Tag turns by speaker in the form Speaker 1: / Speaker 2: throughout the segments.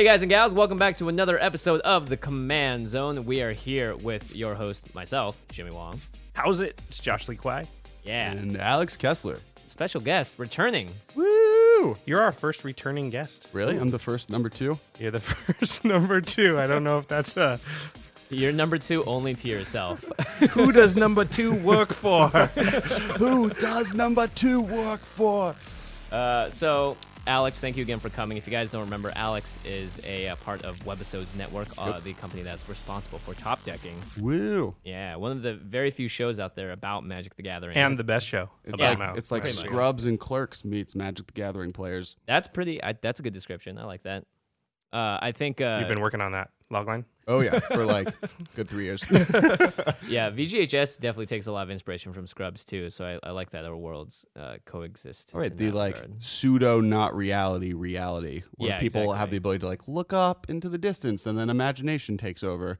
Speaker 1: Hey guys and gals, welcome back to another episode of the Command Zone. We are here with your host, myself, Jimmy Wong.
Speaker 2: How's it? It's Josh Lee Kwai.
Speaker 1: Yeah,
Speaker 3: and Alex Kessler.
Speaker 1: special guest returning.
Speaker 2: Woo! You're our first returning guest.
Speaker 3: Really? I'm the first number two.
Speaker 2: You're the first number two. I don't know if that's uh
Speaker 1: You're number two only to yourself.
Speaker 2: who does number two work for?
Speaker 3: Who does number two work for?
Speaker 1: uh, so, Alex, thank you again for coming. If you guys don't remember, Alex is a, uh part of Webisodes Network, uh,
Speaker 3: Yep.
Speaker 1: the company that's responsible for top decking.
Speaker 3: Woo!
Speaker 1: Yeah, one of the very few shows out there about Magic the Gathering.
Speaker 2: and the best show.
Speaker 3: It's
Speaker 2: about
Speaker 3: like
Speaker 2: now.
Speaker 3: it's like
Speaker 1: Pretty.
Speaker 3: Scrubs and Clerks meets Magic the Gathering players.
Speaker 1: that's pretty. I, that's a good description. I like that. Uh, I think. Uh,
Speaker 2: You've been working on that logline.
Speaker 3: Oh yeah, for like good three years.
Speaker 1: Yeah, VGHS definitely takes a lot of inspiration from Scrubs too, so I, I like that our worlds uh, coexist.
Speaker 3: All right, the like
Speaker 1: regard.
Speaker 3: pseudo not reality reality where
Speaker 1: Yeah,
Speaker 3: people have the ability to like look up into the distance and then imagination takes over.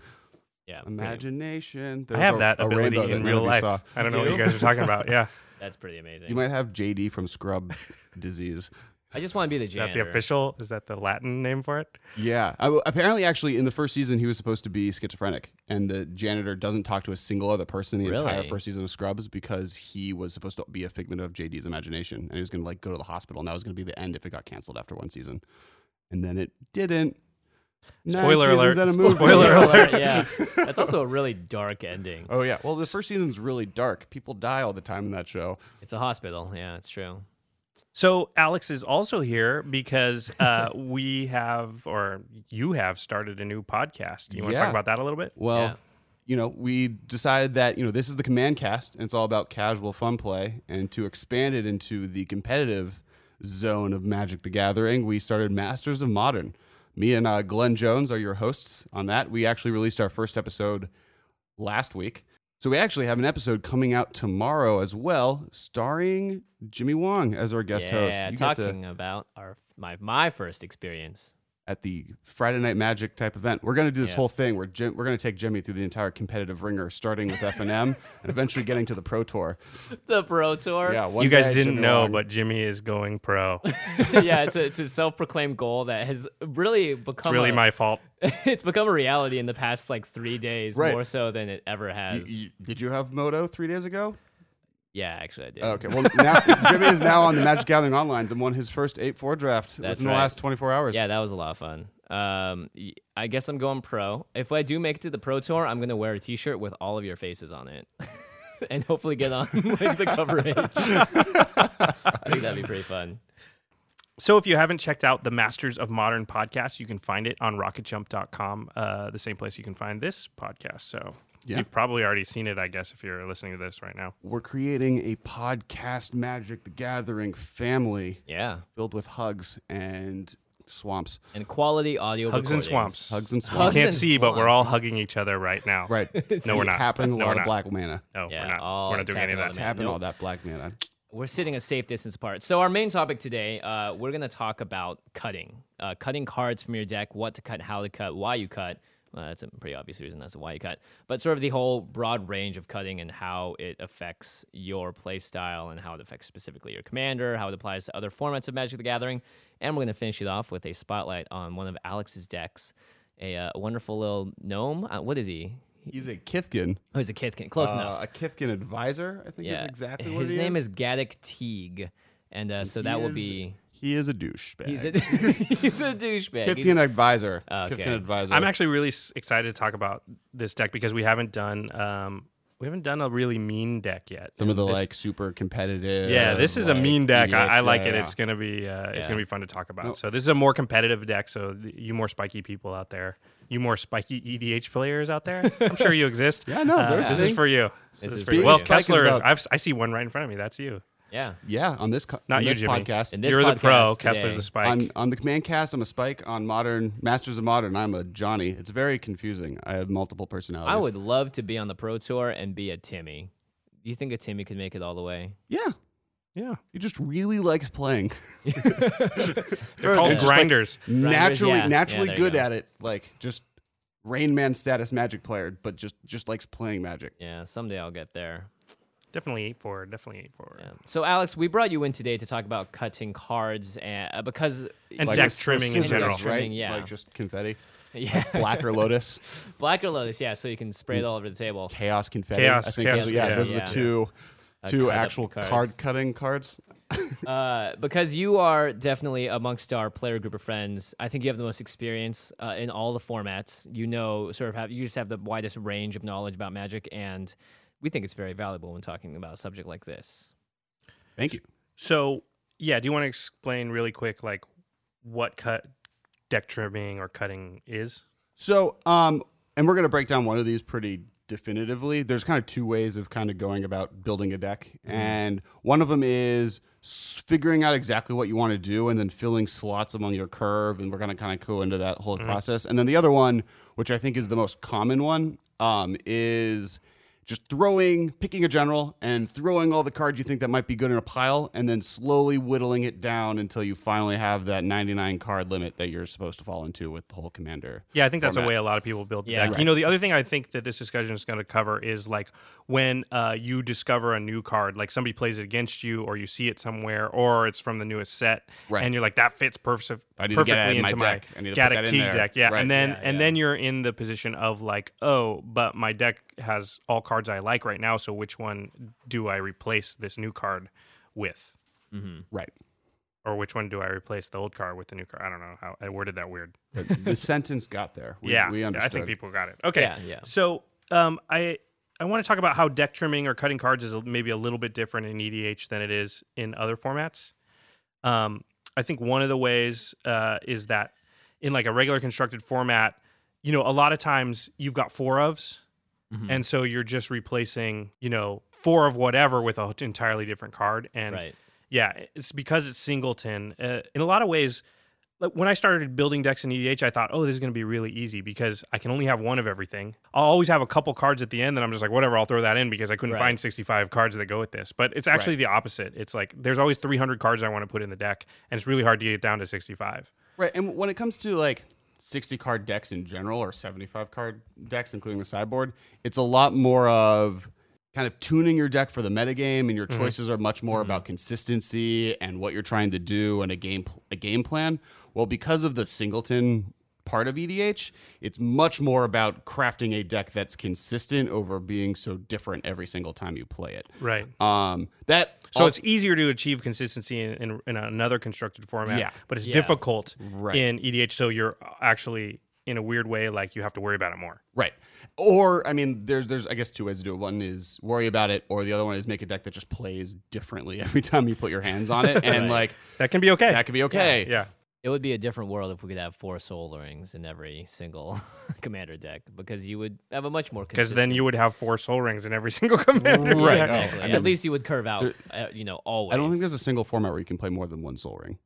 Speaker 1: yeah, pretty-
Speaker 3: Imagination.
Speaker 2: I have
Speaker 3: a-
Speaker 2: that
Speaker 3: a
Speaker 2: ability
Speaker 3: rainbow that
Speaker 2: in
Speaker 3: none
Speaker 2: real life.
Speaker 3: saw.
Speaker 2: I don't know
Speaker 1: Do
Speaker 2: what you guys are talking about. Yeah.
Speaker 1: that's pretty amazing.
Speaker 3: You might have JD from Scrub disease.
Speaker 1: I just want to be the janitor.
Speaker 2: Is that the official? Is that the Latin name for it?
Speaker 3: Yeah. I w apparently, actually, in the first season, he was supposed to be schizophrenic, and the janitor doesn't talk to a single other person in the entire first season of Scrubs because he was supposed to be a figment of JD's imagination, and he was going to like go to the hospital, and that was going to be the end if it got canceled after one season, and then it didn't. Nine
Speaker 2: Spoiler
Speaker 3: seasons
Speaker 2: alert.
Speaker 3: a movie.
Speaker 2: Spoiler alert.
Speaker 1: yeah, that's also a really dark ending.
Speaker 3: Oh yeah. Well, the first season's really dark. People die all the time in that show.
Speaker 1: It's a hospital. Yeah, it's true.
Speaker 2: So Alex is also here because uh, we have, or you have, started a new podcast. You want to
Speaker 3: Yeah.
Speaker 2: talk about that a little bit?
Speaker 3: Well,
Speaker 1: Yeah.
Speaker 3: you know, we decided that, you know, this is the command cast and it's all about casual fun play. And to expand it into the competitive zone of Magic the Gathering, we started Masters of Modern. Me and uh, Glenn Jones are your hosts on that. We actually released our first episode last week. So we actually have an episode coming out tomorrow as well, starring Jimmy Wong as our guest
Speaker 1: yeah,
Speaker 3: host. You get to-
Speaker 1: talking about our my my first experience.
Speaker 3: At the Friday Night Magic type event. We're going to do this
Speaker 1: Yeah.
Speaker 3: whole thing where Jim, we're going to take Jimmy through the entire competitive ringer, starting with FNM and eventually getting to the Pro Tour.
Speaker 1: The Pro Tour.
Speaker 3: Yeah, one
Speaker 2: you guys
Speaker 3: day,
Speaker 2: didn't
Speaker 3: Jimmy
Speaker 2: know,
Speaker 3: Wong-
Speaker 2: but Jimmy is going pro.
Speaker 1: yeah, it's a, it's a self-proclaimed goal that has really
Speaker 2: It's
Speaker 1: become
Speaker 2: really
Speaker 1: a,
Speaker 2: my fault.
Speaker 1: it's become a reality in the past like three days,
Speaker 3: Right.
Speaker 1: more so than it ever
Speaker 3: Y-
Speaker 1: has.
Speaker 3: y- did you have MODO three days ago?
Speaker 1: Yeah, actually, I did.
Speaker 3: Okay, well now Jimmy is now on the Magic Gathering Onlines and won his first eight four draft
Speaker 1: That's
Speaker 3: within the last twenty four hours.
Speaker 1: Yeah, that was a lot of fun. Um, y- I guess I'm going pro. If I do make it to the pro tour, I'm gonna wear a T-shirt with all of your faces on it, and hopefully get on like the coverage. I think that'd be pretty fun.
Speaker 2: So if you haven't checked out the Masters of Modern podcast, you can find it on rocketjump.com, uh, the same place you can find this podcast. So
Speaker 3: Yeah.
Speaker 2: you've probably already seen it, I guess, if you're listening to this right now.
Speaker 3: We're creating a podcast Magic the Gathering family
Speaker 1: Yeah,
Speaker 3: filled with hugs and swamps.
Speaker 1: and quality audio.
Speaker 2: Hugs and
Speaker 1: recordings.
Speaker 2: swamps.
Speaker 3: Hugs and
Speaker 2: You
Speaker 3: swamps.
Speaker 1: Hugs
Speaker 2: can't
Speaker 1: and
Speaker 2: see, but we're all hugging each other right now.
Speaker 3: Right.
Speaker 2: No, we're not.
Speaker 3: Tapping a
Speaker 2: No,
Speaker 3: lot
Speaker 2: we're
Speaker 3: of
Speaker 2: not.
Speaker 3: black mana.
Speaker 2: No,
Speaker 1: Yeah,
Speaker 2: we're not.
Speaker 1: all
Speaker 2: We're not doing any of
Speaker 1: tapping
Speaker 2: that.
Speaker 1: on
Speaker 3: Tapping
Speaker 1: Nope.
Speaker 3: all that black mana.
Speaker 1: We're sitting a safe distance apart. So our main topic today, uh, we're gonna talk about cutting, uh, cutting cards from your deck, what to cut, how to cut, why you cut. Well, that's a pretty obvious reason as to why you cut, but sort of the whole broad range of cutting and how it affects your play style and how it affects specifically your commander, how it applies to other formats of Magic the Gathering, and we're gonna finish it off with a spotlight on one of Alex's decks, a uh, wonderful little gnome. Uh, what is he?
Speaker 3: He's a Kithkin.
Speaker 1: Oh, he's a Kithkin. Close
Speaker 3: uh,
Speaker 1: enough.
Speaker 3: A Kithkin advisor, I think is exactly what
Speaker 1: His name
Speaker 3: is.
Speaker 1: is Gaddock Teeg, and uh, so that will be
Speaker 3: He is a douchebag.
Speaker 1: he's a he's a douchebag. He's-
Speaker 3: Kithkin advisor.
Speaker 1: Okay.
Speaker 3: Kithkin advisor.
Speaker 2: I'm actually really excited to talk about this deck because we haven't done um, we haven't done a really mean deck yet.
Speaker 3: some of the
Speaker 2: This-
Speaker 3: like super competitive.
Speaker 2: Yeah, this is a mean deck. I, I like
Speaker 3: yeah,
Speaker 2: it.
Speaker 3: yeah.
Speaker 2: It's gonna be uh, it's
Speaker 1: Yeah.
Speaker 2: gonna be fun to talk about.
Speaker 3: No.
Speaker 2: So this is a more competitive deck. So you more spiky people out there, you more spiky EDH players out there. I'm sure you exist.
Speaker 3: Yeah, no,
Speaker 2: Uh, this is for you. This,
Speaker 1: is
Speaker 2: is
Speaker 1: for
Speaker 2: for you.
Speaker 1: you.
Speaker 2: Well, Kessler,
Speaker 3: about-
Speaker 2: I've, I see one right in front of me. That's you.
Speaker 1: Yeah.
Speaker 3: Yeah, on this co-
Speaker 2: Not
Speaker 3: on
Speaker 2: you,
Speaker 3: this
Speaker 2: Jimmy.
Speaker 3: podcast.
Speaker 1: In this
Speaker 2: You're the pro.
Speaker 1: podcast
Speaker 2: Kessler's
Speaker 1: today-
Speaker 2: the spike.
Speaker 3: on on the command cast, I'm a Spike. On modern Masters of Modern, I'm a Johnny. It's very confusing. I have multiple personalities.
Speaker 1: I would love to be on the pro tour and be a Timmy. Do you think a Timmy could make it all the way?
Speaker 3: Yeah,
Speaker 2: yeah,
Speaker 3: he just really likes playing.
Speaker 2: they're called
Speaker 3: just like-
Speaker 2: grinders.
Speaker 3: naturally,
Speaker 1: yeah.
Speaker 3: naturally
Speaker 1: Yeah, there you
Speaker 3: good
Speaker 1: go.
Speaker 3: at it. Like just Rain Man status Magic player, but just just likes playing Magic.
Speaker 1: Yeah, someday I'll get there.
Speaker 2: Definitely eight four. Definitely eight four.
Speaker 1: Yeah. So Alex, we brought you in today to talk about cutting cards uh, because
Speaker 2: And
Speaker 3: Like
Speaker 2: deck
Speaker 3: with- with
Speaker 2: trimming in general.
Speaker 3: right?
Speaker 1: Trimming, yeah.
Speaker 3: like just confetti,
Speaker 1: yeah,
Speaker 3: black or lotus,
Speaker 1: black or lotus, yeah, so you can spray it all over the table.
Speaker 3: chaos confetti.
Speaker 2: Chaos,
Speaker 3: I think
Speaker 2: chaos,
Speaker 3: those are, yeah,
Speaker 2: yeah,
Speaker 3: those are the two
Speaker 1: Uh,
Speaker 3: two actual
Speaker 1: cards.
Speaker 3: card cutting cards.
Speaker 1: Uh, because you are definitely amongst our player group of friends. I think you have the most experience uh, in all the formats. You know, sort of have you just have the widest range of knowledge about Magic, and we think it's very valuable when talking about a subject like this.
Speaker 3: Thank you.
Speaker 2: So yeah, do you want to explain really quick like what cut deck trimming or cutting is?
Speaker 3: So, um, and we're gonna break down one of these pretty definitively. There's kind of two ways of kind of going about building a deck, and one of them is figuring out exactly what you want to do and then filling slots among your curve, and we're gonna kind of go into that whole process. And then the other one, which I think is the most common one, um, is just throwing, picking a general and throwing all the cards you think that might be good in a pile, and then slowly whittling it down until you finally have that 99 card limit that you're supposed to fall into with the whole commander.
Speaker 2: Yeah, I think that's
Speaker 3: format.
Speaker 2: the way a lot of people build the
Speaker 1: Yeah.
Speaker 2: deck. You know, the other thing I think that this discussion is going to cover is like when uh, you discover a new card, like somebody plays it against you, or you see it somewhere, or it's from the newest set,
Speaker 3: Right.
Speaker 2: and you're like, that fits perfect,
Speaker 3: I need to get
Speaker 2: perfectly
Speaker 3: it in my
Speaker 2: into
Speaker 3: deck. I need to put
Speaker 2: Gaddock
Speaker 3: that in
Speaker 2: deck. Yeah,
Speaker 3: Right.
Speaker 2: and then
Speaker 1: Yeah,
Speaker 2: and
Speaker 1: yeah.
Speaker 2: then you're in the position of like, oh, but my deck has all cards I like right now, so which one do I replace this new card with?
Speaker 3: Right.
Speaker 2: Or which one do I replace the old card with the new card? I don't know how I worded that weird.
Speaker 3: The sentence got there. We,
Speaker 2: yeah,
Speaker 3: we
Speaker 2: yeah,
Speaker 3: understood.
Speaker 2: I think people got it. Okay,
Speaker 1: Yeah, yeah.
Speaker 2: So, um, I I want to talk about how deck trimming or cutting cards is maybe a little bit different in EDH than it is in other formats. Um, I think one of the ways uh, is that in like a regular constructed format, you know, a lot of times you've got four ofs,
Speaker 1: Mm-hmm.
Speaker 2: and so you're just replacing, you know, four of whatever with an entirely different card. And
Speaker 1: Right.
Speaker 2: yeah, it's because it's singleton. Uh, in a lot of ways, like when I started building decks in EDH, I thought, oh, this is going to be really easy because I can only have one of everything. I'll always have a couple cards at the end, and I'm just like, whatever, I'll throw that in because I couldn't
Speaker 1: Right.
Speaker 2: find 65 cards that go with this. But it's actually the opposite. It's like there's always 300 cards I want to put in the deck, and it's really hard to get down to 65.
Speaker 3: Right. And when it comes to like 60 card decks in general or 75 card decks, including the sideboard, it's a lot more of kind of tuning your deck for the metagame and your choices are much more about consistency and what you're trying to do and a game a game plan. Well, because of the singleton part of EDH, it's much more about crafting a deck that's consistent over being so different every single time you play it.
Speaker 2: Right.
Speaker 3: Um that
Speaker 2: So
Speaker 3: al-
Speaker 2: it's easier to achieve consistency in, in, in another constructed format,
Speaker 3: Yeah.
Speaker 2: but it's
Speaker 1: Yeah.
Speaker 2: difficult
Speaker 3: Right.
Speaker 2: in EDH. So you're actually, in a weird way, like you have to worry about it more.
Speaker 3: Right. Or I mean, there's there's I guess two ways to do it. One is worry about it, or the other one is make a deck that just plays differently every time you put your hands on it, and like
Speaker 2: That can be okay.
Speaker 3: that can be okay.
Speaker 2: yeah.
Speaker 1: It would be a different world if we could have four Sol Rings in every single commander deck because you would have a much more
Speaker 2: Because then you would have four Sol Rings in every single commander.
Speaker 3: Right.
Speaker 2: deck.
Speaker 3: No,
Speaker 1: Exactly.
Speaker 3: I
Speaker 1: At least you would curve out, uh, you know, always.
Speaker 3: I don't think there's a single format where you can play more than one Sol Ring.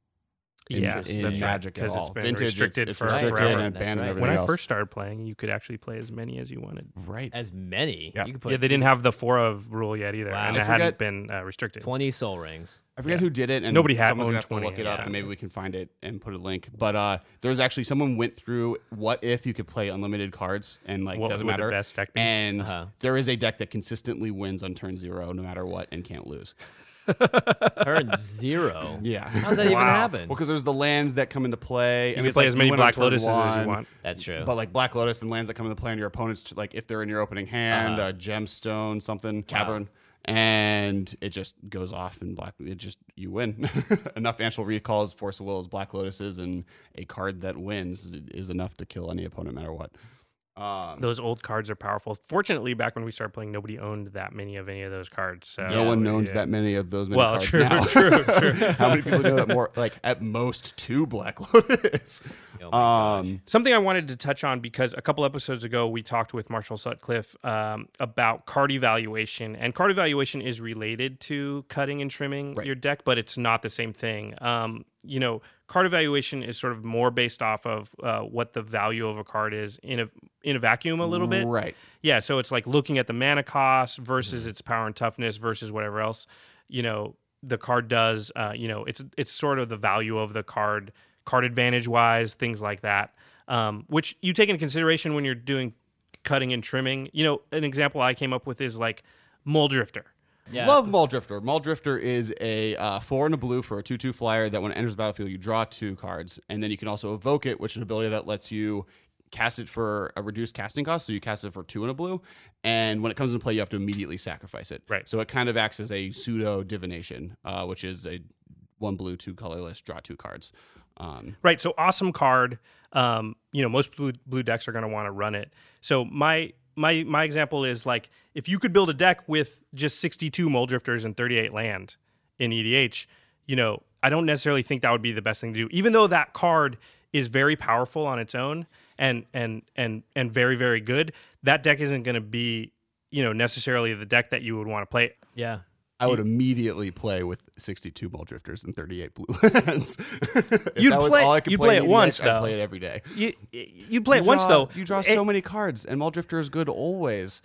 Speaker 3: In,
Speaker 2: Yes,
Speaker 3: in
Speaker 2: that's right,
Speaker 3: Magic at
Speaker 2: 'cause it's
Speaker 3: all.
Speaker 2: been
Speaker 3: Vintage,
Speaker 2: restricted
Speaker 3: it's, it's
Speaker 2: for
Speaker 3: restricted
Speaker 2: forever.
Speaker 3: and banned
Speaker 1: right.
Speaker 3: and
Speaker 2: When
Speaker 3: everything
Speaker 2: I first started playing, you could actually play as many as you wanted.
Speaker 3: right.
Speaker 1: As many.
Speaker 3: Yeah.
Speaker 1: You could put
Speaker 2: yeah, they didn't have the four of rule yet either,
Speaker 1: Wow.
Speaker 2: and
Speaker 1: I
Speaker 2: it hadn't been uh, restricted.
Speaker 1: 20 Sol Rings.
Speaker 3: I forget who did it, and
Speaker 2: Nobody had
Speaker 3: someone's gonna
Speaker 2: owned
Speaker 3: have to look it up,
Speaker 2: the
Speaker 3: and maybe we can find it and put a link. But uh, there was actually someone went through what if you could play unlimited cards and like
Speaker 2: What
Speaker 3: doesn't
Speaker 2: would the
Speaker 3: matter.
Speaker 2: best deck be?
Speaker 3: And
Speaker 1: Uh-huh.
Speaker 3: there is a deck that consistently wins on turn zero no matter what and can't lose.
Speaker 1: Turn zero.
Speaker 3: Yeah.
Speaker 1: How's that even happen?
Speaker 3: Well, because there's the lands that come into play.
Speaker 2: You
Speaker 3: and
Speaker 2: can
Speaker 3: it's
Speaker 2: play
Speaker 3: like
Speaker 2: as many
Speaker 3: win on
Speaker 2: Black
Speaker 3: turn
Speaker 2: Lotuses as
Speaker 3: one,
Speaker 2: you want.
Speaker 1: That's true.
Speaker 3: But like Black Lotus and lands that come into play on your opponents, like if they're in your opening hand,
Speaker 1: Uh-huh.
Speaker 3: uh, gemstone, something, cavern, and it just goes off and black. It just you win. enough Ancestral Recalls, Force of Wills, Black Lotuses, and a card that wins is enough to kill any opponent, no matter what. Um,
Speaker 2: Those old cards are powerful. Fortunately, back when we started playing, nobody owned that many of any of those cards. So
Speaker 3: no one owns
Speaker 2: yeah.
Speaker 3: that many of those many
Speaker 2: Well,
Speaker 3: cards
Speaker 2: true,
Speaker 3: now.
Speaker 2: true, true.
Speaker 3: How many people know that more? Like at most two Black Lotus.
Speaker 1: Oh
Speaker 3: um,
Speaker 2: Something I wanted to touch on because a couple episodes ago we talked with Marshall Sutcliffe um, about card evaluation, and card evaluation is related to cutting and trimming
Speaker 3: Right.
Speaker 2: your deck, but it's not the same thing. Um, you know, card evaluation is sort of more based off of uh, what the value of a card is in a in a vacuum a little bit.
Speaker 3: right?
Speaker 2: Yeah, so it's like looking at the mana cost versus its power and toughness versus whatever else you know the card does. Uh, you know, it's it's sort of the value of the card, card advantage wise, things like that, um, which you take into consideration when you're doing cutting and trimming. You know, an example I came up with is like Muldrifter.
Speaker 1: Yeah.
Speaker 3: Love Maul Drifter. Muldrifter is a uh, four and a blue for a two-two flyer that when it enters the battlefield, you draw two cards, and then you can also evoke it, which is an ability that lets you cast it for a reduced casting cost. So you cast it for two and a blue, and when it comes into play, you have to immediately sacrifice it.
Speaker 2: Right.
Speaker 3: So it kind of acts as a pseudo divination, uh, which is a one blue, two colorless, draw two cards. Um,
Speaker 2: Right. So awesome card. Um, you know, most blue, blue decks are going to want to run it. So my my my example is like if you could build a deck with just 62 Muldrifters and 38 land in EDH, you know, I don't necessarily think that would be the best thing to do. Even though that card is very powerful on its own and and and and very very good, that deck isn't going to be, you know, necessarily the deck that you would want to play.
Speaker 1: yeah.
Speaker 3: I would immediately play with 62 Muldrifters and 38 blue lands.
Speaker 2: You'd
Speaker 3: was
Speaker 2: play-
Speaker 3: all I could
Speaker 2: you'd
Speaker 3: play
Speaker 2: play it once, though.
Speaker 3: play it every day.
Speaker 2: You you play it
Speaker 3: You
Speaker 2: once
Speaker 3: draw-
Speaker 2: though.
Speaker 3: You draw
Speaker 2: It-
Speaker 3: so many cards, and Muldrifter is good always.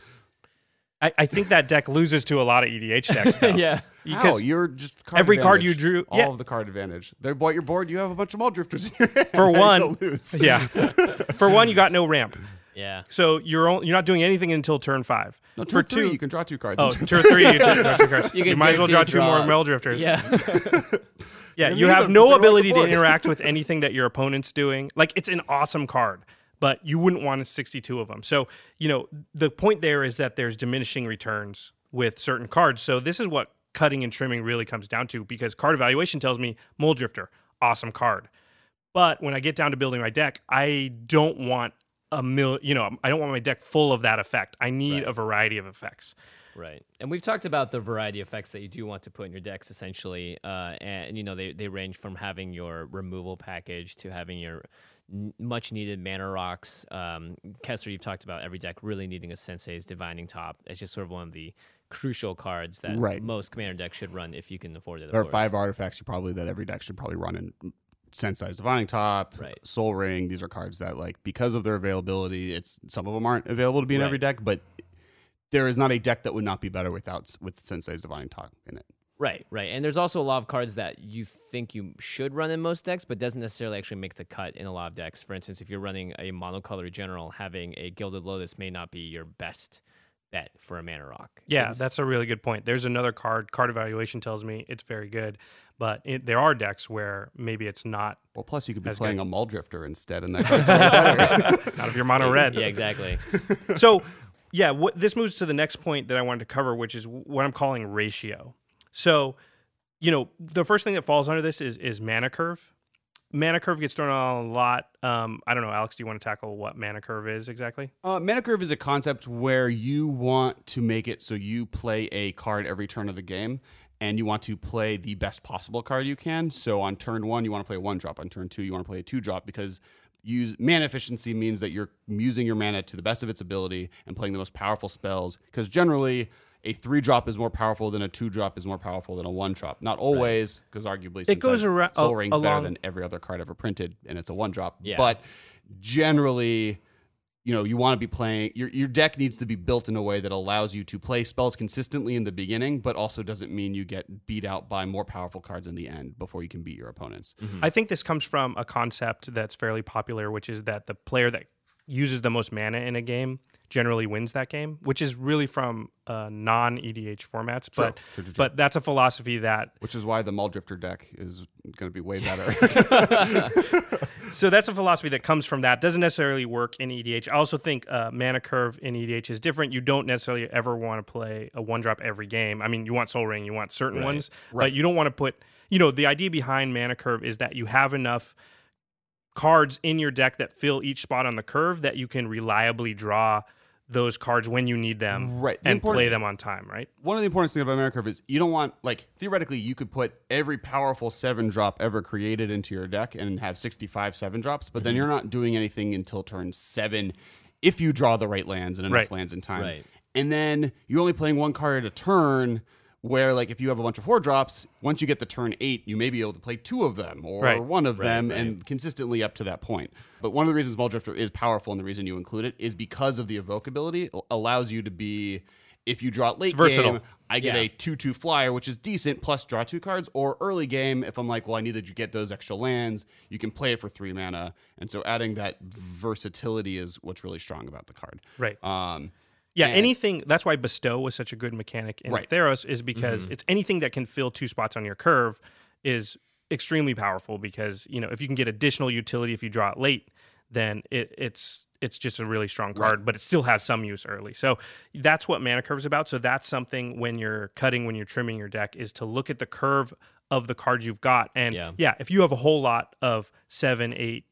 Speaker 2: I, I think that deck loses to a lot of EDH decks. Though.
Speaker 1: yeah.
Speaker 2: Because
Speaker 3: You're just card
Speaker 2: every card you drew-
Speaker 3: all
Speaker 2: yeah.
Speaker 3: of the card advantage. They bought your board. You have a bunch of Muldrifters in your hand.
Speaker 2: For one-
Speaker 3: lose?
Speaker 2: yeah. For one, you got no ramp,
Speaker 1: Yeah.
Speaker 2: so you're only, you're not doing anything until turn five.
Speaker 3: No,
Speaker 2: For
Speaker 3: three,
Speaker 2: two,
Speaker 3: you can draw two cards.
Speaker 2: oh,
Speaker 3: in turn
Speaker 2: turn three, you, draw two cards.
Speaker 1: You
Speaker 2: You, might as well draw
Speaker 1: guarantee
Speaker 2: two more
Speaker 1: draw-
Speaker 2: Muldrifters.
Speaker 1: Yeah.
Speaker 2: yeah.
Speaker 3: You
Speaker 2: You have
Speaker 3: them,
Speaker 2: no
Speaker 3: they're off the
Speaker 2: ability to interact with anything that your opponent's doing. Like it's an awesome card, but you wouldn't want 62 of them. So you know the point there is that there's diminishing returns with certain cards. So this is what cutting and trimming really comes down to because card evaluation tells me Muldrifter, awesome card. But when I get down to building my deck, I don't want a mil. You know, I don't want my deck full of that effect. I need
Speaker 1: Right.
Speaker 2: a variety of effects.
Speaker 1: Right. And we've talked about the variety of effects that you do want to put in your decks essentially. Uh, and, you know, they, they range from having your removal package to having your n- much needed mana rocks. Um, Kessler, you've talked about every deck really needing a Sensei's Divining Top. It's just sort of one of the crucial cards that
Speaker 3: Right.
Speaker 1: most commander decks should run if you can afford it. of
Speaker 3: There are
Speaker 1: course.
Speaker 3: five artifacts you probably that every deck should probably run in Sensei's Divining Top,
Speaker 1: Right.
Speaker 3: Sol Ring. These are cards that, like, because of their availability, it's some of them aren't available to be in every deck, but there is not a deck that would not be better without with Sensei's Divining Top in it.
Speaker 1: Right, right. And there's also a lot of cards that you think you should run in most decks, but doesn't necessarily actually make the cut in a lot of decks. For instance, if you're running a monocolor general, having a Gilded Lotus may not be your best bet for a mana rock.
Speaker 2: Yeah,
Speaker 1: It's-
Speaker 2: that's a really good point. There's another card. Card evaluation tells me it's very good, but it, there are decks where maybe it's not.
Speaker 3: Well, plus you could be playing
Speaker 2: good.
Speaker 3: a Muldrifter instead, and that card's way better.
Speaker 2: not if you're mono red.
Speaker 1: yeah, exactly.
Speaker 2: so yeah what this moves to the next point that i wanted to cover which is what i'm calling ratio so you know the first thing that falls under this is is mana curve mana curve gets thrown on a lot um i don't know alex do you want to tackle what mana curve is exactly
Speaker 3: Uh, mana curve is a concept where you want to make it so you play a card every turn of the game, and you want to play the best possible card you can. So on turn one, you want to play a one drop. On turn two, you want to play a two drop because use mana efficiency means that you're using your mana to the best of its ability and playing the most powerful spells. Because generally, a three drop is more powerful than a two drop is more powerful than a one drop. Not always, because arguably
Speaker 2: It goes
Speaker 3: Sunset
Speaker 2: arou- Sol
Speaker 3: Ring's better than every other card ever printed, and it's a one drop.
Speaker 1: Yeah.
Speaker 3: But generally, you know, you want to be playing your your deck needs to be built in a way that allows you to play spells consistently in the beginning, but also doesn't mean you get beat out by more powerful cards in the end before you can beat your opponents.
Speaker 2: I think this comes from a concept that's fairly popular, which is that the player that uses the most mana in a game generally wins that game, which is really from uh, non EDH formats. But
Speaker 3: True, true, true.
Speaker 2: but that's a philosophy that
Speaker 3: Which is why the Muldrifter deck is going to be way better.
Speaker 2: so that's a philosophy that comes from that. Doesn't necessarily work in EDH. I also think uh, mana curve in EDH is different. You don't necessarily ever want to play a one drop every game. I mean, you want Sol Ring, you want certain
Speaker 1: Right.
Speaker 2: ones, but you don't want to put. You know, the idea behind mana curve is that you have enough cards in your deck that fill each spot on the curve that you can reliably draw those cards when you need them
Speaker 3: Right. The
Speaker 2: and play them on time, right?
Speaker 3: One of the important things about Mana Curve is you don't want like theoretically you could put every powerful seven drop ever created into your deck and have sixty five seven drops, but then
Speaker 1: Mm-hmm.
Speaker 3: you're not doing anything until turn seven if you draw the right lands and enough
Speaker 2: Right.
Speaker 3: lands in time.
Speaker 1: Right.
Speaker 3: And then you're only playing one card at a turn. Where like if you have a bunch of four drops, once you get the turn eight, you may be able to play two of them or
Speaker 2: Right.
Speaker 3: one of
Speaker 1: Right,
Speaker 3: them,
Speaker 1: right.
Speaker 3: and consistently up to that point. But one of the reasons Muldrifter is powerful and the reason you include it is because of the evoke ability It allows you to be if you draw late game, I get
Speaker 1: Yeah.
Speaker 3: a two-two flyer, which is decent, plus draw two cards. Or early game, if I'm like, well, I need that you get those extra lands, you can play it for three mana. And so adding that versatility is what's really strong about the card.
Speaker 2: Right.
Speaker 3: Um,
Speaker 2: Yeah,
Speaker 3: And-
Speaker 2: anything. That's why bestow was such a good mechanic in
Speaker 3: Right.
Speaker 2: Theros, is because
Speaker 1: Mm-hmm.
Speaker 2: it's anything that can fill two spots on your curve is extremely powerful. Because you know if you can get additional utility if you draw it late, then it, it's it's just a really strong card, but it still has some use early. So that's what mana curve is about. So that's something when you're cutting, when you're trimming your deck, is to look at the curve of the cards you've got. And
Speaker 1: Yeah.
Speaker 2: yeah if you have a whole lot of seven, eight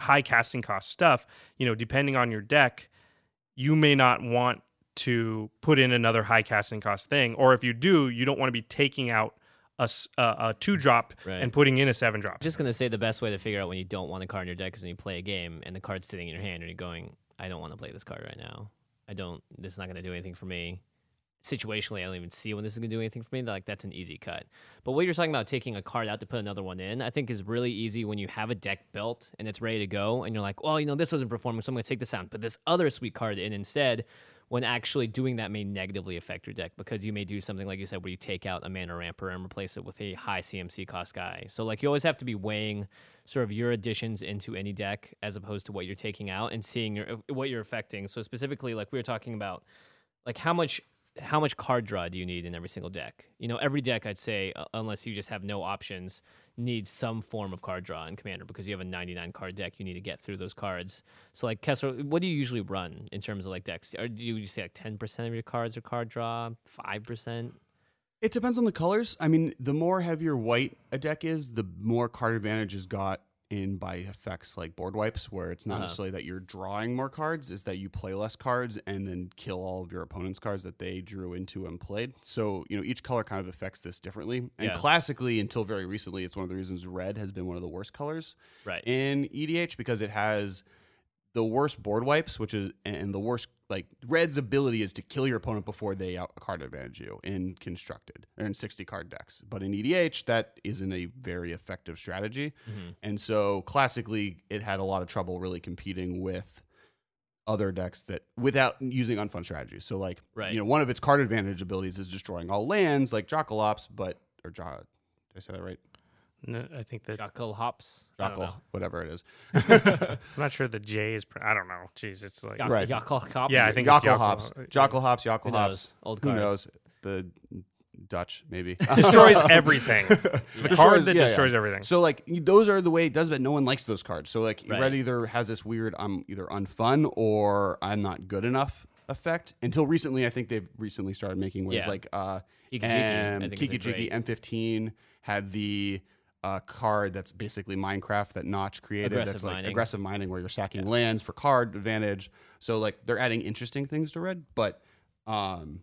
Speaker 2: high casting cost stuff, you know, depending on your deck, you may not want to put in another high casting cost thing, or if you do, you don't want to be taking out a two drop
Speaker 1: Right.
Speaker 2: and putting in a seven drop.
Speaker 1: just gonna say the best way to figure out when you don't want a card in your deck is when you play a game and the card's sitting in your hand and you're going, I don't want to play this card right now. I don't. This is not gonna do anything for me. Situationally, I don't even see when this is gonna do anything for me. Like that's an easy cut. But what you're talking about taking a card out to put another one in, I think is really easy when you have a deck built and it's ready to go, and you're like, well, you know, this wasn't performing, so I'm gonna take this out put this other sweet card in instead. When actually doing that may negatively affect your deck because you may do something like you said, where you take out a mana ramper and replace it with a high CMC cost guy. So like you always have to be weighing sort of your additions into any deck as opposed to what you're taking out and seeing your what you're affecting. So specifically, like we were talking about, like how much how much card draw do you need in every single deck? You know, every deck I'd say, uh, unless you just have no options, needs some form of card draw in Commander because you have a 99 card deck. You need to get through those cards. So, like Kessler, what do you usually run in terms of like decks? Or do you say like 10% of your cards are card draw, five percent?
Speaker 3: It depends on the colors. I mean, the more heavier white a deck is, the more card advantage is got in by effects like board wipes, where it's not
Speaker 1: Uh-huh.
Speaker 3: necessarily that you're drawing more cards, is that you play less cards and then kill all of your opponent's cards that they drew into and played. So, you know, each color kind of affects this differently. And
Speaker 1: Yeah.
Speaker 3: classically, until very recently, it's one of the reasons red has been one of the worst colors
Speaker 1: Right.
Speaker 3: in EDH because it has the worst board wipes, which is and the worst like red's ability is to kill your opponent before they out card advantage you in constructed or in 60 card decks. But in EDH, that isn't a very effective strategy.
Speaker 1: Mm-hmm.
Speaker 3: And so classically it had a lot of trouble really competing with other decks that without using unfun strategies. So like
Speaker 1: Right.
Speaker 3: you know, one of its card advantage abilities is destroying all lands like Jockalops, but or jo- did I say that right?
Speaker 2: No, I think that
Speaker 1: Jackal hops. I don't
Speaker 3: Jockal,
Speaker 1: know.
Speaker 3: whatever it is.
Speaker 2: I'm not sure the J is. Pr- I don't know. Jeez, it's like
Speaker 1: Jack-
Speaker 3: Right.
Speaker 1: Jackal hops.
Speaker 2: Yeah, I think it's
Speaker 3: Yockle
Speaker 2: Yockle.
Speaker 3: hops, Jockle hops, Yockle hops.
Speaker 1: knows? Old
Speaker 3: Who
Speaker 1: card.
Speaker 3: knows? The Dutch, maybe.
Speaker 2: destroys everything. It's the
Speaker 3: Destroys-
Speaker 2: card that
Speaker 3: yeah, yeah.
Speaker 2: destroys everything.
Speaker 3: So like those are the way it does, but no one likes those cards. So like
Speaker 1: Right.
Speaker 3: red either has this weird I'm either unfun or I'm not good enough effect. Until recently, I think they've recently started making ways
Speaker 1: Yeah.
Speaker 3: like uh,
Speaker 1: Kiki-Jiki, I think is a
Speaker 3: Kiki Jiki M15 had the uh, card that's basically Minecraft that Notch created.
Speaker 1: Aggressive
Speaker 3: that's like
Speaker 1: mining.
Speaker 3: aggressive mining where you're sacking lands for card advantage. So like they're adding interesting things to red, but um,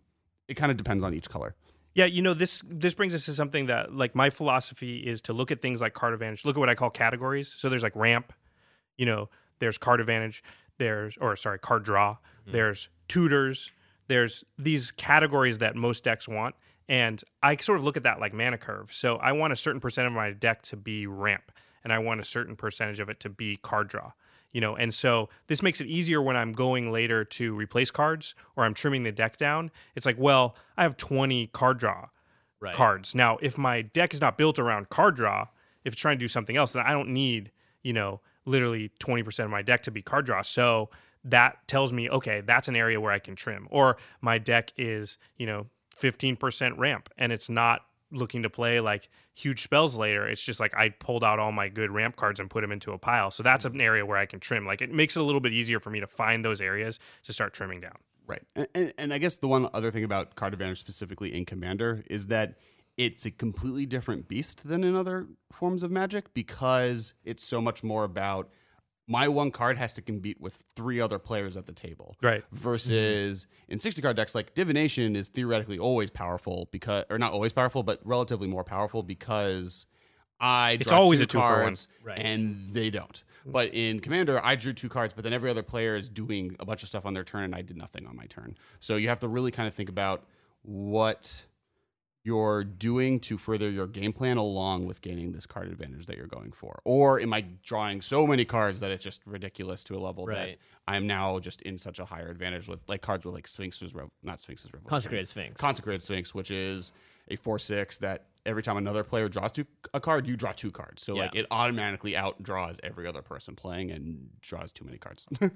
Speaker 3: it kind of depends on each color.
Speaker 2: Yeah, you know this this brings us to something that like my philosophy is to look at things like card advantage. Look at what I call categories. So there's like ramp, you know, there's card advantage, there's or sorry, card draw, there's tutors, there's these categories that most decks want, and I sort of look at that like mana curve. So I want a certain percent of my deck to be ramp, and I want a certain percentage of it to be card draw. You know, and so this makes it easier when I'm going later to replace cards or I'm trimming the deck down. It's like, well, I have 20 card draw
Speaker 1: Right.
Speaker 2: cards. Now, if my deck is not built around card draw, if it's trying to do something else, then I don't need, you know, literally 20% of my deck to be card draw. So that tells me, okay, that's an area where I can trim. Or my deck is, you know, 15% ramp and it's not looking to play like huge spells later. It's just like I pulled out all my good ramp cards and put them into a pile. So that's an area where I can trim. Like it makes it a little bit easier for me to find those areas to start trimming down.
Speaker 3: Right. And, and, I guess the one other thing about card advantage specifically in Commander is that it's a completely different beast than in other forms of magic because it's so much more about my one card has to compete with three other players at the table.
Speaker 2: Right.
Speaker 3: Versus in 60 card decks, like divination is theoretically always powerful because, or not always powerful, but relatively more powerful because I
Speaker 2: It's always
Speaker 3: two
Speaker 2: a two for one.
Speaker 3: cards
Speaker 1: Right.
Speaker 3: and they don't. Hmm. But in Commander, I drew two cards, but then every other player is doing a bunch of stuff on their turn, and I did nothing on my turn. So you have to really kind of think about what you're doing to further your game plan along with gaining this card advantage that you're going for. Or am I drawing so many cards that it's just ridiculous to a level that I'm now just in such a higher advantage with like cards with like Sphinx's Rev- not Sphinx's Revolution.
Speaker 1: Consecrated Sphinx.
Speaker 3: Consecrated Sphinx, which is a four six that every time another player draws two, a card, you draw two cards. So like it automatically outdraws every other person playing and draws too many cards.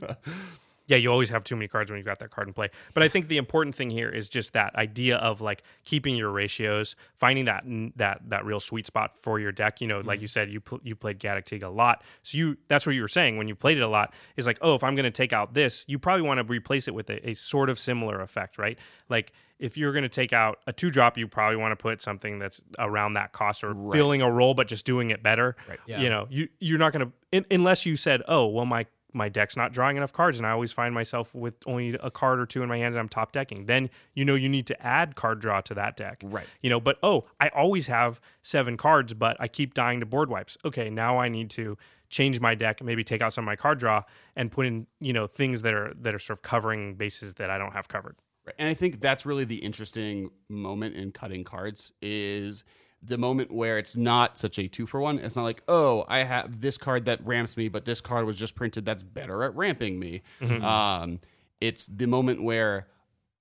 Speaker 2: Yeah, you always have too many cards when you've got that card in play. But I think the important thing here is just that idea of like keeping your ratios, finding that that that real sweet spot for your deck. You know, like mm-hmm. you said, you pl- you played Gaddock Teeg a lot, so you that's what you were saying when you played it a lot is like, oh, if I'm going to take out this, you probably want to replace it with a, a sort of similar effect, right? Like if you're going to take out a two drop, you probably want to put something that's around that cost or filling a role, but just doing it better. Right.
Speaker 1: Yeah.
Speaker 2: You know, you you're not going to unless you said, oh, well, my my deck's not drawing enough cards and I always find myself with only a card or two in my hands and I'm top decking. Then you know you need to add card draw to that deck.
Speaker 3: Right.
Speaker 2: You know, but oh, I always have seven cards, but I keep dying to board wipes. Okay, now I need to change my deck, maybe take out some of my card draw and put in, you know, things that are that are sort of covering bases that I don't have covered.
Speaker 3: Right. And I think that's really the interesting moment in cutting cards is the moment where it's not such a two for one. It's not like, oh, I have this card that ramps me, but this card was just printed that's better at ramping me. Um, it's the moment where,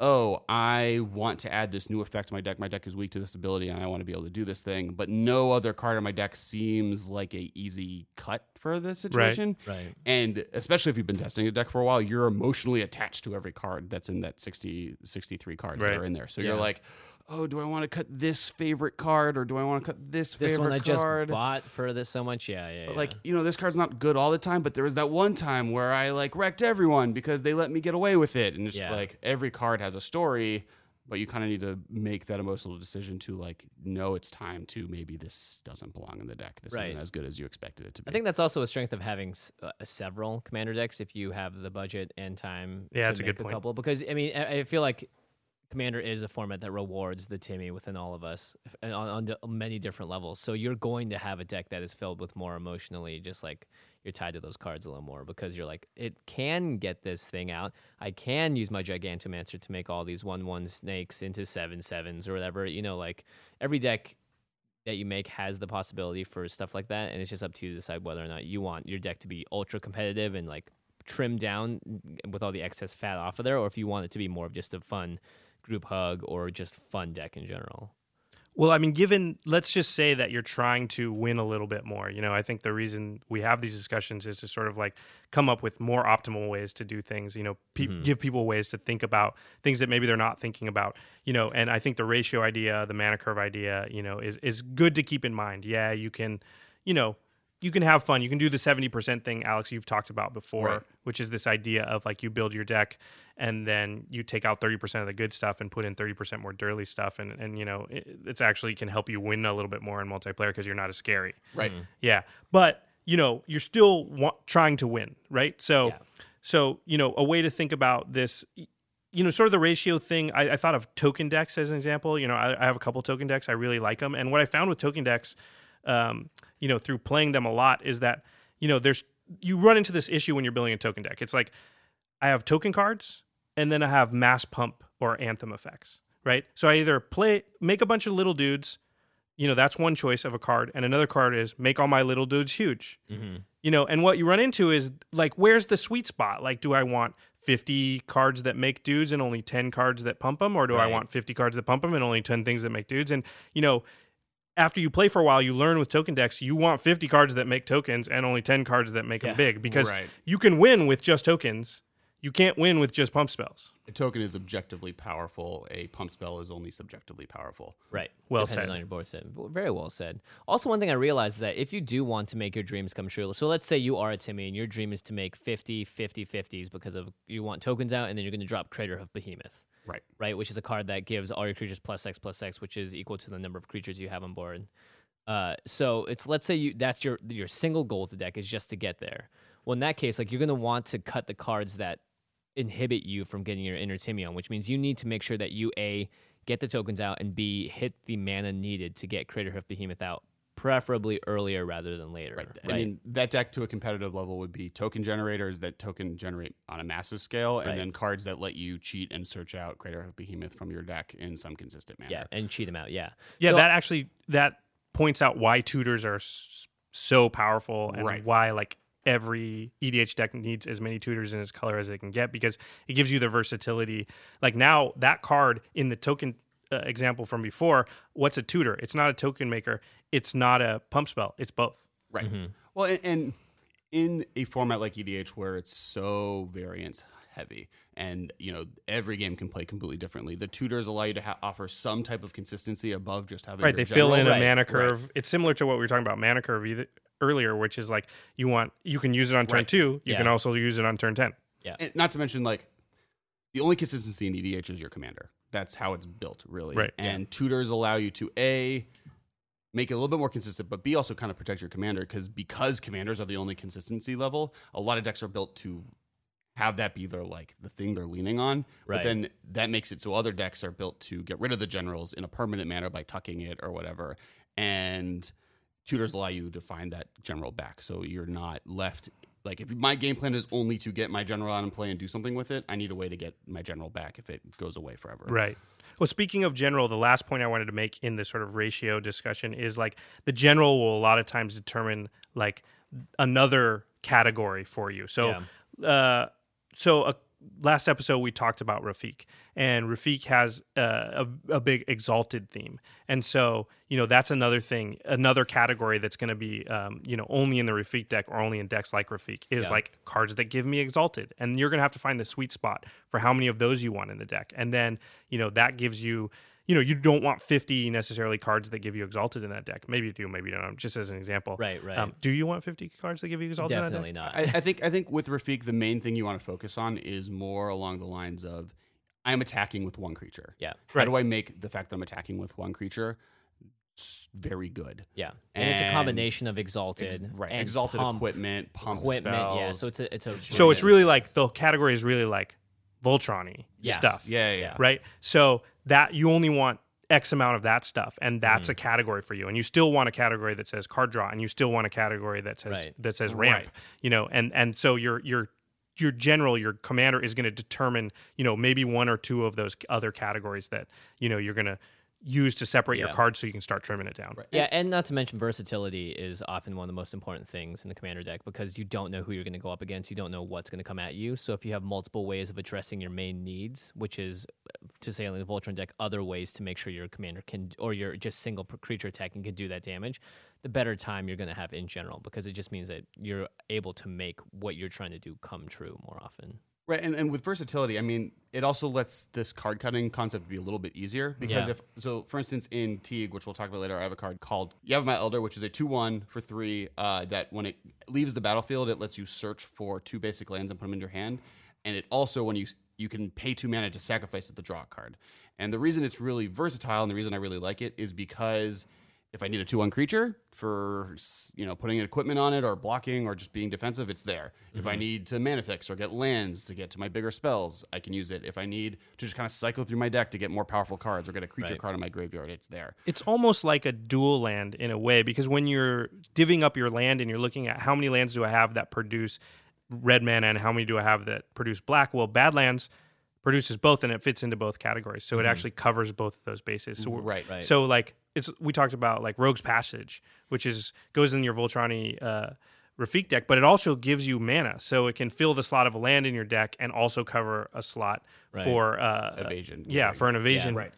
Speaker 3: oh, I want to add this new effect to my deck. My deck is weak to this ability, and I want to be able to do this thing. But no other card on my deck seems like a easy cut for this situation.
Speaker 1: Right. right.
Speaker 3: And especially if you've been testing a deck for a while, you're emotionally attached to every card that's in that 60, 63 cards that are in there. So
Speaker 1: Yeah.
Speaker 3: you're like, oh, do I want to cut this favorite card or do I want to cut this,
Speaker 1: This
Speaker 3: favorite
Speaker 1: one I just
Speaker 3: card?
Speaker 1: bought for this so much. Yeah, yeah. yeah.
Speaker 3: Like, you know, this card's not good all the time, but there was that one time where I like wrecked everyone because they let me get away with it. And it's
Speaker 1: Yeah.
Speaker 3: like every card has a story, but you kind of need to make that emotional decision to like, no, it's time to maybe this doesn't belong in the deck. This
Speaker 1: Right.
Speaker 3: isn't as good as you expected it to be.
Speaker 1: I think that's also a strength of having s- uh, several commander decks if you have the budget and time.
Speaker 2: Yeah,
Speaker 1: to
Speaker 2: that's a
Speaker 1: make
Speaker 2: good point.
Speaker 1: couple because I mean I, I feel like commander is a format that rewards the Timmy within all of us on, on many different levels. So you're going to have a deck that is filled with more emotionally, just like you're tied to those cards a little more because you're like it can get this thing out. I can use my Gigantomancer to make all these one one snakes into seven sevens or whatever. You know, like every deck that you make has the possibility for stuff like that, and it's just up to you to decide whether or not you want your deck to be ultra competitive and like trimmed down mm, with all the excess fat off of there, or if you want it to be more of just a fun group hug or just fun deck in general.
Speaker 2: Well, I mean, given let's just say that you're trying to win a little bit more. You know, I think the reason we have these discussions is to sort of like come up with more optimal ways to do things. You know, pe- mm-hmm. give people ways to think about things that maybe they're not thinking about. You know, and I think the ratio idea, the mana curve idea, you know, is is good to keep in mind. Yeah, you can, you know. You can have fun. You can do the 70% thing, Alex, you've talked about before,
Speaker 3: Right.
Speaker 2: which is this idea of like you build your deck and then you take out 30% of the good stuff and put in 30% more dirty stuff and and you know it, it's actually can help you win a little bit more in multiplayer because you're not as scary
Speaker 3: right.
Speaker 2: yeah but you know you're still wa- trying to win right so
Speaker 1: Yeah.
Speaker 2: so you know a way to think about this you know sort of the ratio thing I, I thought of token decks as an example you know I, I have a couple token decks i really like them and what i found with token decks um, you know through playing them a lot is that you know there's you run into this issue when you're building a token deck it's like I have token cards and then I have mass pump or anthem effects, right? So I either play make a bunch of little dudes, you know, that's one choice of a card, and another card is make all my little dudes huge.
Speaker 1: Mm-hmm.
Speaker 2: You know, and what you run into is like where's the sweet spot? Like do I want 50 cards that make dudes and only 10 cards that pump them or do I want 50 cards that pump them and only 10 things that make dudes? And you know, after you play for a while, you learn with token decks, you want 50 cards that make tokens and only 10 cards that make
Speaker 1: Yeah.
Speaker 2: them big because
Speaker 3: Right.
Speaker 2: you can win with just tokens. You can't win with just pump spells.
Speaker 3: A token is objectively powerful. A pump spell is only subjectively powerful.
Speaker 1: Right.
Speaker 2: Well
Speaker 1: depending
Speaker 2: said.
Speaker 1: on your board set. Very well said. Also, one thing I realized is that if you do want to make your dreams come true, so let's say you are a Timmy and your dream is to make 50, 50, 50s because of you want tokens out and then you're going to drop Craterhoof Behemoth,
Speaker 3: Right.
Speaker 1: right? Which is a card that gives all your creatures plus X plus X, which is equal to the number of creatures you have on board. Uh, so it's let's say you that's your your single goal of the deck is just to get there. Well, in that case, like you're to want to cut the cards that inhibit you from getting your inner Timion, which means you need to make sure that you a get the tokens out and b hit the mana needed to get Craterhoof Behemoth out, preferably earlier rather than later. Right.
Speaker 3: I mean, that deck to a competitive level would be token generators that token generate on a massive scale, and
Speaker 1: Right.
Speaker 3: then cards that let you cheat and search out Craterhoof Behemoth from your deck in some consistent manner.
Speaker 1: yeah, and cheat them out. Yeah.
Speaker 2: Yeah,
Speaker 1: So-
Speaker 2: that actually that points out why tutors are so powerful and
Speaker 3: Right.
Speaker 2: why like every EDH deck needs as many tutors in its color as it can get because it gives you the versatility. Like now that card in the token uh, example from before, what's a tutor? It's not a token maker. It's not a pump spell. It's both.
Speaker 3: Right.
Speaker 1: Mm-hmm.
Speaker 3: Well, and, and in a format like EDH where it's so variance heavy, and you know every game can play completely differently, the tutors allow you to ha- offer some type of consistency above just having
Speaker 2: Right.
Speaker 3: your
Speaker 2: They fill
Speaker 3: general-
Speaker 2: in a
Speaker 1: Right,
Speaker 2: mana
Speaker 3: right.
Speaker 2: curve. It's similar to what we were talking about mana curve either, earlier, which is like you want you can use it on turn
Speaker 3: Right.
Speaker 2: two. You
Speaker 1: Yeah.
Speaker 2: can also use it on turn ten.
Speaker 3: And not to mention like the only consistency in EDH is your commander. That's how it's built, really.
Speaker 2: Right.
Speaker 3: And tutors allow you to a make it a little bit more consistent, but b also kind of protect your commander because because commanders are the only consistency level. A lot of decks are built to have that be their like the thing they're leaning on.
Speaker 1: Right.
Speaker 3: But then that makes it so other decks are built to get rid of the generals in a permanent manner by tucking it or whatever. And tutors allow you to find that general back, so you're not left. Like if my game plan is only to get my general out and play and do something with it, I need a way to get my general back if it goes away forever.
Speaker 2: Right. Well, speaking of general, the last point I wanted to make in this sort of ratio discussion is like the general will a lot of times determine like another category for you. So, uh, so a, last episode we talked about Rafiq, and Rafiq has uh, a, a big exalted theme, and so you know that's another thing, another category that's going to be um, you know only in the Rafiq deck or only in decks like Rafiq is
Speaker 1: Yeah.
Speaker 2: like cards that give me exalted, and you're going to have to find the sweet spot for how many of those you want in the deck, and then you know that gives you. You know, you don't want 50 necessarily cards that give you exalted in that deck. Maybe you do, maybe you don't. Just as an example.
Speaker 1: Right, right.
Speaker 2: Um, do you want 50 cards that give you exalted in that
Speaker 1: Definitely not.
Speaker 3: I, I think I think with Rafiq, the main thing you want to focus on is more along the lines of I'm attacking with one creature.
Speaker 1: yeah.
Speaker 3: How
Speaker 2: Right.
Speaker 3: do I make the fact that I'm attacking with one creature very good?
Speaker 1: Yeah. And, it's a combination of
Speaker 3: Ex-
Speaker 1: exalted
Speaker 3: right.
Speaker 1: and
Speaker 3: Exalted
Speaker 1: pump
Speaker 3: equipment, pump
Speaker 1: equipment.
Speaker 3: spells.
Speaker 1: Yeah. So it's a it's a
Speaker 2: So it's really like the category is really like Voltron-y
Speaker 1: Yes.
Speaker 2: stuff.
Speaker 3: yeah, yeah, yeah.
Speaker 2: right? So that you only want X amount of that stuff, and that's
Speaker 1: Mm-hmm.
Speaker 2: a category for you. And you still want a category that says card draw, and you still want a category that says
Speaker 1: Right.
Speaker 2: that says ramp.
Speaker 3: Right.
Speaker 2: You know, and and so your your your general, your commander is going to determine, you know, maybe one or two of those other categories that you know you're going to use to separate your cards, so you can start trimming it down.
Speaker 1: Yeah, and not to mention versatility is often one of the most important things in the commander deck because you don't know who you're going to go up against. You don't know what's going to come at you. So if you have multiple ways of addressing your main needs, which is to say in the Voltron deck, other ways to make sure your commander can or your just single creature attacking can do that damage, the better time you're going to have in general because it just means that you're able to make what you're trying to do come true more often.
Speaker 3: Right, and, and with versatility, I mean, it also lets this card cutting concept be a little bit easier because
Speaker 1: Yeah.
Speaker 3: if so, for instance, in Teeg, which we'll talk about later, I have a card called Yavimaya Elder, which is a two-one for three. Uh, that when it leaves the battlefield, it lets you search for two basic lands and put them in your hand, and it also when you you can pay two mana to sacrifice it to draw a card. And the reason it's really versatile and the reason I really like it is because if I need a two-one creature for you know putting equipment on it or blocking or just being defensive, it's there. If I mm-hmm. need to mana fix or get lands to get to my bigger spells, I can use it. If I need to just kind of cycle through my deck to get more powerful cards or get a creature
Speaker 1: Right.
Speaker 3: card in my graveyard, it's there.
Speaker 2: it's almost like a dual land in a way because when you're divvying up your land and you're looking at how many lands do I have that produce red mana and how many do I have that produce black, well, Badlands produces both, and it fits into both categories. So it actually covers both of those bases. So we're-
Speaker 3: Right.
Speaker 1: Right.
Speaker 2: So like it's we talked about like Rogue's Passage, which is goes in your Voltrani uh, Rafiq deck, but it also gives you mana, so it can fill the slot of a land in your deck and also cover a slot
Speaker 1: Right.
Speaker 2: for uh,
Speaker 3: Evasion.
Speaker 2: Yeah, for an evasion.
Speaker 3: Right.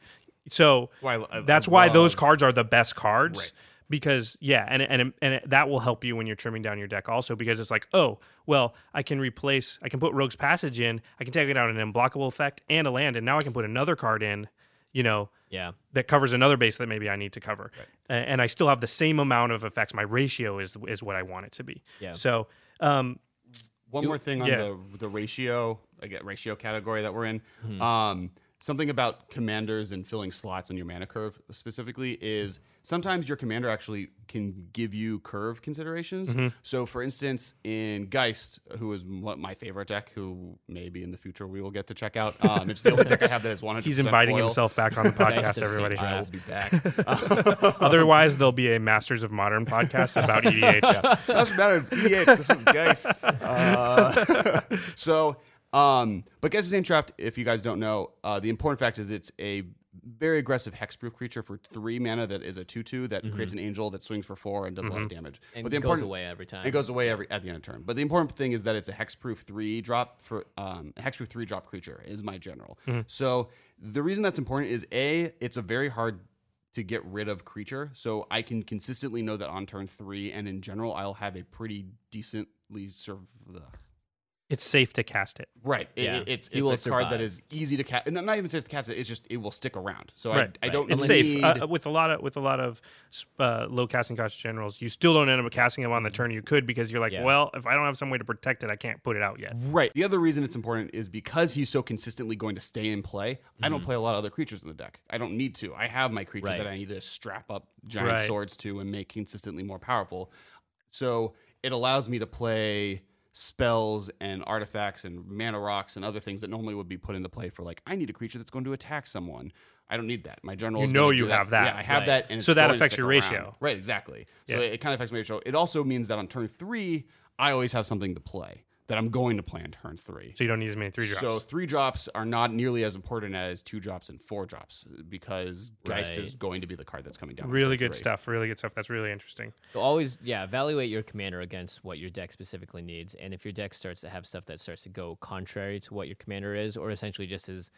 Speaker 2: So
Speaker 3: why I- I
Speaker 2: that's why those cards are the best cards.
Speaker 3: Right.
Speaker 2: Because yeah, and and and it, that will help you when you're trimming down your deck also because it's like oh well I can replace I can put Rogue's Passage in I can take it out an unblockable effect and a land and now I can put another card in, you know
Speaker 1: Yeah.
Speaker 2: that covers another base that maybe I need to cover, A- and I still have the same amount of effects. My ratio is is what I want it to be.
Speaker 1: Yeah.
Speaker 2: So um,
Speaker 3: One more thing on
Speaker 2: yeah.
Speaker 3: the the ratio, I get ratio category that we're in.
Speaker 1: Mm-hmm.
Speaker 3: Um, something about commanders and filling slots on your mana curve specifically is sometimes your commander actually can give you curve considerations.
Speaker 2: Mm-hmm.
Speaker 3: So, for instance, in Geist, who is my favorite deck, who maybe in the future we will get to check out. Um, it's the only deck I have that is one hundred.
Speaker 2: he's inviting
Speaker 3: foil.
Speaker 2: himself back on the podcast. everybody.
Speaker 3: I will be back.
Speaker 2: Otherwise, there'll be a Masters of Modern podcast about EDH.
Speaker 3: Doesn't matter. EDH. This is Geist. Uh, so, um, but Geist is Draft, if you guys don't know, uh, the important fact is it's a very aggressive hexproof creature for three mana that is a 2 2 that mm-hmm. creates an angel that swings for four and does a lot of mm-hmm. damage.
Speaker 1: And
Speaker 3: but the
Speaker 1: goes
Speaker 3: important,
Speaker 1: away every time.
Speaker 3: It goes away every at the end of turn. But the important thing is that it's a hexproof three drop for um, a hexproof three drop creature is my general. Mm-hmm. So the reason that's important is a it's a very hard to get rid of creature. So I can consistently know that on turn three and in general I'll have a pretty decently serve.
Speaker 2: It's safe to cast it.
Speaker 3: Right.
Speaker 1: Yeah.
Speaker 3: it- it's it's a
Speaker 1: will
Speaker 3: card that is easy to cast. Not even says to cast it. It's just it will stick around. So
Speaker 2: Right,
Speaker 3: I, I don't.
Speaker 2: It's
Speaker 3: need,
Speaker 2: safe uh, with a lot of with a lot of uh, low casting cost generals. You still don't end up casting them on the turn you could because you're like,
Speaker 1: Yeah.
Speaker 2: well, if I don't have some way to protect it, I can't put it out yet.
Speaker 3: Right. The other reason it's important is because he's so consistently going to stay in play. I don't play a lot of other creatures in the deck. I don't need to. I have my creature
Speaker 1: Right.
Speaker 3: that I need to strap up giant
Speaker 2: Right.
Speaker 3: swords to and make consistently more powerful. So it allows me to play spells and artifacts and mana rocks and other things that normally would be put into play for like I need a creature that's going to attack someone. I don't need that. My general.
Speaker 2: You
Speaker 3: is
Speaker 2: know you have that.
Speaker 3: Yeah, I have
Speaker 1: Right.
Speaker 3: that, and
Speaker 2: So that affects your
Speaker 3: around.
Speaker 2: ratio.
Speaker 3: Right. Exactly. So it, it kind of affects my ratio. It also means that on turn three, I always have something to play that I'm going to play on turn three.
Speaker 2: So you don't need as many three drops.
Speaker 3: So three drops are not nearly as important as two drops and four drops because Geist
Speaker 1: Right.
Speaker 3: is going to be the card that's coming down.
Speaker 2: really good
Speaker 3: three.
Speaker 2: stuff. Really good stuff. That's really interesting.
Speaker 1: So always, yeah, evaluate your commander against what your deck specifically needs. And if your deck starts to have stuff that starts to go contrary to what your commander is, or essentially just is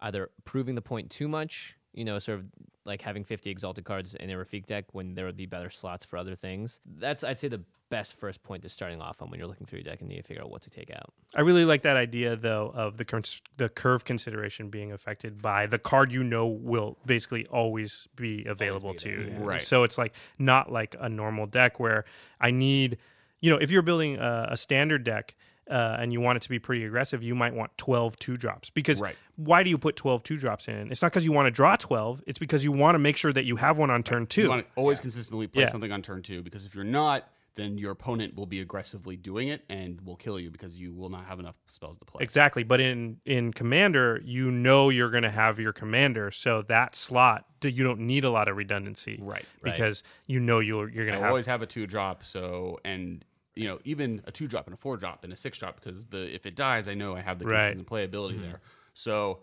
Speaker 1: either proving the point too much, you know, sort of like having 50 exalted cards in a Rafiq deck when there would be better slots for other things. That's, I'd say, the best first point to starting off on when you're looking through your deck and need to figure out what to take out.
Speaker 2: I really like that idea though of the cons- the curve consideration being affected by the card you know will basically always be available to you.
Speaker 3: Right.
Speaker 2: So it's like not like a normal deck where I need, you know, if you're building a, a standard deck. Uh, and you want it to be pretty aggressive, you might want 12 two drops. Because
Speaker 3: Right.
Speaker 2: why do you put 12 two drops in? It's not because you want to draw 12, it's because you want to make sure that you have one on turn two.
Speaker 3: You want to always consistently play
Speaker 2: Yeah.
Speaker 3: something on turn two because if you're not, then your opponent will be aggressively doing it and will kill you because you will not have enough spells to play.
Speaker 2: Exactly, but in in commander, you know you're going to have your commander, so that slot you don't need a lot of redundancy,
Speaker 3: Right.
Speaker 1: Right.
Speaker 2: Because you know you're you're going to have
Speaker 3: always have a two drop. So and you know even a two drop and a four drop and a six drop because the if it dies, I know I have the
Speaker 2: Right.
Speaker 3: consistent playability there. So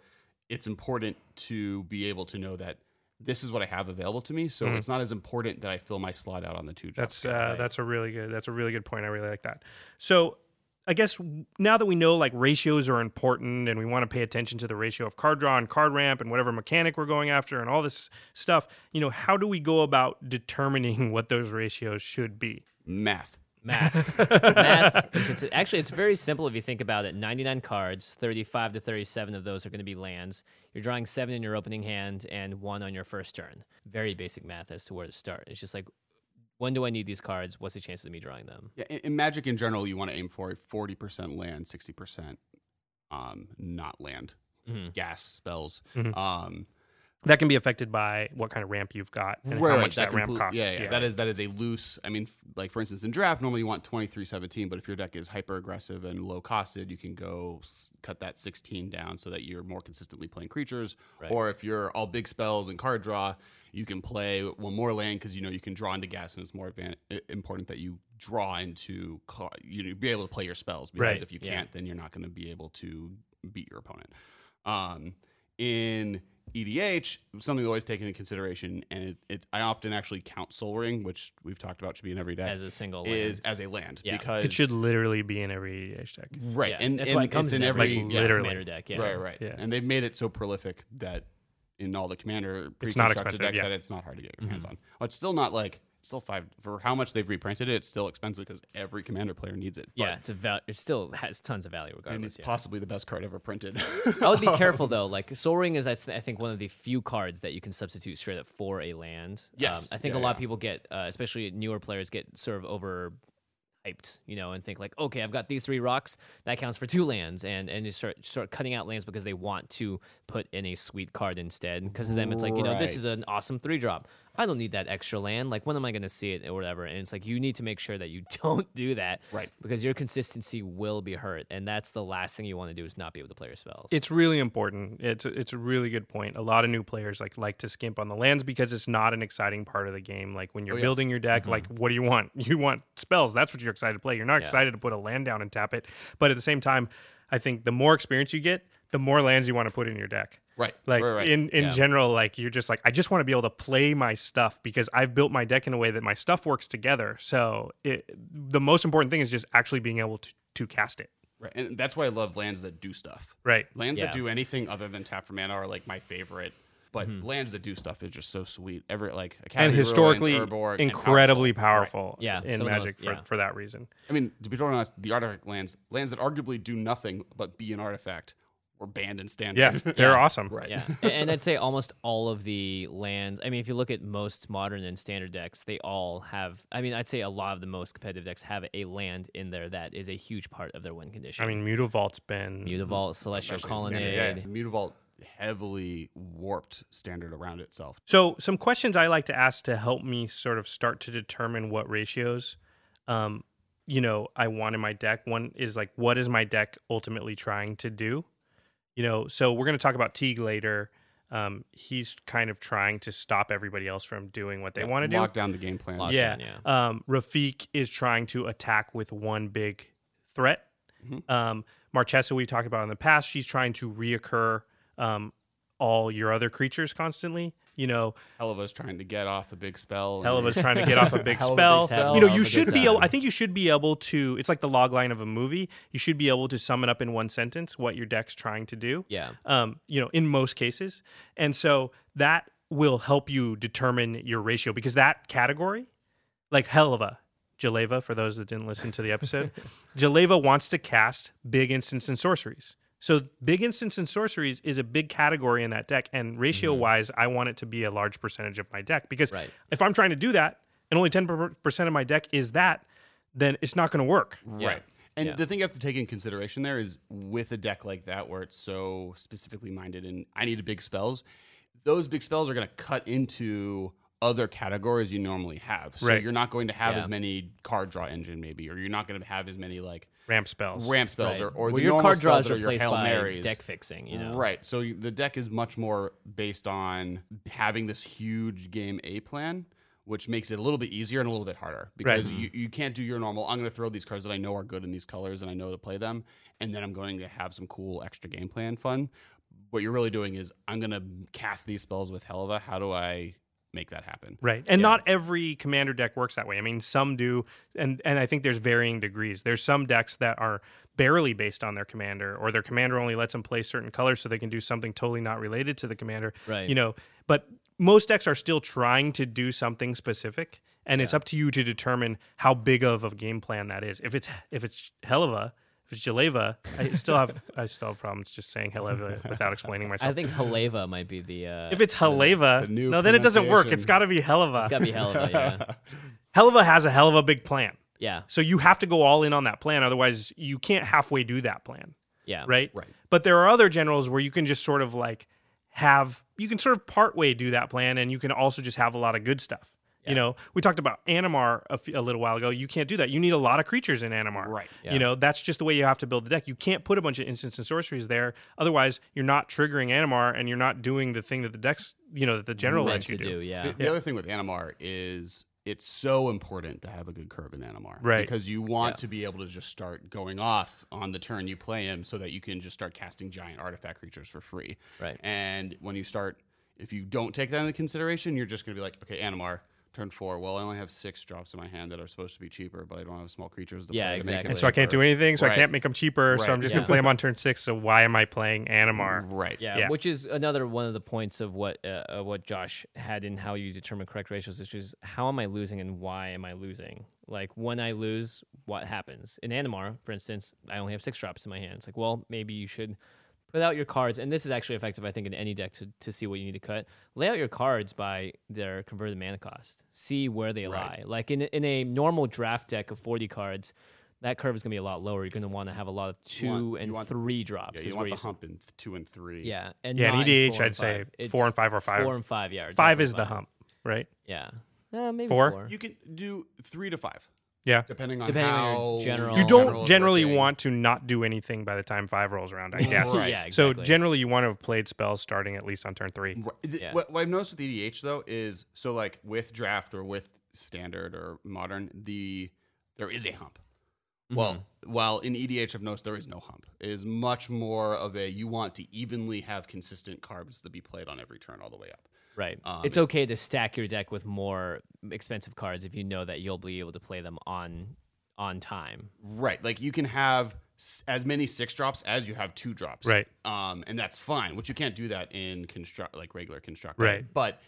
Speaker 3: it's important to be able to know that this is what I have available to me. So it's not as important that I fill my slot out on the two drop.
Speaker 2: That's uh, that's a really good that's a really good point. I really like that. So I guess now that we know like ratios are important and we want to pay attention to the ratio of card draw and card ramp and whatever mechanic we're going after and all this stuff, you know, how do we go about determining what those ratios should be?
Speaker 3: math.
Speaker 1: Math. Math. It's, actually, it's very simple if you think about it. 99 cards, 35 to 37 of those are going to be lands. You're drawing seven in your opening hand and one on your first turn. Very basic math as to where to start. It's just like, when do I need these cards? What's the chances of me drawing them?
Speaker 3: Yeah, in, in Magic in general, you want to aim for a forty percent land, sixty percent um, not land,
Speaker 1: Mhm.
Speaker 3: gas spells.
Speaker 2: Mhm.
Speaker 3: Um,
Speaker 2: That can be affected by what kind of ramp you've got and how much that, ramp
Speaker 3: complete-
Speaker 2: costs.
Speaker 3: Yeah, yeah, that is that is a loose. I mean, like for instance, in draft, normally you want twenty three seventeen, but if your deck is hyper aggressive and low costed, you can go s- cut that sixteen down so that you're more consistently playing creatures.
Speaker 1: Right.
Speaker 3: Or if you're all big spells and card draw, you can play one more land because you know you can draw into gas, and it's more advan- important that you draw into ca- you know be able to play your spells because
Speaker 2: Right,
Speaker 3: if you can't, then you're not going to be able to beat your opponent. Um, in EDH, something always taken into consideration, and it, it I often actually count Sol Ring, which we've talked about should be in every deck,
Speaker 1: as a single
Speaker 3: is
Speaker 1: land.
Speaker 3: as a land
Speaker 1: Yeah.
Speaker 3: because
Speaker 2: It should literally be in every EDH deck.
Speaker 3: right,
Speaker 1: Yeah,
Speaker 3: and,
Speaker 1: that's
Speaker 3: and
Speaker 1: why it comes
Speaker 3: it's in
Speaker 1: in
Speaker 3: every
Speaker 2: Like,
Speaker 3: yeah,
Speaker 2: literally.
Speaker 1: commander deck. Yeah.
Speaker 3: Right, right.
Speaker 2: Yeah.
Speaker 3: And they've made it so prolific that in all the commander
Speaker 2: It's
Speaker 3: pre-constructed decks
Speaker 2: yeah. Mm-hmm.
Speaker 3: that it's not hard to get your hands on. Well, it's still not like it's still five for how much they've reprinted it. It's still expensive because every commander player needs it.
Speaker 1: Yeah,
Speaker 3: But-
Speaker 1: it's a val- it still has tons of value regardless.
Speaker 3: and it's
Speaker 1: yeah.
Speaker 3: possibly the best card ever printed.
Speaker 1: I would be careful though. Like Sol Ring is, I think, one of the few cards that you can substitute straight up for a land.
Speaker 3: Yes.
Speaker 1: um, I think
Speaker 3: Yeah,
Speaker 1: a lot
Speaker 3: yeah.
Speaker 1: of people get, uh, especially newer players, get sort of over hyped, you know, and think like, okay, I've got these three rocks that counts for two lands, and and just start start cutting out lands because they want to put in a sweet card instead. Because of them, it's like you know, this is an awesome three drop. I don't need that extra land. Like, when am I going to see it or whatever? And it's like you need to make sure that you don't do that,
Speaker 3: Right.
Speaker 1: Because your consistency will be hurt, and that's the last thing you want to do is not be able to play your spells.
Speaker 2: It's really important. It's a, it's a really good point. A lot of new players like like to skimp on the lands because it's not an exciting part of the game. Like when you're oh,
Speaker 3: yeah.
Speaker 2: building your deck, mm-hmm. like what do you want? You want spells. That's what you're excited to play. You're not
Speaker 1: Yeah.
Speaker 2: excited to put a land down and tap it. But at the same time, I think the more experience you get, the more lands you want to put in your deck.
Speaker 3: Right.
Speaker 2: Like
Speaker 3: right, right.
Speaker 2: in in
Speaker 1: Yeah.
Speaker 2: general, like you're just like I just want to be able to play my stuff because I've built my deck in a way that my stuff works together. So it, the most important thing is just actually being able to to cast it.
Speaker 3: right. And that's why I love lands that do stuff.
Speaker 2: Right.
Speaker 3: Lands
Speaker 1: Yeah.
Speaker 3: that do anything other than tap for mana are like my favorite. But lands that do stuff is just so sweet. Ever like
Speaker 2: and
Speaker 3: Academy Ruins,
Speaker 2: historically
Speaker 3: Urborg, and
Speaker 2: incredibly
Speaker 3: powerful.
Speaker 2: powerful,
Speaker 1: Yeah,
Speaker 2: in Magic
Speaker 1: those-
Speaker 2: for,
Speaker 1: yeah.
Speaker 2: for that reason.
Speaker 3: I mean, to be totally honest, the artifact lands, lands that arguably do nothing but be an artifact, were banned in standard.
Speaker 2: Yeah, they're
Speaker 1: Yeah.
Speaker 2: awesome.
Speaker 3: right.
Speaker 1: Yeah, and I'd say almost all of the lands. I mean, if you look at most modern and standard decks, they all have. I mean, I'd say a lot of the most competitive decks have a land in there that is a huge part of their win condition.
Speaker 2: I mean, Mutavault's been
Speaker 1: Mutavault, Celestial
Speaker 3: Especially in
Speaker 1: Colonnade.
Speaker 3: standard. Yeah, it's Mutavault heavily warped standard around itself.
Speaker 2: So, some questions I like to ask to help me sort of start to determine what ratios, um, you know, I want in my deck. One is like, what is my deck ultimately trying to do? You know, so we're going to talk about Teeg later. Um, he's kind of trying to stop everybody else from doing what they want to do.
Speaker 3: Lock down the game plan.
Speaker 1: Lock-
Speaker 2: yeah.
Speaker 1: down,
Speaker 2: Um, Rafiq is trying to attack with one big threat.
Speaker 3: Mhm.
Speaker 2: Um, Marchesa, we've talked about in the past, she's trying to reoccur um, all your other creatures constantly. You know,
Speaker 3: Helava's trying to get off a big spell. and-
Speaker 2: Helava's trying to get off a big
Speaker 3: Hell of a
Speaker 2: spell.
Speaker 3: spell.
Speaker 2: You know, you should be able.
Speaker 1: time.
Speaker 2: I think you should be able to. It's like the log line of a movie. You should be able to sum it up in one sentence what your deck's trying to do.
Speaker 1: Yeah,
Speaker 2: Um, you know, in most cases, and so that will help you determine your ratio because that category, like Helava, Jeleva, for those that didn't listen to the episode, Jeleva wants to cast big instants and sorceries. So big instants and sorceries is a big category in that deck, and ratio mm-hmm. wise, I want it to be a large percentage of my deck because
Speaker 1: Right.
Speaker 2: if I'm trying to do that and only ten percent of my deck is that, then it's not going to work.
Speaker 3: Right. And
Speaker 1: Yeah.
Speaker 3: the thing you have to take in consideration there is with a deck like that where it's so specifically minded and I need big spells, those big spells are going to cut into other categories you normally have. So
Speaker 2: Right.
Speaker 3: you're not going to have
Speaker 1: Yeah.
Speaker 3: as many card draw engine maybe, or you're not going to have as many like
Speaker 2: Ramp spells.
Speaker 3: ramp spells
Speaker 1: right.
Speaker 3: or, or
Speaker 1: Well,
Speaker 3: the
Speaker 1: your
Speaker 3: normal
Speaker 1: card draws
Speaker 3: that are your
Speaker 1: replaced
Speaker 3: Hail
Speaker 1: by
Speaker 3: Marys.
Speaker 1: deck fixing. You know,
Speaker 3: Right. So you- the deck is much more based on having this huge game A plan, which makes it a little bit easier and a little bit harder because
Speaker 2: Right.
Speaker 3: you, you can't do your normal. I'm going to throw these cards that I know are good in these colors and I know to play them, and then I'm going to have some cool extra game plan fun. What you're really doing is I'm going to cast these spells with Helva. How do I make that happen?
Speaker 2: Right. And
Speaker 3: Yeah.
Speaker 2: not every commander deck works that way. I mean, some do and and I think there's varying degrees. There's some decks that are barely based on their commander or their commander only lets them play certain colors so they can do something totally not related to the commander.
Speaker 1: Right.
Speaker 2: You know, but most decks are still trying to do something specific and it's up to you to determine how big of a game plan that is. If it's if it's hell of if it's Jeleva, I still have I still have problems just saying Heleva without explaining myself.
Speaker 1: I think Haleva might be the. Uh,
Speaker 2: if it's Heleva,
Speaker 3: the new
Speaker 2: no, then it doesn't work. It's got to be Heleva.
Speaker 1: it's gotta be Haleva. Yeah,
Speaker 2: Helva has a hell of a big plan.
Speaker 1: yeah,
Speaker 2: So you have to go all in on that plan. Otherwise, you can't halfway do that plan.
Speaker 1: yeah.
Speaker 2: Right?
Speaker 3: Right.
Speaker 2: But there are other generals where you can just sort of like have, you can sort of partway do that plan and you can also just have a lot of good stuff. You know, we talked about Animar a, f- a little while ago. You can't do that. You need a lot of creatures in Animar.
Speaker 3: Right.
Speaker 1: Yeah.
Speaker 2: You know, that's just the way you have to build the deck. You can't put a bunch of instants and sorceries there. Otherwise, you're not triggering Animar and you're not doing the thing that the decks, you know, that the general
Speaker 1: Meant
Speaker 2: lets
Speaker 1: to
Speaker 2: you
Speaker 1: do. Yeah.
Speaker 3: The, the other thing with Animar is it's so important to have a good curve in Animar.
Speaker 2: Right.
Speaker 3: Because you want
Speaker 2: Yeah.
Speaker 3: to be able to just start going off on the turn you play him so that you can just start casting giant artifact creatures for free.
Speaker 1: Right.
Speaker 3: And when you start, if you don't take that into consideration, you're just going to be like, okay, Animar, turn four. Well, I only have six drops in my hand that are supposed to be cheaper, but I don't have small creatures to
Speaker 1: Yeah,
Speaker 3: play to make
Speaker 1: exactly.
Speaker 3: it
Speaker 2: And so I can't do anything, so I can't make them cheaper. So I'm just
Speaker 1: Yeah.
Speaker 2: gonna play them on turn six. So why am I playing Animar?
Speaker 3: Right.
Speaker 1: Yeah,
Speaker 2: Yeah.
Speaker 1: which is another one of the points of what uh, of what Josh had in how you determine correct ratios, which is how am I losing and why am I losing? Like when I lose, what happens? In Animar, for instance, I only have six drops in my hand. It's like, well, maybe you should put out your cards, and this is actually effective, I think, in any deck to, to see what you need to cut. Lay out your cards by their converted mana cost. See where they
Speaker 3: Right.
Speaker 1: lie. Like in in a normal draft deck of forty cards. That curve is going to be a lot lower. You're going to want to have a lot of two
Speaker 3: want- you
Speaker 1: and
Speaker 3: want-
Speaker 1: three drops.
Speaker 3: Yeah, you want the
Speaker 1: s-
Speaker 3: hump in two and three.
Speaker 1: yeah, and
Speaker 2: Yeah, in
Speaker 1: in
Speaker 2: EDH,
Speaker 1: four
Speaker 2: I'd say
Speaker 1: five.
Speaker 2: four and five or five.
Speaker 1: Four and five, yeah.
Speaker 2: Five
Speaker 1: definitely
Speaker 2: is the hump, right?
Speaker 1: Yeah, uh, maybe
Speaker 2: Four?
Speaker 1: four.
Speaker 3: You can do three to five,
Speaker 2: Yeah.
Speaker 3: depending on
Speaker 1: Depending on
Speaker 3: how
Speaker 1: your general-
Speaker 2: You don't
Speaker 3: is
Speaker 2: generally
Speaker 3: working.
Speaker 2: want to not do anything by the time five rolls around, I guess.
Speaker 3: Right.
Speaker 1: Yeah,
Speaker 2: So
Speaker 1: exactly.
Speaker 2: generally, you want to have played spells starting at least on turn three.
Speaker 3: Right. Th-
Speaker 1: Yeah.
Speaker 3: What, what I've noticed with EDH though is so like with draft or with standard or modern, the there is a hump. Well,
Speaker 1: Mm-hmm.
Speaker 3: while in EDH I've noticed there is no hump. It is much more of a you want to evenly have consistent cards to be played on every turn all the way up.
Speaker 1: Right.
Speaker 3: um,
Speaker 1: it's okay to stack your deck with more expensive cards if you know that you'll be able to play them on on time.
Speaker 3: Right. Like you can have as many six drops as you have two drops.
Speaker 2: Right.
Speaker 3: Um, and that's fine. Which you can't do that in construct like regular construct.
Speaker 2: Right.
Speaker 3: But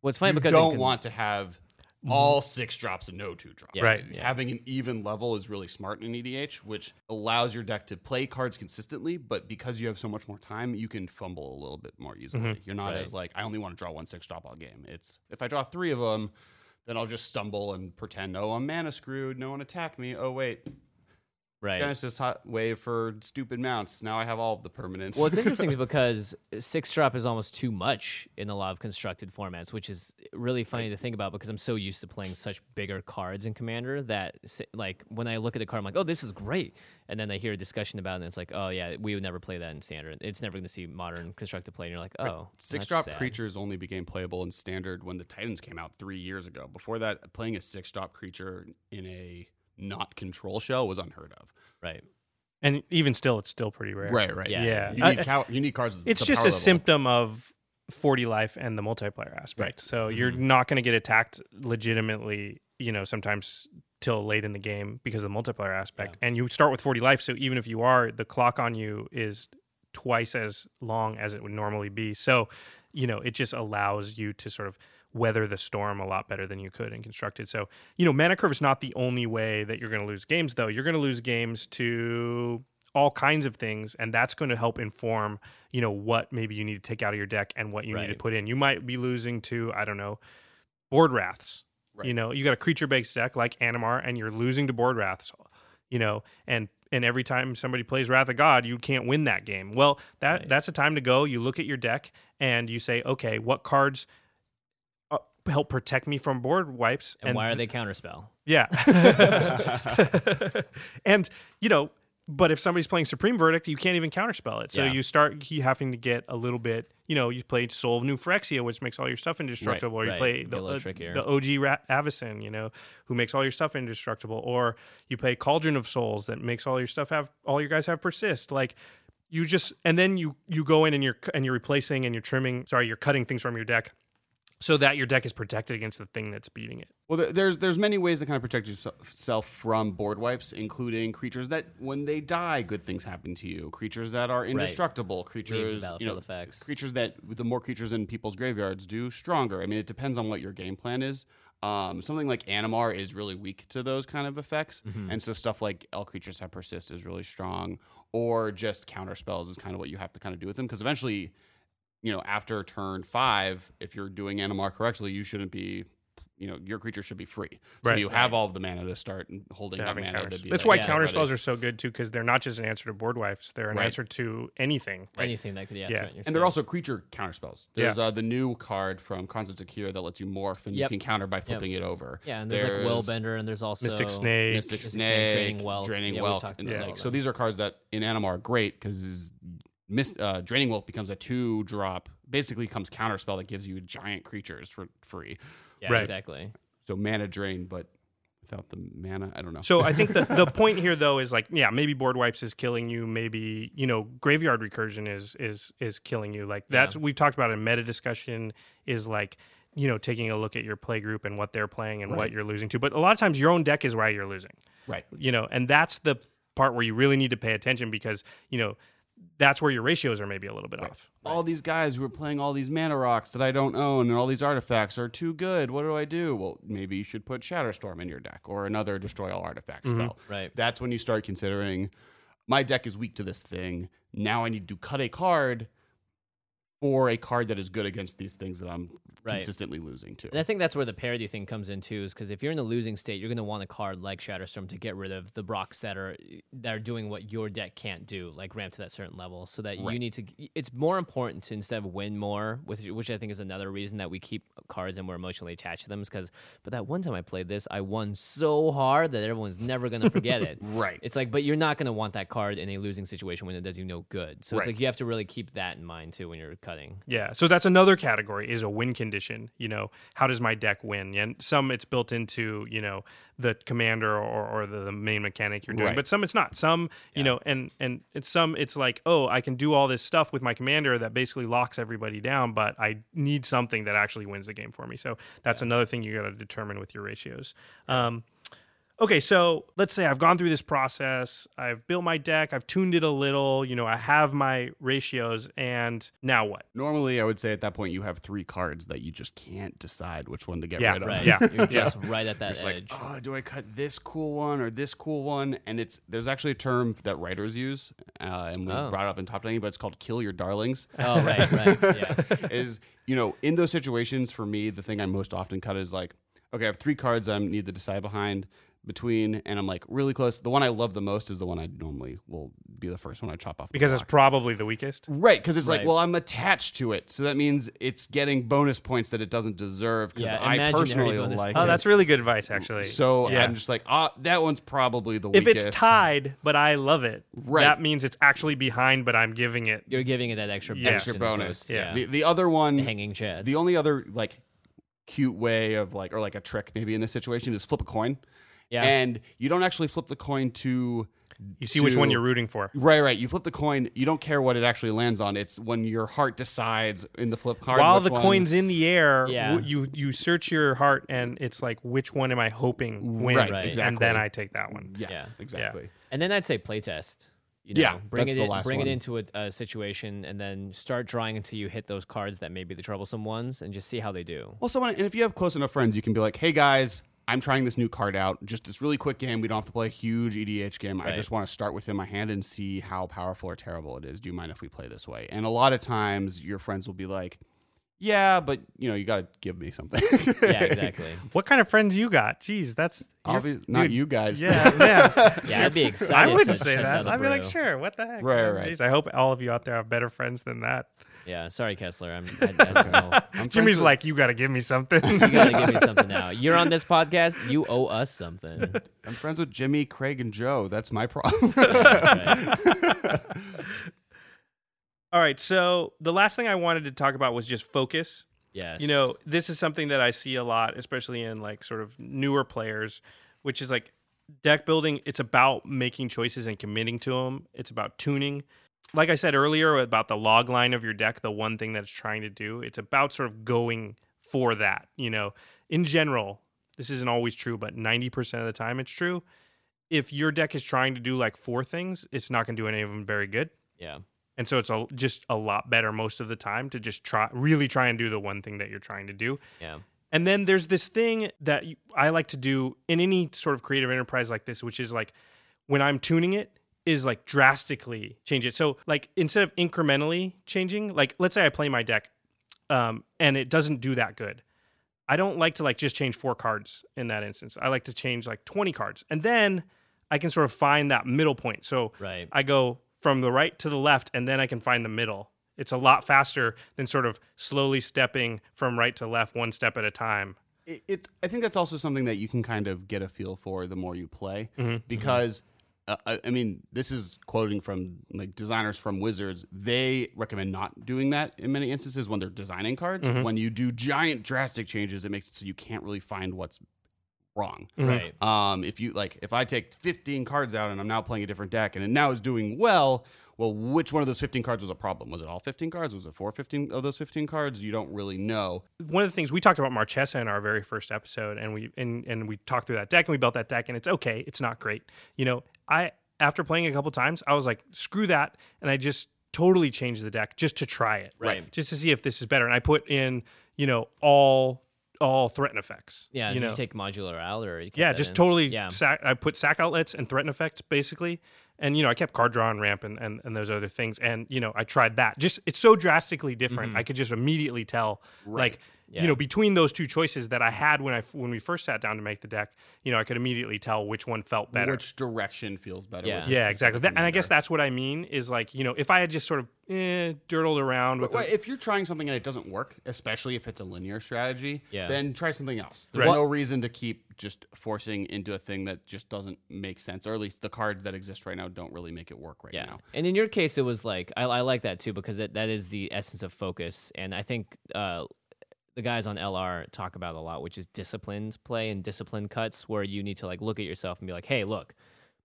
Speaker 1: What's funny
Speaker 3: you
Speaker 1: because in
Speaker 3: don't
Speaker 1: con-
Speaker 3: want to have Mm-hmm. all six drops and no two drops.
Speaker 1: Yeah,
Speaker 2: Right.
Speaker 1: yeah.
Speaker 3: Having an even level is really smart in EDH, which allows your deck to play cards consistently. But because you have so much more time, you can fumble a little bit more easily. Mm-hmm. You're not
Speaker 1: Right.
Speaker 3: as like I only want to draw one six drop all game. It's if I draw three of them, then I'll just stumble and pretend, oh, I'm mana screwed. No one attack me. Oh wait,
Speaker 1: right.
Speaker 3: Genesis hot wave for stupid mounts. Now I have all of the permanents.
Speaker 1: Well, it's interesting because six drop is almost too much in a lot of constructed formats, which is really funny to think about because I'm so used to playing such bigger cards in Commander that, like, when I look at a card, I'm like, oh, this is great. And then I hear a discussion about it, and it's like, oh, yeah, we would never play that in Standard. It's never going to see modern constructed play. And you're like, oh,
Speaker 3: Six
Speaker 1: that's
Speaker 3: drop
Speaker 1: sad.
Speaker 3: creatures only became playable in standard when the Titans came out three years ago. Before that, playing a six drop creature in a not control shell was unheard of.
Speaker 1: Right.
Speaker 2: And even still, it's still pretty rare.
Speaker 3: right.
Speaker 1: Yeah.
Speaker 2: Yeah.
Speaker 3: You need, cow- you need cards.
Speaker 2: it's
Speaker 3: the
Speaker 2: just
Speaker 3: power
Speaker 2: a
Speaker 3: level.
Speaker 2: symptom of 40 life and the multiplayer aspect.
Speaker 3: Right.
Speaker 2: So mm-hmm. you're not going to get attacked legitimately, you know, sometimes till late in the game because of the multiplayer aspect. And you start with 40 life, so even if you are the clock on you is twice as long as it would normally be. So, you know, it just allows you to sort of weather the storm a lot better than you could in constructed. So, you know, mana curve is not the only way that you're going to lose games though. You're going to lose games to all kinds of things and that's going to help inform, you know, what maybe you need to take out of your deck and what you need to put in. You might be losing to, I don't know, board wraths.
Speaker 3: Right.
Speaker 2: You know, you got a creature based deck like Animar and you're losing to board wraths, you know, and and every time somebody plays Wrath of God, you can't win that game. Well, that
Speaker 1: Right.
Speaker 2: that's a time to go. You look at your deck and you say, okay, what cards help protect me from board wipes?
Speaker 1: And, why are they counterspell?
Speaker 2: Yeah. and, you know, but if somebody's playing Supreme Verdict, you can't even counterspell it. So
Speaker 1: Yeah.
Speaker 2: you start having to get a little bit, you know, you played Soul of New Phyrexia, which makes all your stuff indestructible, or you
Speaker 1: right.
Speaker 2: play the, uh, the OG Ra- Avacyn, you know, who makes all your stuff indestructible, or you play Cauldron of Souls that makes all your stuff have all your guys have persist. Like you just and then you you go in and you're and you're replacing and you're trimming, sorry, you're cutting things from your deck so that your deck is protected against the thing that's beating it.
Speaker 3: Well, there's there's many ways to kind of protect yourself from board wipes, including creatures that when they die, good things happen to you. Creatures that are indestructible. Creatures, you know,
Speaker 1: effects.
Speaker 3: creatures that the more creatures in people's graveyards do stronger. I mean, it depends on what your game plan is. Um, something like Animar is really weak to those kind of effects,
Speaker 1: Mm-hmm.
Speaker 3: and so stuff like all creatures have persist is really strong, or just counter spells is kind of what you have to kind of do with them because eventually you know, after turn five, if you're doing Animar correctly, you shouldn't be, you know, your creature should be free. So
Speaker 2: Right.
Speaker 3: you have all of the mana to start and holding that mana
Speaker 2: counters.
Speaker 3: to be.
Speaker 2: That's
Speaker 3: like,
Speaker 2: why
Speaker 1: yeah,
Speaker 2: counter spells are so good too, because they're not just an answer to board wipes; they're an
Speaker 3: Right.
Speaker 2: answer to anything.
Speaker 1: Anything that could yeah,
Speaker 2: Yeah.
Speaker 1: threaten your
Speaker 3: And they're also creature counter spells. There's
Speaker 2: Yeah.
Speaker 3: uh, the new card from Concept Secure that lets you morph and
Speaker 1: Yep.
Speaker 3: you can counter by flipping it over.
Speaker 1: yeah, and there's, like Willbender, and there's also
Speaker 2: Mystic Snake.
Speaker 3: Mystic
Speaker 1: Mystic
Speaker 3: Snake,
Speaker 1: Snake, Draining Whelk.
Speaker 3: Draining
Speaker 1: Yeah, we Whelk,
Speaker 3: and, like, so these are cards that in Animar are great because Mis- uh, Draining Whelk becomes a two drop, basically comes counter spell that gives you giant creatures for free.
Speaker 1: Yeah,
Speaker 2: Right.
Speaker 1: exactly.
Speaker 3: So mana drain, but without the mana, I don't know.
Speaker 2: So I think the, the point here though is like yeah maybe board wipes is killing you maybe you know graveyard recursion is is is killing you like that's we've talked about in meta discussion is like you know taking a look at your play group and what they're playing and what you're losing to but a lot of times your own deck is why you're losing
Speaker 3: right.
Speaker 2: you know and that's the part where you really need to pay attention because you know that's where your ratios are maybe a little bit off
Speaker 3: All these guys who are playing all these mana rocks that I don't own and all these artifacts are too good. What do I do? Well, maybe you should put Shatterstorm in your deck or another destroy all artifact mm-hmm. spell.
Speaker 1: Right.
Speaker 3: That's when you start considering my deck is weak to this thing. Now I need to cut a card for a card that is good against these things that I'm
Speaker 1: Right.
Speaker 3: consistently losing to.
Speaker 1: And I think that's where the parity thing comes in too, is because if you're in a losing state, you're going to want a card like Shatterstorm to get rid of the Brocks that are that are doing what your deck can't do, like ramp to that certain level. So that you need to. It's more important to instead of win more, with which I think is another reason that we keep cards and we're emotionally attached to them. Is because, but that one time I played this, I won so hard that everyone's never going to forget it.
Speaker 3: Right.
Speaker 1: It's like, but you're not going to want that card in a losing situation when it does you no good. So it's like you have to really keep that in mind too when you're cutting.
Speaker 2: Yeah, so that's another category is a win condition. You know, how does my deck win? And some it's built into you know the commander or, or the, the main mechanic you're doing,
Speaker 3: Right.
Speaker 2: but some it's not. Some you know, and and it's some it's like oh I can do all this stuff with my commander that basically locks everybody down, but I need something that actually wins the game for me. So that's another thing you got to determine with your ratios. Um, okay, so let's say I've gone through this process, I've built my deck, I've tuned it a little, you know, I have my ratios, and now what?
Speaker 3: Normally, I would say at that point you have three cards that you just can't decide which one to get
Speaker 2: Yeah,
Speaker 3: rid of.
Speaker 1: Right.
Speaker 2: Yeah.
Speaker 1: You're just right at that
Speaker 3: It's
Speaker 1: edge.
Speaker 3: like, oh, do I cut this cool one or this cool one? And it's there's actually a term that writers use, uh, and we
Speaker 1: Oh.
Speaker 3: brought it up in top ten, but it's called "kill your darlings."
Speaker 1: oh, right, right. Yeah.
Speaker 3: is you know in those situations for me, the thing I most often cut is like, okay, I have three cards I need to decide behind between, and I'm like really close. The one I love the most is the one I normally will be the first one I chop off the
Speaker 2: because it's probably the weakest.
Speaker 3: Right, because it's like, well, I'm attached to it, so that means it's getting bonus points that it doesn't deserve. Because
Speaker 1: Yeah,
Speaker 3: I personally
Speaker 1: bonus
Speaker 3: like.
Speaker 1: points.
Speaker 2: Oh,
Speaker 3: it.
Speaker 2: that's really good advice, actually.
Speaker 3: So
Speaker 2: Yeah.
Speaker 3: I'm just like, ah, that one's probably the
Speaker 2: if
Speaker 3: weakest.
Speaker 2: If it's tied, but I love it,
Speaker 3: Right.
Speaker 2: that means it's actually behind, but I'm giving it.
Speaker 1: You're giving it that extra
Speaker 2: Yeah.
Speaker 3: extra bonus.
Speaker 2: Yeah.
Speaker 1: Yeah.
Speaker 3: The the other one,
Speaker 1: hanging chads.
Speaker 3: the only other like cute way of like or like a trick maybe in this situation is flip a coin,
Speaker 1: yeah.
Speaker 3: and you don't actually flip the coin to.
Speaker 2: You see which one you're rooting for.
Speaker 3: Right, right. You flip the coin. You don't care what it actually lands on. It's when your heart decides in the flip card.
Speaker 2: While
Speaker 3: which
Speaker 2: the
Speaker 3: one-
Speaker 2: coin's in the air,
Speaker 1: Yeah.
Speaker 2: w- you you search your heart, and it's like, which one am I hoping wins?
Speaker 3: Right,
Speaker 1: Right.
Speaker 2: And then I take that one.
Speaker 3: Yeah,
Speaker 1: Yeah.
Speaker 3: exactly.
Speaker 1: and then I'd say playtest. You know,
Speaker 3: Yeah,
Speaker 1: bring
Speaker 3: that's
Speaker 1: it
Speaker 3: the
Speaker 1: in,
Speaker 3: last
Speaker 1: bring
Speaker 3: one.
Speaker 1: it into a, a situation, and then start drawing until you hit those cards that may be the troublesome ones, and just see how they do.
Speaker 3: Well, someone, and if you have close enough friends, you can be like, "Hey guys, I'm trying this new card out. Just this really quick game. We don't have to play a huge EDH game. I just want to start within my hand and see how powerful or terrible it is. Do you mind if we play this way?" And a lot of times, your friends will be like, "Yeah, but you know, you got to give me something."
Speaker 1: Yeah, exactly.
Speaker 2: What kind of friends you got? Jeez, that's
Speaker 3: Obvious, not
Speaker 2: dude,
Speaker 3: you guys.
Speaker 2: Yeah, yeah.
Speaker 1: Yeah, I'd be excited.
Speaker 2: I wouldn't
Speaker 1: to
Speaker 2: say
Speaker 1: test out
Speaker 2: that.
Speaker 1: a
Speaker 2: I'd be like, sure, what the heck?
Speaker 3: Right,
Speaker 2: man?
Speaker 3: right.
Speaker 2: Jeez, I hope all of you out there have better friends than that.
Speaker 1: Yeah, sorry, Kessler. I'm. I, I don't know.
Speaker 3: I'm friends
Speaker 2: Jimmy's
Speaker 3: with-
Speaker 2: like, you got to give me something.
Speaker 1: You gotta give me something now. You're on this podcast. You owe us something.
Speaker 3: I'm friends with Jimmy, Craig, and Joe. That's my problem.
Speaker 1: Right.
Speaker 2: all right, so the last thing I wanted to talk about was just focus.
Speaker 1: Yes.
Speaker 2: You know, this is something that I see a lot, especially in like sort of newer players, which is like deck building. It's about making choices and committing to them. It's about tuning. Like I said earlier about the log line of your deck, the one thing that it's trying to do, it's about sort of going for that. You know, in general, this isn't always true, but 90% of the time it's true. If your deck is trying to do like four things, it's not going to do any of them very good.
Speaker 1: Yeah.
Speaker 2: And so it's a, just a lot better most of the time to just try, really try and do the one thing that you're trying to do.
Speaker 1: Yeah.
Speaker 2: And then there's this thing that I like to do in any sort of creative enterprise like this, which is like when I'm tuning it, is like drastically change it. So like instead of incrementally changing, like let's say I play my deck, um, and it doesn't do that good. I don't like to like just change four cards in that instance. I like to change like 20 cards, and then I can sort of find that middle point. So
Speaker 1: Right.
Speaker 2: I go from the right to the left, and then I can find the middle. It's a lot faster than sort of slowly stepping from right to left, one step at a time.
Speaker 3: it, it I think that's also something that you can kind of get a feel for the more you play
Speaker 2: Mm-hmm.
Speaker 3: because uh, I, I mean this is quoting from like designers from Wizards they recommend not doing that in many instances when they're designing cards
Speaker 2: Mm-hmm.
Speaker 3: when you do giant drastic changes it makes it so you can't really find what's wrong.
Speaker 1: Right.
Speaker 3: Um, if you like, if I take 15 cards out and I'm now playing a different deck and it now is doing well, well, which one of those 15 cards was a problem? Was it all 15 cards? Was it four 15 of those 15 cards? You don't really know.
Speaker 2: one of the things we talked about Marchesa in our very first episode, and we and and we talked through that deck and we built that deck, and it's okay, it's not great. You know, I after playing a couple times, I was like, screw that, and I just totally changed the deck just to try it,
Speaker 1: Right.
Speaker 2: Just to see if this is better. And I put in, you know, all all threaten effects.
Speaker 1: Yeah.
Speaker 2: you know,
Speaker 1: you take modular out or you
Speaker 2: yeah, just
Speaker 1: in?
Speaker 2: totally.
Speaker 1: Yeah.
Speaker 2: Sack, I put sack outlets and threaten effects basically, and you know I kept card draw and ramp and, and and those other things, and you know I tried that. Just it's so drastically different. I could just immediately tell, like
Speaker 1: Mm-hmm. Yeah.
Speaker 2: you know, between those two choices that I had when I when we first sat down to make the deck, you know, I could immediately tell which one felt better.
Speaker 3: Which direction feels better?
Speaker 1: Yeah.
Speaker 2: yeah, exactly. That, and I guess that's what I mean is like you know if I had just sort of eh, dirtled around with
Speaker 3: Well,
Speaker 2: the-
Speaker 3: if you're trying something and it doesn't work, especially if it's a linear strategy,
Speaker 1: Yeah.
Speaker 3: then try something else. There's
Speaker 2: Right.
Speaker 3: no reason to keep just forcing into a thing that just doesn't make sense, or at least the cards that exist right now don't really make it work right
Speaker 1: Yeah.
Speaker 3: now.
Speaker 1: And in your case, it was like, I, I like that too, because that, that is the essence of focus. And I think uh, the guys on LR talk about a lot, which is disciplined play and disciplined cuts, where you need to like look at yourself and be like, hey, look,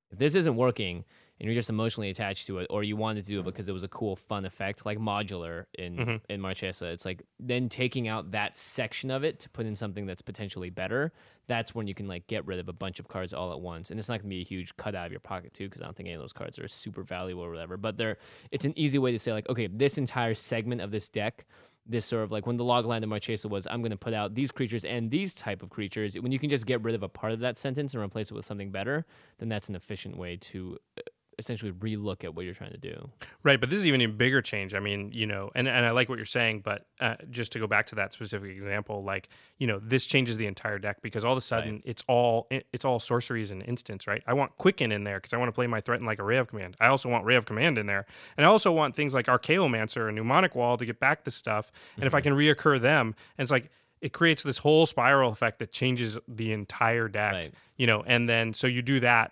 Speaker 1: if this isn't working and you're just emotionally attached to it, or you wanted to do it mm-hmm. because it was a cool, fun effect, like modular in mm-hmm. in Marchesa, it's like then taking out that section of it to put in something that's potentially better. That's when you can like get rid of a bunch of cards all at once, and it's not gonna be a huge cut out of your pocket too, because I don't think any of those cards are super valuable or whatever. But they're it's an easy way to say like, okay, this entire segment of this deck this sort of like when the log line of Marchesa was, I'm going to put out these creatures and these type of creatures. When you can just get rid of a part of that sentence and replace it with something better, then that's an efficient way to uh, essentially relook at what you're trying to do.
Speaker 2: Right, but this is even a bigger change. I mean, you know, and, and I like what you're saying, but uh, just to go back to that specific example, like, you know, this changes the entire deck because all of a sudden it's all it's all sorceries and instants, right? I want Quicken in there because I want to play my threaten like a Ray of Command. I also want Ray of Command in there, and I also want things like Archaeomancer and Mnemonic Wall to get back the stuff. And if I can reoccur them, and it's like it creates this whole spiral effect that changes the entire deck,
Speaker 1: Right.
Speaker 2: you know. And then so you do that.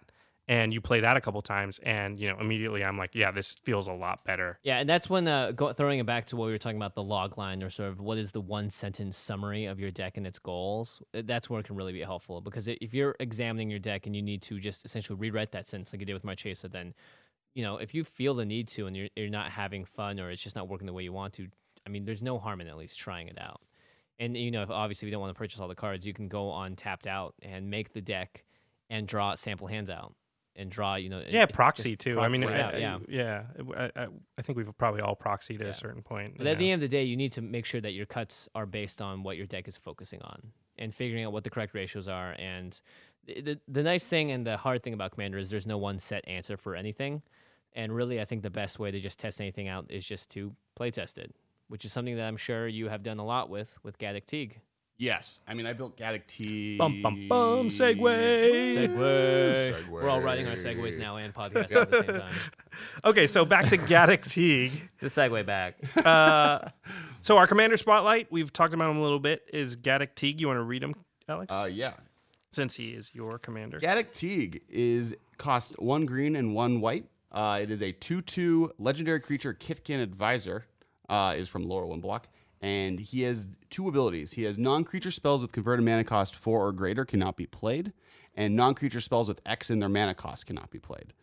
Speaker 2: And you play that a couple times, and you know immediately I'm like, yeah, this feels a lot better.
Speaker 1: Yeah, and that's when uh, go, throwing it back to what we were talking about the log line or sort of what is the one sentence summary of your deck and its goals. uh, That's where it can really be helpful because if you're examining your deck and you need to just essentially rewrite that sentence like you did with Marchesa, then you know if you feel the need to and you're you're not having fun or it's just not working the way you want to, I mean, there's no harm in at least trying it out. And you know, if obviously if you don't want to purchase all the cards, you can go on tapped out and make the deck and draw sample hands out and draw. You know,
Speaker 2: yeah
Speaker 1: it-
Speaker 2: proxy too i mean
Speaker 1: proxy
Speaker 2: I,
Speaker 1: out,
Speaker 2: I-
Speaker 1: yeah.
Speaker 2: yeah I, I, think we've probably all proxied at a certain point
Speaker 1: But at the end of the day, you need to make sure that your cuts are based on what your deck is focusing on and figuring out what the correct ratios are. And the, the, the nice thing and the hard thing about Commander is there's no one set answer for anything. And really, I think the best way to just test anything out is just to play test it, which is something that I'm sure you have done a lot with with Gaddock Teeg.
Speaker 3: Yes, I mean I built Gaddock T.
Speaker 2: Bum, bum, bum, Segway.
Speaker 1: Segway.
Speaker 3: Segway.
Speaker 1: We're all writing our segways now and podcast at the same time.
Speaker 2: okay so back to Gaddock Teeg
Speaker 1: It's a segue back.
Speaker 2: uh, so our commander spotlight we've talked about him a little bit is Gaddock Teeg you want to read him Alex
Speaker 3: Uh, yeah,
Speaker 2: since he is your commander
Speaker 3: Gaddock Teeg is cost one green and one white. Uh, it is a two-two legendary creature. Kithkin Advisor uh, is from Lorwyn Block, and he has two abilities. He has non-creature spells with converted mana cost four or greater cannot be played, and non-creature spells with X in their mana cost cannot be played.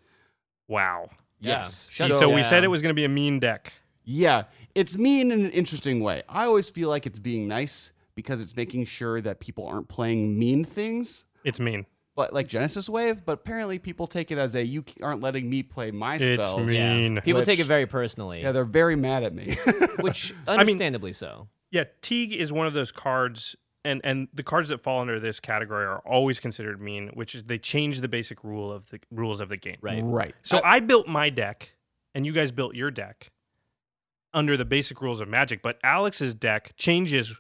Speaker 2: wow
Speaker 3: Yes.
Speaker 1: Shut
Speaker 2: so, we
Speaker 1: down.
Speaker 2: said it was going to be a mean deck
Speaker 3: Yeah, it's mean in an interesting way. I always feel like it's being nice because it's making sure that people aren't playing mean things.
Speaker 2: it's mean
Speaker 3: But like Genesis Wave, but apparently people take it as a you aren't letting me play my
Speaker 2: It's
Speaker 3: spells.
Speaker 2: mean.
Speaker 1: Yeah. People take it very personally,
Speaker 3: Yeah, they're very mad at me.
Speaker 1: which I
Speaker 2: mean-
Speaker 1: understandably so.
Speaker 2: Yeah, Teeg is one of those cards, and and the cards that fall under this category are always considered mean, which is they change the basic rule of the rules of the game.
Speaker 1: Right.
Speaker 3: right.
Speaker 2: So
Speaker 3: Uh,
Speaker 2: I built my deck, and you guys built your deck under the basic rules of Magic, but Alex's deck changes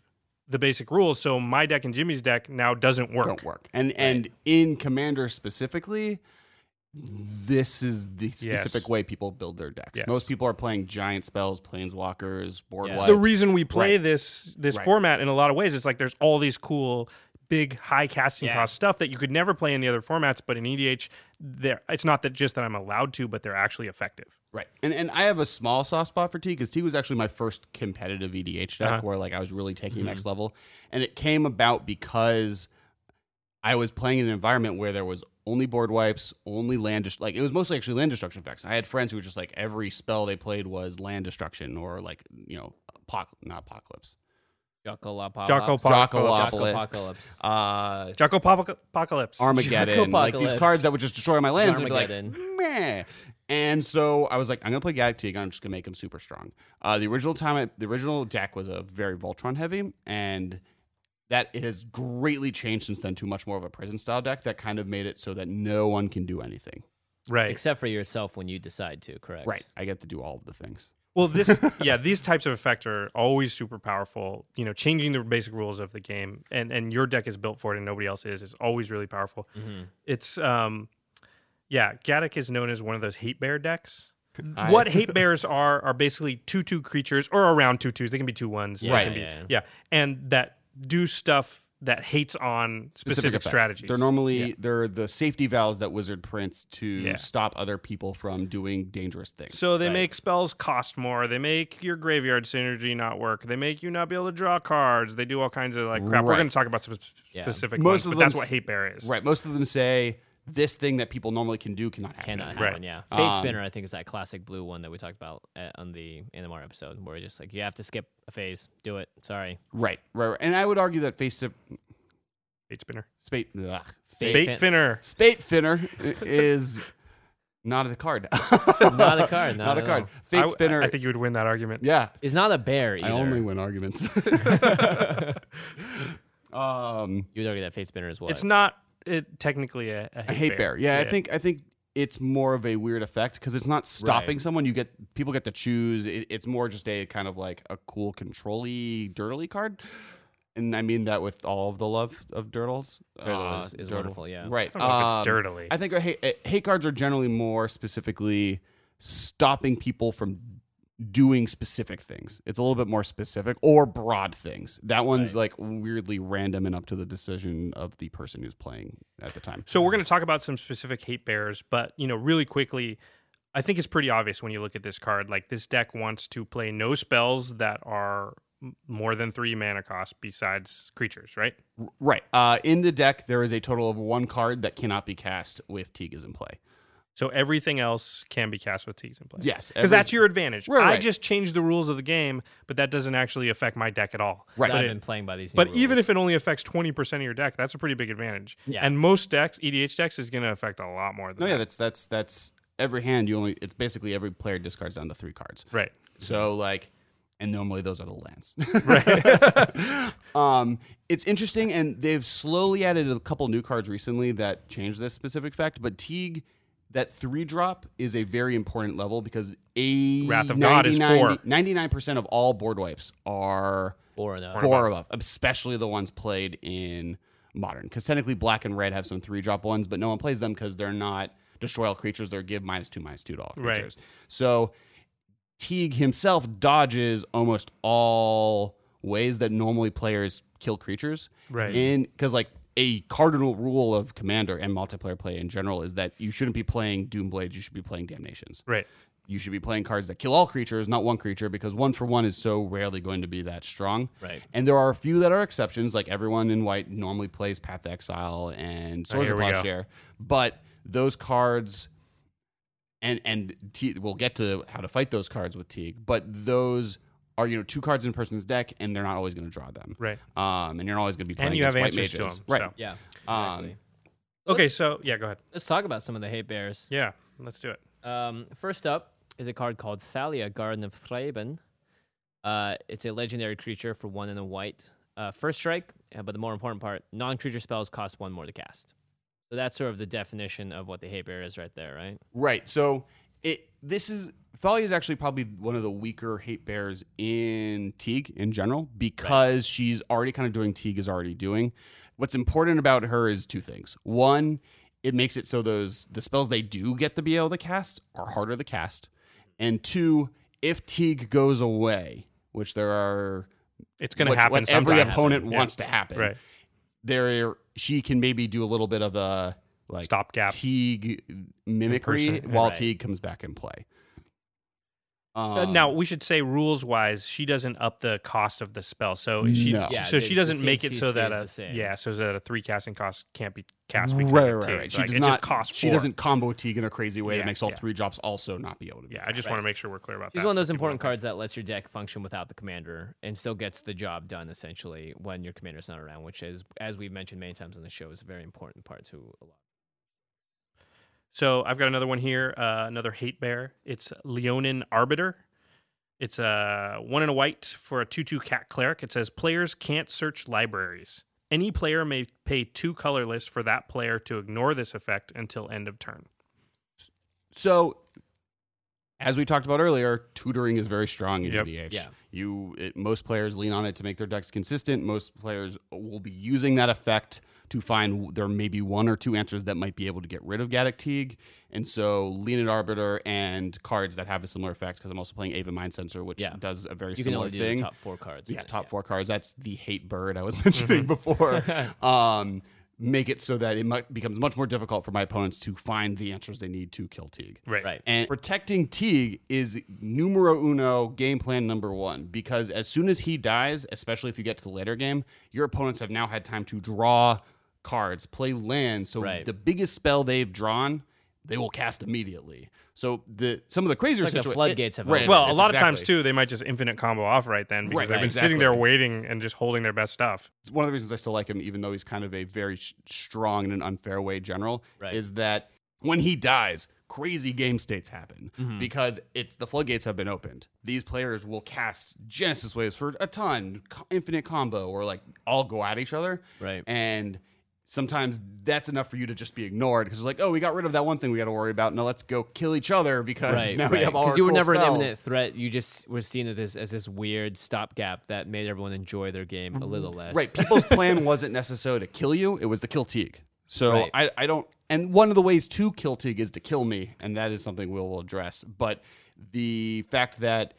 Speaker 2: the basic rules, so my deck and Jimmy's deck now doesn't work.
Speaker 3: don't work. And and in Commander specifically, this is the specific
Speaker 2: Yes.
Speaker 3: way people build their decks.
Speaker 2: Yes.
Speaker 3: Most people are playing giant spells, planeswalkers, board
Speaker 1: Yeah.
Speaker 2: It's
Speaker 3: wipes.
Speaker 2: the reason we play
Speaker 3: Right.
Speaker 2: this this
Speaker 3: Right.
Speaker 2: format in a lot of ways. is like there's all these cool big high casting
Speaker 1: Yeah.
Speaker 2: cost stuff that you could never play in the other formats, but in EDH, there it's not that just that I'm allowed to, but they're actually effective.
Speaker 3: Right. And and I have a small soft spot for T because T was actually my first competitive EDH deck
Speaker 2: Uh-huh.
Speaker 3: where like I was really taking
Speaker 1: Mm-hmm.
Speaker 3: next level. And it came about because I was playing in an environment where there was only board wipes, only land, dest- like it was mostly actually land destruction effects. I had friends who were just like every spell they played was land destruction or like you know, apoc- not apocalypse,
Speaker 1: Jocko
Speaker 2: Jocko
Speaker 3: Jocko-apocalypse, uh,
Speaker 2: Jocko Apocalypse.
Speaker 3: Armageddon, like these cards that would just destroy my lands and be like,
Speaker 1: Armageddon.
Speaker 3: meh. And so I was like, I'm gonna play Gaddock Teeg. I'm just gonna make him super strong. Uh, the original time, I, the original deck was a very Voltron heavy, and that it has greatly changed since then to much more of a prison style deck that kind of made it so that no one can do anything.
Speaker 2: right.
Speaker 1: Except for yourself when you decide to, correct?
Speaker 3: Right, I get to do all of the things.
Speaker 2: Well, this yeah, these types of effects are always super powerful. You know, changing the basic rules of the game, and and your deck is built for it, and nobody else is. is always really powerful.
Speaker 1: Mm-hmm.
Speaker 2: It's um, yeah, Gaddock is known as one of those hate bear decks.
Speaker 3: I-
Speaker 2: what hate bears are are basically two two creatures or around two twos. They can be two ones.
Speaker 1: Yeah,
Speaker 2: can be-
Speaker 1: yeah,
Speaker 2: yeah, and that do stuff that hates on specific,
Speaker 3: effects.
Speaker 2: strategies.
Speaker 3: They're normally
Speaker 2: Yeah.
Speaker 3: they're the safety valves that Wizard prints to
Speaker 2: Yeah.
Speaker 3: stop other people from doing dangerous things.
Speaker 2: So they
Speaker 1: Right.
Speaker 2: make spells cost more. They make your graveyard synergy not work. They make you not be able to draw cards. They do all kinds of like crap. We're going to talk about some
Speaker 1: Yeah.
Speaker 2: specific
Speaker 3: Most
Speaker 2: ones,
Speaker 3: of
Speaker 2: but that's
Speaker 3: them
Speaker 2: what hate bear is.
Speaker 3: right, most of them say this thing that people normally can do cannot happen.
Speaker 1: Cannot
Speaker 3: anymore.
Speaker 1: happen, yeah. Fate
Speaker 3: Um,
Speaker 1: Spinner, I think, is that classic blue one that we talked about uh, on the NMR episode, where it's just like you have to skip a phase. Do it. Sorry.
Speaker 3: Right, right, right. And I would argue that face
Speaker 2: Fate spinner.
Speaker 3: spate ugh,
Speaker 1: Spate
Speaker 2: Spate
Speaker 1: fin-
Speaker 2: finner.
Speaker 3: spate finner is not a card.
Speaker 1: Not a card.
Speaker 3: not a card.
Speaker 1: all.
Speaker 3: Fate
Speaker 2: I w-
Speaker 3: spinner.
Speaker 2: I think you would win that argument.
Speaker 3: yeah,
Speaker 1: It's not a bear either.
Speaker 3: I only win arguments. um,
Speaker 1: You would argue that Fate Spinner is what?
Speaker 2: It's not it, technically a, a hate,
Speaker 3: a hate bear. Yeah, I think I think it's more of a weird effect because it's not stopping
Speaker 1: Right.
Speaker 3: someone. You get people get to choose. It, it's more just a kind of like a cool control-y, dirtily card. And I mean that with all of the love of Dirtles.
Speaker 1: Dirtle
Speaker 3: Uh,
Speaker 1: is- is
Speaker 3: Dirtle.
Speaker 1: wonderful, yeah.
Speaker 3: Right.
Speaker 2: I don't know if
Speaker 3: Um,
Speaker 2: it's dirtily.
Speaker 3: I think a hate, uh, hate cards are generally more specifically stopping people from doing specific things. It's a little bit more specific or broad things. That one's like weirdly random and up to the decision of the person who's playing at the time.
Speaker 2: So we're going to talk about some specific hate bears, but you know, really quickly, I think it's pretty obvious when you look at this card. Like this deck wants to play no spells that are more than three mana cost besides creatures, right?
Speaker 3: Right. Uh, in the deck, there is a total of one card that cannot be cast with Teeg is in play.
Speaker 2: So everything else can be cast with T's in play.
Speaker 3: Yes,
Speaker 2: because that's your advantage.
Speaker 3: Right,
Speaker 2: I
Speaker 3: right.
Speaker 2: just changed the rules of the game, but that doesn't actually affect my deck at all.
Speaker 3: Right.
Speaker 1: I've
Speaker 2: But,
Speaker 1: been playing by these. new
Speaker 2: but even if it only affects twenty percent of your deck, that's a pretty big advantage.
Speaker 1: Yeah.
Speaker 2: And most decks, EDH decks, is going to affect a lot more than
Speaker 3: No, yeah, that's that's that's every hand. You only it's basically every player discards down to three cards.
Speaker 2: right.
Speaker 3: So like, and normally those are the lands.
Speaker 2: Right.
Speaker 3: um, it's interesting, and they've slowly added a couple new cards recently that change this specific fact. But Teeg, that three drop is a very important level because a
Speaker 2: Wrath of God is four.
Speaker 3: 99 percent of all board wipes are
Speaker 1: four and up.
Speaker 3: four or above, especially the ones played in modern. Because technically, black and red have some three drop ones, but no one plays them because they're not destroy all creatures. They're give minus two, minus two to all
Speaker 2: Right.
Speaker 3: creatures. So Teeg himself dodges almost all ways that normally players kill creatures.
Speaker 2: Right.
Speaker 3: In because like a cardinal rule of commander and multiplayer play in general is that you shouldn't be playing Doomblades. You should be playing Damnations
Speaker 2: right.
Speaker 3: you should be playing cards that kill all creatures, not one creature, because one for one is so rarely going to be that strong.
Speaker 1: Right.
Speaker 3: And there are a few that are exceptions, like everyone in white normally plays Path to Exile and oh, Swords
Speaker 2: here
Speaker 3: of. Plowshare. But those cards, and and Te- we'll get to how to fight those cards with Teeg, but those are you know two cards in a person's deck, and they're not always going to draw them.
Speaker 2: Right.
Speaker 3: Um, and you're not always going to be playing
Speaker 2: And you have
Speaker 3: white
Speaker 2: answers to them,
Speaker 3: right?
Speaker 2: so.
Speaker 1: Yeah.
Speaker 3: Um,
Speaker 1: Exactly.
Speaker 2: Okay. So yeah, go ahead.
Speaker 1: Let's talk about some of the hate bears.
Speaker 2: Yeah. Let's do it.
Speaker 1: Um, first up is a card called Thalia, Guardian of Thraben. Uh, it's a legendary creature for one and a white. Uh, first strike, uh, but the more important part, non-creature spells cost one more to cast. So that's sort of the definition of what the hate bear is right there, right?
Speaker 3: Right. So it this is Thalia is actually probably one of the weaker hate bears in Teeg in general because she's already kind of doing Teeg is already doing. What's important about her is two things. One, it makes it so those the spells they do get to be able to cast are harder to cast. And two, if Teeg goes away, which there are
Speaker 2: It's going to happen.
Speaker 3: what every opponent wants to happen.
Speaker 2: Right.
Speaker 3: There she can maybe do a little bit of a like
Speaker 2: Stopgap.
Speaker 3: Teeg mimicry
Speaker 2: Imperson-
Speaker 3: while
Speaker 1: right.
Speaker 3: Teeg comes back in play.
Speaker 2: Uh,
Speaker 3: Um,
Speaker 2: now we should say rules wise, she doesn't up the cost of the spell, so she
Speaker 3: No.
Speaker 1: Yeah,
Speaker 2: so
Speaker 1: the-
Speaker 2: she doesn't make it so that
Speaker 1: stays
Speaker 2: a yeah so that a three casting cost can't be cast because
Speaker 3: right,
Speaker 2: of
Speaker 3: right,
Speaker 2: Teeg.
Speaker 3: right. She
Speaker 2: Like,
Speaker 3: does
Speaker 2: it
Speaker 3: not.
Speaker 2: just costs
Speaker 3: she
Speaker 2: four.
Speaker 3: doesn't combo Teeg in a crazy way
Speaker 2: Yeah,
Speaker 3: that makes all
Speaker 2: yeah.
Speaker 3: three drops also not be able to. Be
Speaker 2: Yeah, I just
Speaker 3: cast.
Speaker 2: want to make sure we're clear about
Speaker 1: She's
Speaker 2: that.
Speaker 1: one of those important cards that lets your deck function without the commander and still gets the job done essentially when your commander's not around, which is, as we've mentioned many times on the show, is a very important part to a lot.
Speaker 2: So I've got another one here, uh, another hate bear. It's Leonin Arbiter. It's a one and a white for a two-two cat cleric. It says players can't search libraries. Any player may pay two colorless for that player to ignore this effect until end of turn.
Speaker 3: So, as we talked about earlier, tutoring is very strong in
Speaker 2: Yep.
Speaker 3: EDH.
Speaker 1: Yeah.
Speaker 3: You, it, most players lean on it to make their decks consistent. Most players will be using that effect to find there may be one or two answers that might be able to get rid of Gaddock Teeg. And so, Leonin Arbiter and cards that have a similar effect, because I'm also playing Aven Mindcensor, which
Speaker 1: Yeah.
Speaker 3: does a very
Speaker 1: You can
Speaker 3: similar
Speaker 1: only do
Speaker 3: thing.
Speaker 1: the top four cards.
Speaker 3: yeah,
Speaker 1: in it,
Speaker 3: top four cards. That's the hate bird I was mentioning before. um, make it so that it might, becomes much more difficult for my opponents to find the answers they need to kill Teeg.
Speaker 2: Right.
Speaker 1: Right.
Speaker 3: And protecting Teeg is numero uno game plan number one because as soon as he dies, especially if you get to the later game, your opponents have now had time to draw cards, play land. So
Speaker 1: Right.
Speaker 3: the biggest spell they've drawn, they will cast immediately. So the some of the crazier
Speaker 1: It's like the
Speaker 3: situa-
Speaker 1: floodgates have
Speaker 3: right,
Speaker 1: opened.
Speaker 2: Well, a
Speaker 3: it's
Speaker 2: lot of times too, they might just infinite combo off right then because
Speaker 3: Right,
Speaker 2: they've been
Speaker 3: right,
Speaker 2: sitting there waiting and just holding their best stuff.
Speaker 3: It's one of the reasons I still like him, even though he's kind of a very sh- strong in an unfair way general,
Speaker 1: Right.
Speaker 3: is that when he dies, crazy game states happen
Speaker 1: Mm-hmm.
Speaker 3: because it's the floodgates have been opened. These players will cast Genesis waves for a ton, co- infinite combo, or like all go at each other.
Speaker 1: Right.
Speaker 3: And sometimes that's enough for you to just be ignored because it's like, oh, we got rid of that one thing we got to worry about. Now let's go kill each other because
Speaker 1: Right,
Speaker 3: now we have all our
Speaker 1: you were
Speaker 3: cool
Speaker 1: never
Speaker 3: spells.
Speaker 1: an imminent threat. You just were seen as this as this weird stopgap that made everyone enjoy their game a little less.
Speaker 3: Mm-hmm. Right. People's plan wasn't necessarily to kill you, it was to kill Teeg. So
Speaker 1: Right.
Speaker 3: I, I don't and one of the ways to kill Teeg is to kill me, and that is something we'll, we'll address. But the fact that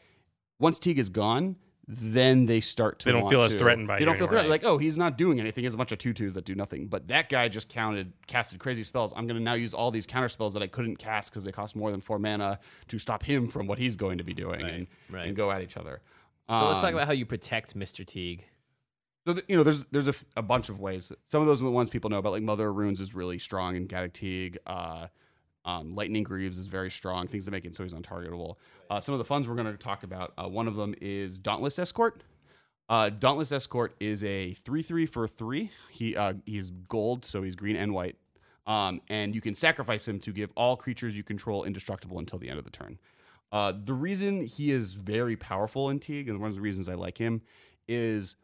Speaker 3: once Teeg is gone, then they start to
Speaker 2: They don't
Speaker 3: want
Speaker 2: feel as threatened by
Speaker 3: they
Speaker 2: you
Speaker 3: don't feel
Speaker 2: anymore.
Speaker 3: threatened like oh he's not doing anything he has a bunch of tutus that do nothing but that guy just counted casted crazy spells i'm going to now use all these counter spells that i couldn't cast because they cost more than four mana to stop him from what he's going to be doing
Speaker 1: Right,
Speaker 3: and,
Speaker 1: right.
Speaker 3: and go at each other
Speaker 1: So let's talk
Speaker 3: Um,
Speaker 1: about how you protect Mr. Teeg.
Speaker 3: so th- you know, there's there's a, f- a bunch of ways. Some of those are the ones people know about. Like Mother of Runes is really strong in Gaddock Teeg. Uh, um, Lightning Greaves is very strong. Things that make it so he's untargetable. Uh, some of the funds we're going to talk about. Uh, one of them is Dauntless Escort. Uh, Dauntless Escort is a three three for three. He uh, he's gold, so he's green and white. Um, and you can sacrifice him to give all creatures you control indestructible until the end of the turn. Uh, the reason he is very powerful in Teeg, and one of the reasons I like him, is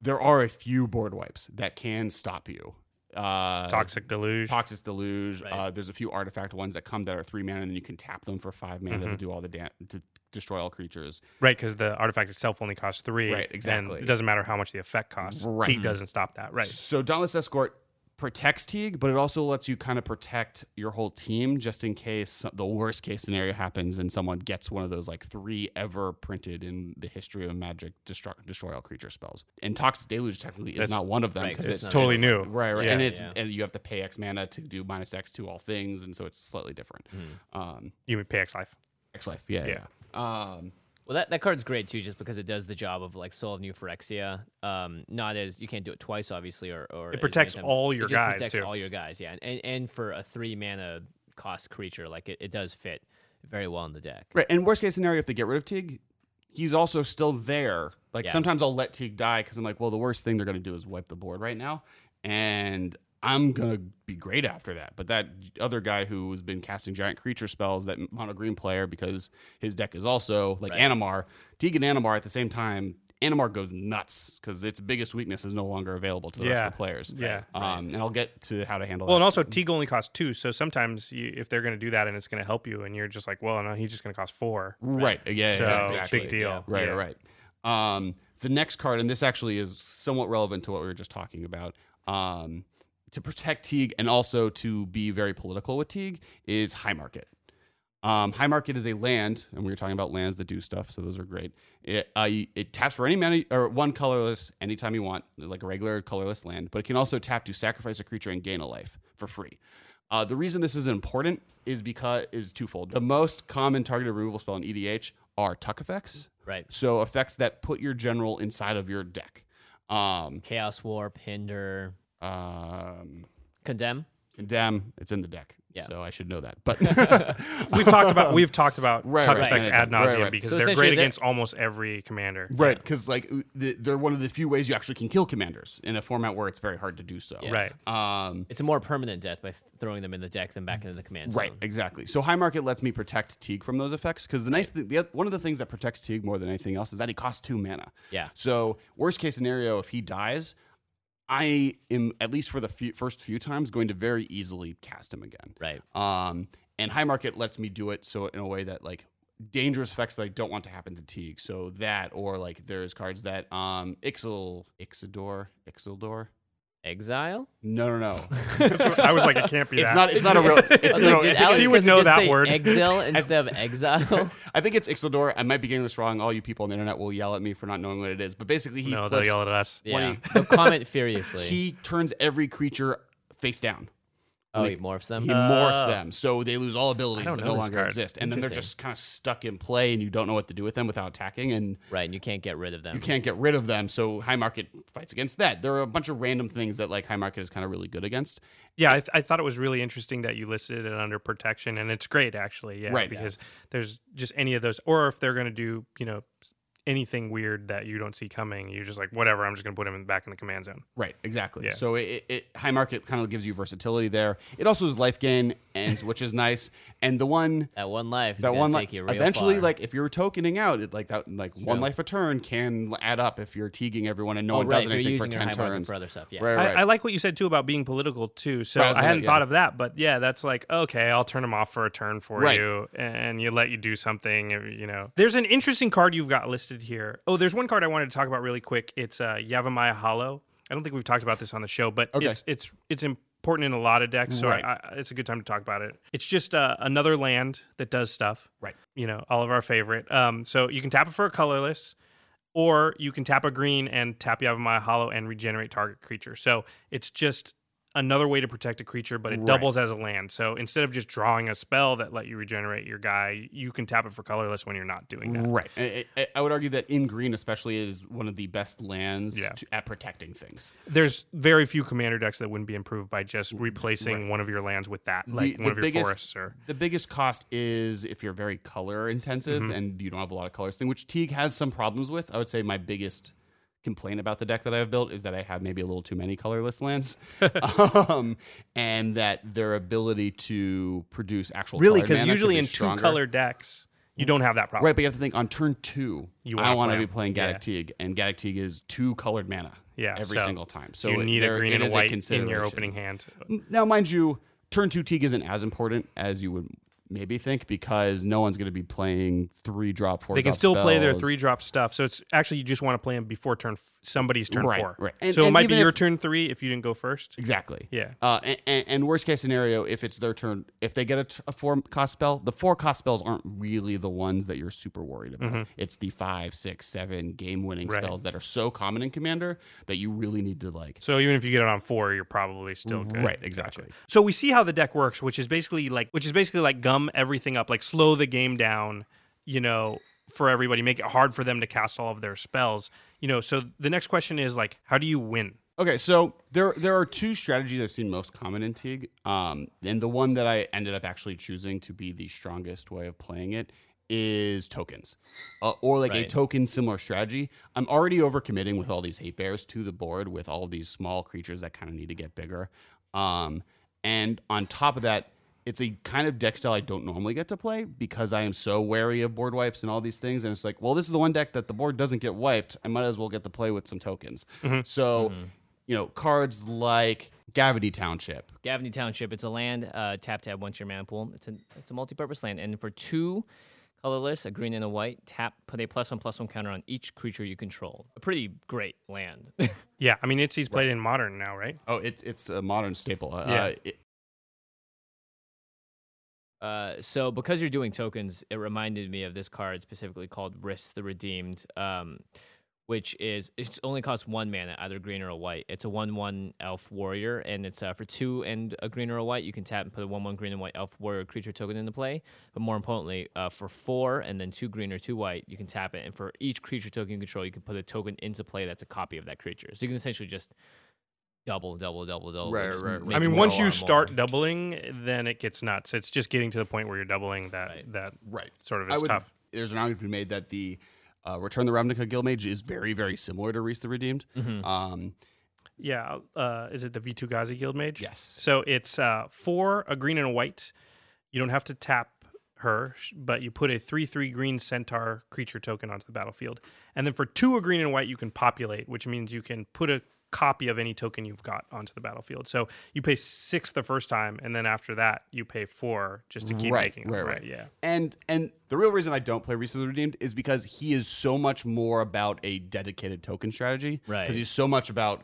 Speaker 3: there are a few board wipes that can stop you. Uh,
Speaker 2: Toxic deluge.
Speaker 3: Toxic Deluge.
Speaker 1: Right.
Speaker 3: Uh, there's a few artifact ones that come that are three mana, and then you can tap them for five mana
Speaker 2: Mm-hmm.
Speaker 3: to do all the da- to destroy all creatures.
Speaker 2: Right, because the artifact itself only costs three.
Speaker 3: Right, exactly.
Speaker 2: And it doesn't matter how much the effect costs.
Speaker 3: Right.
Speaker 2: Teeg doesn't stop that. Right.
Speaker 3: So Dauntless Escort protects Teeg, but it also lets you kind of protect your whole team just in case the worst case scenario happens and someone gets one of those like three ever printed in the history of Magic destroy, destroy all creature spells. And Toxic Deluge technically is
Speaker 2: That's-
Speaker 3: not one of them
Speaker 1: right, 'cause
Speaker 3: because
Speaker 1: it's
Speaker 3: it's
Speaker 2: totally
Speaker 1: it's-
Speaker 2: new.
Speaker 3: Right, right,
Speaker 2: Yeah.
Speaker 3: and it's
Speaker 1: Yeah.
Speaker 3: and you have to pay X mana to do minus X to all things, and so it's slightly different. Um,
Speaker 2: You mean pay X life.
Speaker 3: X life, yeah, yeah. Um,
Speaker 1: Well, that, that card's great too, just because it does the job of like Soul of New Phyrexia. Um, not as you can't do it twice, obviously, or, or
Speaker 2: It protects
Speaker 1: many times.
Speaker 2: all
Speaker 1: It
Speaker 2: your
Speaker 1: just
Speaker 2: guys,
Speaker 1: protects
Speaker 2: too.
Speaker 1: all your guys, yeah, and and for a three mana cost creature, like it, it does fit very well in the deck.
Speaker 3: Right, and worst case scenario, if they get rid of Teeg, he's also still there. Like
Speaker 1: Yeah.
Speaker 3: sometimes I'll let Teeg die because I'm like, well, the worst thing they're gonna do is wipe the board right now, and I'm gonna be great after that. But that other guy who has been casting giant creature spells, that mono green player, because his deck is also like
Speaker 1: Right.
Speaker 3: Animar, Teeg and Animar at the same time. Animar goes nuts because its biggest weakness is no longer available to the rest of the players.
Speaker 2: Yeah.
Speaker 3: Um, and I'll get to how to handle that.
Speaker 2: Well, and also Teeg only costs two, so sometimes you, if they're going to do that and it's going to help you, and you're just like, well, no, he's just going to cost four.
Speaker 3: Right. Yeah.
Speaker 2: so
Speaker 3: exactly.
Speaker 2: big deal.
Speaker 3: Right,
Speaker 2: Yeah.
Speaker 3: right. Um, the next card, and this actually is somewhat relevant to what we were just talking about, um, to protect Teeg and also to be very political with Teeg is High Market. Um, High Market is a land, and we were talking about lands that do stuff, so those are great. It, uh, it taps for any mana or one colorless anytime you want, like a regular colorless land, but it can also tap to sacrifice a creature and gain a life for free. Uh, the reason this is important is because is twofold. The most common targeted removal spell in EDH are tuck effects.
Speaker 1: Right.
Speaker 3: So effects that put your general inside of your deck. Um,
Speaker 1: Chaos Warp, Hinder,
Speaker 3: um,
Speaker 1: Condemn.
Speaker 3: condemn, it's in the deck.
Speaker 1: Yeah.
Speaker 3: So I should know that. But
Speaker 2: We've talked about we've talked about
Speaker 3: Right,
Speaker 2: tuck
Speaker 3: right,
Speaker 2: effects
Speaker 3: right,
Speaker 2: ad
Speaker 3: right,
Speaker 2: nauseum
Speaker 3: right.
Speaker 2: because
Speaker 1: So
Speaker 2: they're
Speaker 1: essentially
Speaker 2: great
Speaker 1: they're-
Speaker 2: against almost every commander.
Speaker 3: right, because like the, they're one of the few ways you actually can kill commanders in a format where it's very hard to do so.
Speaker 1: Yeah.
Speaker 2: Right.
Speaker 3: Um,
Speaker 1: It's a more permanent death by throwing them in the deck than back into the command zone.
Speaker 3: Right, exactly. So high market lets me protect Teeg from those effects because the nice thing, the, one of the things that protects Teeg more than anything else is that he costs two mana.
Speaker 1: Yeah.
Speaker 3: So worst case scenario, if he dies, I am at least for the few, first few times going to very easily cast him again.
Speaker 1: Right.
Speaker 3: Um, and high market lets me do it so in a way that like dangerous effects that I don't want to happen to Teeg. So that or like there's cards that um Ixil Ixidor Ixildor.
Speaker 1: Exile.
Speaker 3: No, no, no.
Speaker 2: What- I was like, it can't be
Speaker 3: it's
Speaker 2: that.
Speaker 3: not. It's not a real.
Speaker 1: I
Speaker 3: It,
Speaker 1: was like,
Speaker 3: no,
Speaker 1: did
Speaker 3: I think
Speaker 2: He would know
Speaker 1: just
Speaker 2: that
Speaker 1: say
Speaker 2: word.
Speaker 1: Exile instead of exile.
Speaker 3: I think it's Ixildor. I might be getting this wrong. All you people on the internet will yell at me for not knowing what it is. But basically, he
Speaker 2: no, they'll
Speaker 3: flips,
Speaker 2: yell at us.
Speaker 1: yeah.
Speaker 3: When
Speaker 1: They'll comment furiously.
Speaker 3: he turns every creature face down.
Speaker 1: Oh,
Speaker 3: when
Speaker 1: he morphs them.
Speaker 3: He morphs
Speaker 2: Oh.
Speaker 3: them, so they lose all abilities that no longer
Speaker 2: card.
Speaker 3: exist, and then they're just kind of stuck in play, and you don't know what to do with them without attacking, and
Speaker 1: right, and you can't get rid of them.
Speaker 3: you can't get rid of them. So high market fights against that. There are a bunch of random things that like high market is kind of really good against.
Speaker 2: Yeah, I, th- I thought it was really interesting that you listed it under protection, and it's great actually. Yeah,
Speaker 3: Right, yeah.
Speaker 2: because there's just any of those, or if they're going to do, you know, anything weird that you don't see coming, you're just like, whatever. I'm just going to put him in, back in the command zone.
Speaker 3: Right, exactly.
Speaker 2: Yeah.
Speaker 3: So it, it high market kind of gives you versatility there. It also is life gain, and which is nice. And the one
Speaker 1: that one life.
Speaker 3: That one life eventually
Speaker 1: far.
Speaker 3: like if you're tokening out it like that like one
Speaker 1: True.
Speaker 3: life a turn can add up if you're teaguing everyone and no
Speaker 1: oh,
Speaker 3: one
Speaker 1: right,
Speaker 3: does
Speaker 1: if
Speaker 3: anything for 10 turns
Speaker 1: for other stuff. Yeah.
Speaker 3: right right
Speaker 2: I, I like what you said too about being political too. So
Speaker 3: Right, I was
Speaker 2: I,
Speaker 3: gonna-
Speaker 2: hadn't
Speaker 3: yeah.
Speaker 2: thought of that, but yeah, that's like okay, I'll turn him off for a turn for
Speaker 3: Right.
Speaker 2: you, and you let you do something. You know, there's an interesting card you've got listed here. Oh, there's one card I wanted to talk about really quick. It's uh, Yavimaya Hollow. I don't think we've talked about this on the show, but
Speaker 3: Okay.
Speaker 2: it's it's it's important in a lot of decks, so
Speaker 3: Right.
Speaker 2: I, I, it's a good time to talk about it. It's just uh, another land that does stuff.
Speaker 3: Right.
Speaker 2: You know, all of our favorite. Um, so you can tap it for a colorless, or you can tap a green and tap Yavimaya Hollow and regenerate target creature. So it's just another way to protect a creature, but it
Speaker 3: Right.
Speaker 2: doubles as a land. So instead of just drawing a spell that let you regenerate your guy, you can tap it for colorless when you're not doing that.
Speaker 3: right I, I- I would argue that in green especially is one of the best lands
Speaker 2: Yeah.
Speaker 3: to, at protecting things
Speaker 2: There's very few commander decks that wouldn't be improved by just replacing one of your lands with that, like one of your forests or
Speaker 3: the biggest cost is if you're very color intensive
Speaker 2: Mm-hmm.
Speaker 3: and you don't have a lot of colors thing which teeg has some problems with i would say my biggest complaint about the deck that i've built is that i have maybe a little too many colorless lands um, and that their ability to produce actual
Speaker 2: really because usually
Speaker 3: be
Speaker 2: in
Speaker 3: stronger.
Speaker 2: two color decks you don't have that problem.
Speaker 3: Right, but you have to think on turn two,
Speaker 2: You
Speaker 3: I want to be playing
Speaker 2: yeah.
Speaker 3: Gaddock Teeg, and Gaddock Teeg is two colored mana
Speaker 2: Yeah,
Speaker 3: every
Speaker 2: so
Speaker 3: single time.
Speaker 2: So you need
Speaker 3: there-
Speaker 2: a green and a white in your opening hand.
Speaker 3: Now, mind you, turn two Teeg isn't as important as you would maybe think because no one's going to be playing three drop, four
Speaker 2: They can
Speaker 3: drop
Speaker 2: still play their three drop stuff. So it's actually you just want to play them before turn f- somebody's turn
Speaker 3: Right,
Speaker 2: four.
Speaker 3: right. And-
Speaker 2: so it might be your
Speaker 3: if-
Speaker 2: turn three if you didn't go first.
Speaker 3: Exactly.
Speaker 2: Yeah.
Speaker 3: Uh, and, and, and worst case scenario, if it's their turn, if they get a, t- a four cost spell, the four cost spells aren't really the ones that you're super worried about. It's the five, six, seven game winning
Speaker 2: Mm-hmm. Right.
Speaker 3: spells that are so common in Commander that you really need to like.
Speaker 2: So even if you get it on four, you're probably still good.
Speaker 3: Right, exactly.
Speaker 2: So we see how the deck works, which is basically like which is basically like gum everything up, like slow the game down, you know, for everybody, make it hard for them to cast all of their spells. You know, so the next question is like, how do you win?
Speaker 3: Okay, so there there are two strategies I've seen most common in Teeg, um, and the one that I ended up actually choosing to be the strongest way of playing it is tokens, uh, or like a token similar strategy. I'm already overcommitting with all these hate bears to the board with all of these small creatures that kind of need to get bigger, um, and on top of that. It's a kind of deck style I don't normally get to play because I am so wary of board wipes and all these things. And it's like, well, this is the one deck that the board doesn't get wiped. I might as well get to play with some tokens. So you know, cards like Gavony Township.
Speaker 1: Gavony Township. It's a land. Uh, tap tab once your mana pool. It's a it's a multi-purpose land, and for two colorless, a green and a white, tap put a plus one plus one counter on each creature you control. A pretty great land.
Speaker 2: Yeah, I mean it's he's played in modern now, right?
Speaker 3: Oh, it's it's a modern staple. Uh,
Speaker 2: Yeah.
Speaker 3: uh, it-
Speaker 1: Uh, so because you're doing tokens, it reminded me of this card specifically called Rhys the Redeemed, um, which is it only costs one mana, either green or a white. It's a one-one elf warrior, and it's uh, for two and a green or a white. You can tap and put a one-one green and white elf warrior creature token into play. But more importantly, uh, for four and then two green or two white, you can tap it, and for each creature token you control, you can put a token into play that's a copy of that creature. So you can essentially just double, double, double, double.
Speaker 3: Right,
Speaker 1: just
Speaker 3: right, right.
Speaker 2: I mean, once you start
Speaker 1: more.
Speaker 2: doubling, then it gets nuts. It's just getting to the point where you're doubling that
Speaker 1: Right.
Speaker 2: that
Speaker 3: Right.
Speaker 2: sort of is
Speaker 3: would,
Speaker 2: tough.
Speaker 3: There's an argument to be made that the uh, Return the Ravnica Guildmage is very, very similar to Rhys the Redeemed.
Speaker 1: Mhm.
Speaker 3: Um,
Speaker 2: Yeah, uh, is it the Vitu-Ghazi Guildmage?
Speaker 3: Yes.
Speaker 2: So it's uh, four, a green and a white. You don't have to tap her, but you put a 3 3 green centaur creature token onto the battlefield. And then for two, a green and a white, you can populate, which means you can put a copy of any token you've got onto the battlefield. So you pay six the first time, and then after that, you pay four just to keep
Speaker 3: Right,
Speaker 2: making them.
Speaker 3: right,
Speaker 2: Right,
Speaker 3: right.
Speaker 2: Yeah.
Speaker 3: and and the real reason I don't play Rhys of the Redeemed is because he is so much more about a dedicated token strategy.
Speaker 1: Right.
Speaker 3: Because he's so much about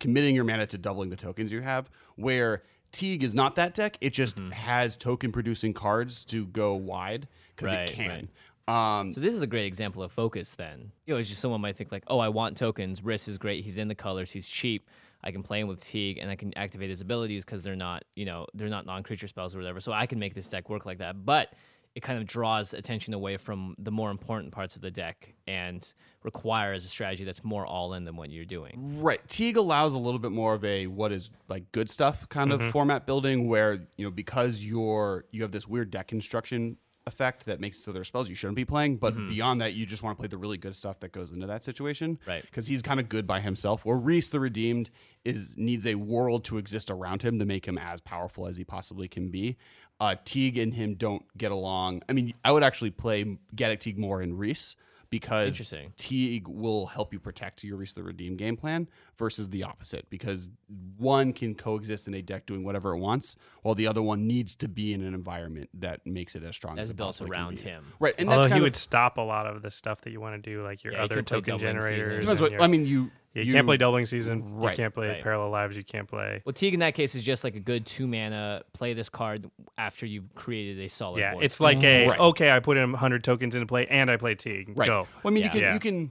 Speaker 3: committing your mana to doubling the tokens you have. Where Teeg is not that deck. It just
Speaker 1: Mm-hmm.
Speaker 3: has token producing cards to go wide because
Speaker 1: Right,
Speaker 3: it can.
Speaker 1: right.
Speaker 3: Um,
Speaker 1: So this is a great example of focus. Then you know, it's just someone might think like, oh, I want tokens. Rhys is great. He's in the colors. He's cheap. I can play him with Teeg, and I can activate his abilities because they're not, you know, they're not non-creature spells or whatever. So I can make this deck work like that. But it kind of draws attention away from the more important parts of the deck and requires a strategy that's more all in than what you're doing.
Speaker 3: Right. Teague allows a little bit more of a what is like good stuff kind
Speaker 1: Mm-hmm.
Speaker 3: of format building where, you know, because you're you have this weird deck construction effect that makes it so there are spells you shouldn't be playing, but beyond that you just want to play the really good stuff that goes into that situation.
Speaker 1: Mm-hmm. Right.
Speaker 3: Because he's kind of good by himself. Where Rhys the Redeemed is needs a world to exist around him to make him as powerful as he possibly can be. Uh, Teeg and him don't get along. I mean, I would actually play Gaddock Teeg more in Rhys because
Speaker 1: Interesting.
Speaker 3: Teeg will help you protect your Rhys the Redeemed game plan versus the opposite because one can coexist in a deck doing whatever it wants while the other one needs to be in an environment that makes it as strong
Speaker 1: That's
Speaker 3: as it
Speaker 1: built
Speaker 3: possibly
Speaker 1: around him.
Speaker 3: Right, and
Speaker 2: Although
Speaker 3: that's
Speaker 2: he
Speaker 3: kind
Speaker 2: would stop a lot of the stuff that you want to do, like your
Speaker 1: Yeah,
Speaker 2: other
Speaker 1: could play
Speaker 2: token generators.
Speaker 3: depends what
Speaker 2: your-
Speaker 3: I mean. You
Speaker 2: yeah, you, can't play doubling season.
Speaker 3: Right,
Speaker 2: You can't play
Speaker 1: right.
Speaker 2: parallel lives. You can't play.
Speaker 1: Well, Teeg in that case is just like a good two mana. Play this card after you've created a solid.
Speaker 2: Yeah,
Speaker 1: board.
Speaker 2: it's like a
Speaker 3: Right.
Speaker 2: okay. I put in 100 tokens into play, and I play Teeg.
Speaker 3: right.
Speaker 2: Go.
Speaker 3: Well, I mean,
Speaker 1: Yeah.
Speaker 3: you can
Speaker 2: Yeah.
Speaker 3: you can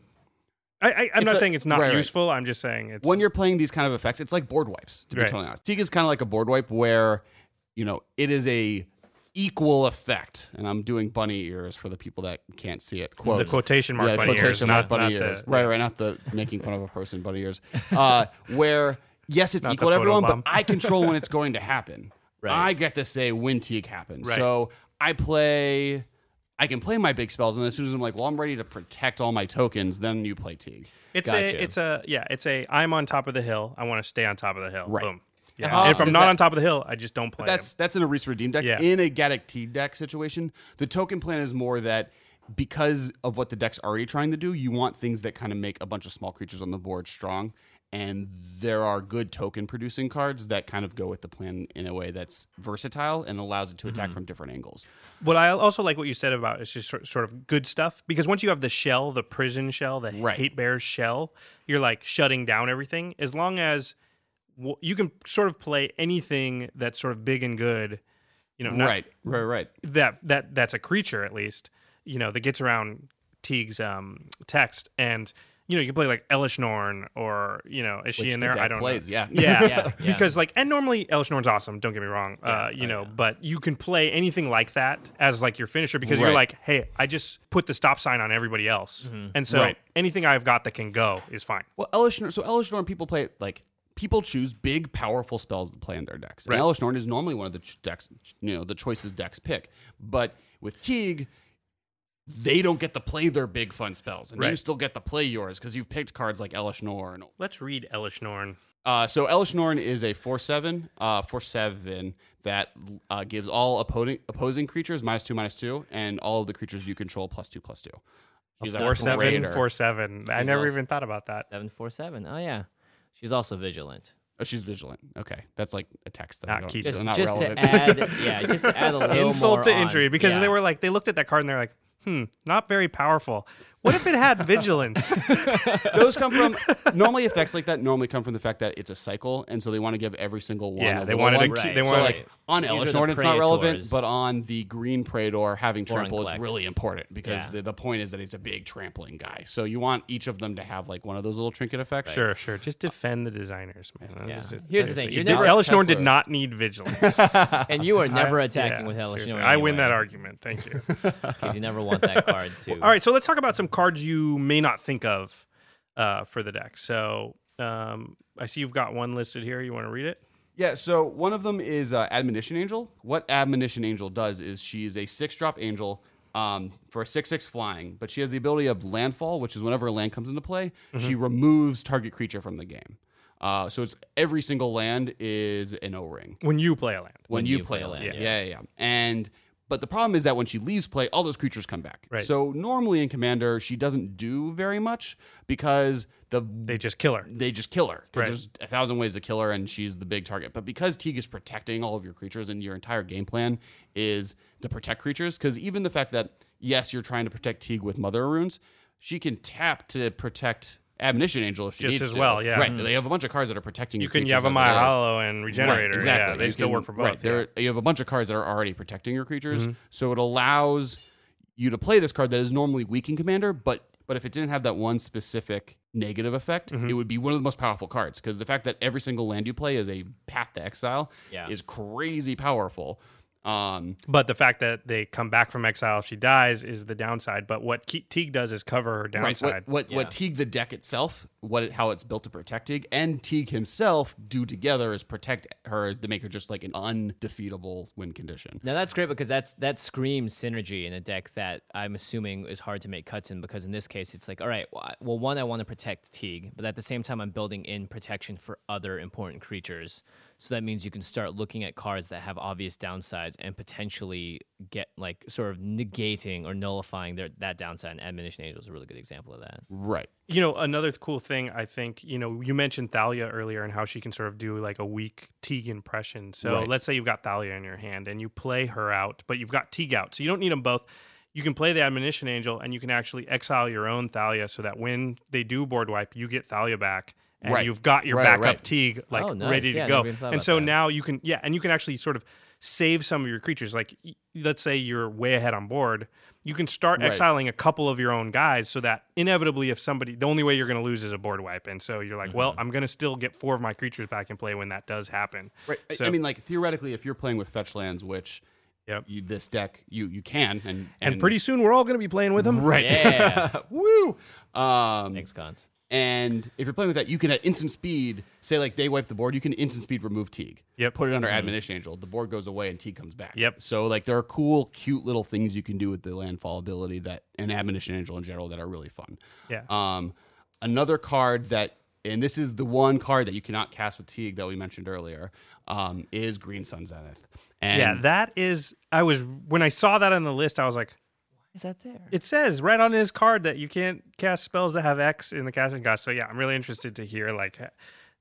Speaker 2: I, I, I'm
Speaker 3: It's
Speaker 2: not
Speaker 3: a-
Speaker 2: saying it's not
Speaker 3: right, right.
Speaker 2: useful. I'm just saying it's
Speaker 3: when you're playing these kind of effects, it's like board wipes. To be
Speaker 2: Right.
Speaker 3: totally honest, Teeg is kind of like a board wipe where you know it is a equal effect, and I'm doing bunny ears for the people that can't see it.
Speaker 2: the quotation mark
Speaker 3: yeah,
Speaker 2: bunny ears,
Speaker 3: quotation mark
Speaker 2: not,
Speaker 3: bunny
Speaker 2: not
Speaker 3: ears.
Speaker 2: the,
Speaker 3: right, right, not the making fun of a person bunny ears. Uh, where yes, it's equal to everyone, but I control when it's going to happen.
Speaker 1: Right.
Speaker 3: I get to say when Teeg happens.
Speaker 2: Right.
Speaker 3: So I play. I can play my big spells, and as soon as I'm like, well, I'm ready to protect all my tokens, then you play Teeg.
Speaker 2: It's
Speaker 1: Gotcha.
Speaker 2: a, it's a, yeah, it's a. I'm on top of the hill. I want to stay on top of the hill.
Speaker 3: Right.
Speaker 2: Boom. Yeah.
Speaker 1: how
Speaker 2: And if oh, I'm
Speaker 1: does
Speaker 2: not
Speaker 1: that-
Speaker 2: on top of the hill, I just don't play.
Speaker 3: That's that's in a Rhys Redeem deck.
Speaker 2: Yeah.
Speaker 3: In a Gaddock T deck situation, the token plan is more that because of what the deck's already trying to do, you want things that kind of make a bunch of small creatures on the board strong. And there are good token producing cards that kind of go with the plan in a way that's versatile and allows it to
Speaker 2: Mm-hmm.
Speaker 3: attack from different angles.
Speaker 2: What I also like what you said about it's just sort, of good stuff because once you have the shell, the prison shell, the
Speaker 3: Right.
Speaker 2: hate bears shell, you're like shutting down everything. As long as w- you can sort of play anything that's sort of big and good, you know,
Speaker 3: right, right, right.
Speaker 2: that that that's a creature at least, you know, that gets around Teeg's um, text and. You know, you can play like Elesh Norn, or you know, is she
Speaker 3: Which
Speaker 2: in
Speaker 3: the
Speaker 2: there?
Speaker 3: deck
Speaker 2: I don't
Speaker 3: plays,
Speaker 2: know.
Speaker 3: yeah.
Speaker 2: yeah,
Speaker 1: Yeah, yeah.
Speaker 2: because like, and normally Elesh Norn's awesome. Don't get me wrong. uh, you
Speaker 1: oh,
Speaker 2: know,
Speaker 1: yeah.
Speaker 2: but you can play anything like that as like your finisher because you're like, hey, I just put the stop sign on everybody else, and so
Speaker 3: Right.
Speaker 2: anything I've got that can go is fine.
Speaker 3: Well, Elesh Norn, so Elesh Norn people play like people choose big, powerful spells to play in their decks. And
Speaker 2: Right.
Speaker 3: Elesh Norn is normally one of the ch- decks, you know, the choices decks pick. But with Teeg, they don't get to play their big fun spells, and you still get to play yours because you've picked cards like Elesh Norn.
Speaker 2: Let's read Elesh Norn.
Speaker 3: Uh, so Elesh Norn is a four seven, uh, four seven that uh, gives all opposing opposing creatures minus two minus two, and all of the creatures you control plus two plus two. She's a
Speaker 2: Four seven,
Speaker 3: raider.
Speaker 2: four seven. I never even thought about that.
Speaker 1: seven four seven. Oh yeah, she's also vigilant.
Speaker 3: Oh, she's vigilant. Okay, that's like a text that
Speaker 2: Not key
Speaker 1: Just,
Speaker 3: not
Speaker 1: just to
Speaker 3: relevant.
Speaker 1: add, yeah, just to add a little
Speaker 2: Insult
Speaker 1: more
Speaker 2: to
Speaker 1: on-
Speaker 2: injury because
Speaker 1: yeah.
Speaker 2: they were like they looked at that card and they're like, hmm, not very powerful. What if it had vigilance?
Speaker 3: Those come from normally effects like that normally come from the fact that it's a cycle, and so they want to give every single one.
Speaker 2: Yeah,
Speaker 3: a
Speaker 2: they
Speaker 3: little
Speaker 2: wanted to
Speaker 3: one.
Speaker 2: keep-
Speaker 1: Right.
Speaker 2: they
Speaker 3: So
Speaker 2: wanted
Speaker 3: like on
Speaker 1: These are the
Speaker 3: Elesh Norn, it's not relevant,
Speaker 1: Praetors.
Speaker 3: but on the Green Praetor, having
Speaker 1: on
Speaker 3: trample is
Speaker 1: Klex.
Speaker 3: really important because
Speaker 1: Yeah.
Speaker 3: the, the point is that he's a big trampling guy. So you want each of them to have like one of those little trinket effects.
Speaker 2: Sure, sure. Just defend the designers, man. That's
Speaker 1: Yeah.
Speaker 2: just-
Speaker 1: Here's the thing,
Speaker 2: it.
Speaker 1: you're
Speaker 2: Did-
Speaker 1: never-
Speaker 2: Elesh Norn did
Speaker 3: Kessler.
Speaker 2: not need vigilance.
Speaker 1: and you are never
Speaker 2: I-
Speaker 1: attacking
Speaker 2: yeah,
Speaker 1: with Hellish.
Speaker 2: seriously. I win that argument. Thank you.
Speaker 1: because you never want that card to.
Speaker 2: All right, so let's talk about some cards you may not think of uh, for the deck. So um, I see you've got one listed here. You want to read it?
Speaker 3: Yeah, so one of them is uh, Admonition Angel. What Admonition Angel does is she is a six drop angel um, for a six six flying, but she has the ability of landfall, which is whenever a land comes into play, she removes target creature from the game. Uh, so it's every single land is an O ring
Speaker 2: When you play a land.
Speaker 3: when, you, play, a land. Yeah. yeah, yeah, And but the problem is that when she leaves play, all those creatures come back.
Speaker 2: Right.
Speaker 3: So normally in Commander, she doesn't do very much because the
Speaker 2: They just kill her.
Speaker 3: they just kill her because
Speaker 2: Right.
Speaker 3: there's a thousand ways to kill her and she's the big target. But because Teeg is protecting all of your creatures and your entire game plan is to protect creatures, because even the fact that yes, you're trying to protect Teeg with Mother Runes, she can tap to protect Admonition Angel if she
Speaker 2: Just
Speaker 3: needs
Speaker 2: as
Speaker 3: to.
Speaker 2: well, yeah.
Speaker 3: Right.
Speaker 2: Mhm.
Speaker 3: They have a bunch of cards that are protecting
Speaker 2: You
Speaker 3: your
Speaker 2: can
Speaker 3: creatures as it
Speaker 2: Yavimaya. Hollow and Regenerator.
Speaker 3: Right, exactly.
Speaker 2: Yeah, they
Speaker 3: You
Speaker 2: still
Speaker 3: can-
Speaker 2: work for both.
Speaker 3: Right.
Speaker 2: yeah. Mm-hmm.
Speaker 3: There, you have a bunch of cards that are already protecting your creatures, so it allows you to play this card that is normally weak in Commander, but but if it didn't have that one specific negative effect,
Speaker 2: Mm-hmm.
Speaker 3: it would be one of the most powerful cards because the fact that every single land you play is a path to exile
Speaker 1: Yeah.
Speaker 3: is crazy powerful. Um,
Speaker 2: But the fact that they come back from exile, she dies, is the downside. But what Ke- Teeg does is cover her
Speaker 3: right.
Speaker 2: downside.
Speaker 3: What what,
Speaker 1: Yeah.
Speaker 3: what Teeg the deck itself, what it, how it's built to protect Teeg, and Teeg himself do together is protect her to make her just like an undefeatable win condition.
Speaker 1: Now that's great because that's that screams synergy in a deck that I'm assuming is hard to make cuts in because in this case it's like all right well, well one I want to protect Teeg but at the same time I'm building in protection for other important creatures so that means you can start looking at cards that have obvious downsides and potentially get like sort of negating or nullifying their that downside and Admonition Angel is a really good example of that.
Speaker 3: Right.
Speaker 2: You know, another cool thing I think, you know, you mentioned Thalia earlier and how she can sort of do like a weak Teeg impression. So
Speaker 3: Right.
Speaker 2: let's say you've got Thalia in your hand and you play her out, but you've got Teeg out. So you don't need them both. You can play the Admonition Angel and you can actually exile your own Thalia so that when they do board wipe, you get Thalia back. And
Speaker 3: Right.
Speaker 2: you've got your
Speaker 3: Right,
Speaker 2: backup
Speaker 3: right.
Speaker 2: Teeg like
Speaker 1: Oh, nice.
Speaker 2: ready to
Speaker 1: Yeah, I
Speaker 2: go.
Speaker 1: never even thought
Speaker 2: And so
Speaker 1: that.
Speaker 2: now you can yeah, and you can actually sort of save some of your creatures. Like y- let's say you're way ahead on board, you can start
Speaker 3: Right.
Speaker 2: exiling a couple of your own guys so that inevitably if somebody the only way you're going to lose is a board wipe. And so you're like, well, I'm going to still get four of my creatures back in play when that does happen.
Speaker 3: Right. I-
Speaker 2: So,
Speaker 3: I mean, like theoretically, if you're playing with fetch lands, which
Speaker 2: Yep.
Speaker 3: you, this deck you you can, and
Speaker 2: and pretty soon we're all going to be playing with them.
Speaker 3: right,
Speaker 1: Yeah.
Speaker 3: woo. Um,
Speaker 1: Thanks, Gaunt.
Speaker 3: And if you're playing with that, you can at instant speed say like they wipe the board. You can instant speed remove Teeg.
Speaker 2: Yep.
Speaker 3: Put it under Admonition Angel. The board goes away and Teeg comes back.
Speaker 2: Yep.
Speaker 3: So like there are cool, cute little things you can do with the landfall ability that and Admonition Angel in general that are really fun.
Speaker 2: Yeah.
Speaker 3: Um, another card that, and this is the one card that you cannot cast with Teeg that we mentioned earlier, um, is Green Sun Zenith. And
Speaker 2: yeah, that is I was when I saw that on the list I was like
Speaker 1: Is that there?
Speaker 2: it says right on his card that you can't cast spells that have X in the casting cost. So yeah, I'm really interested to hear like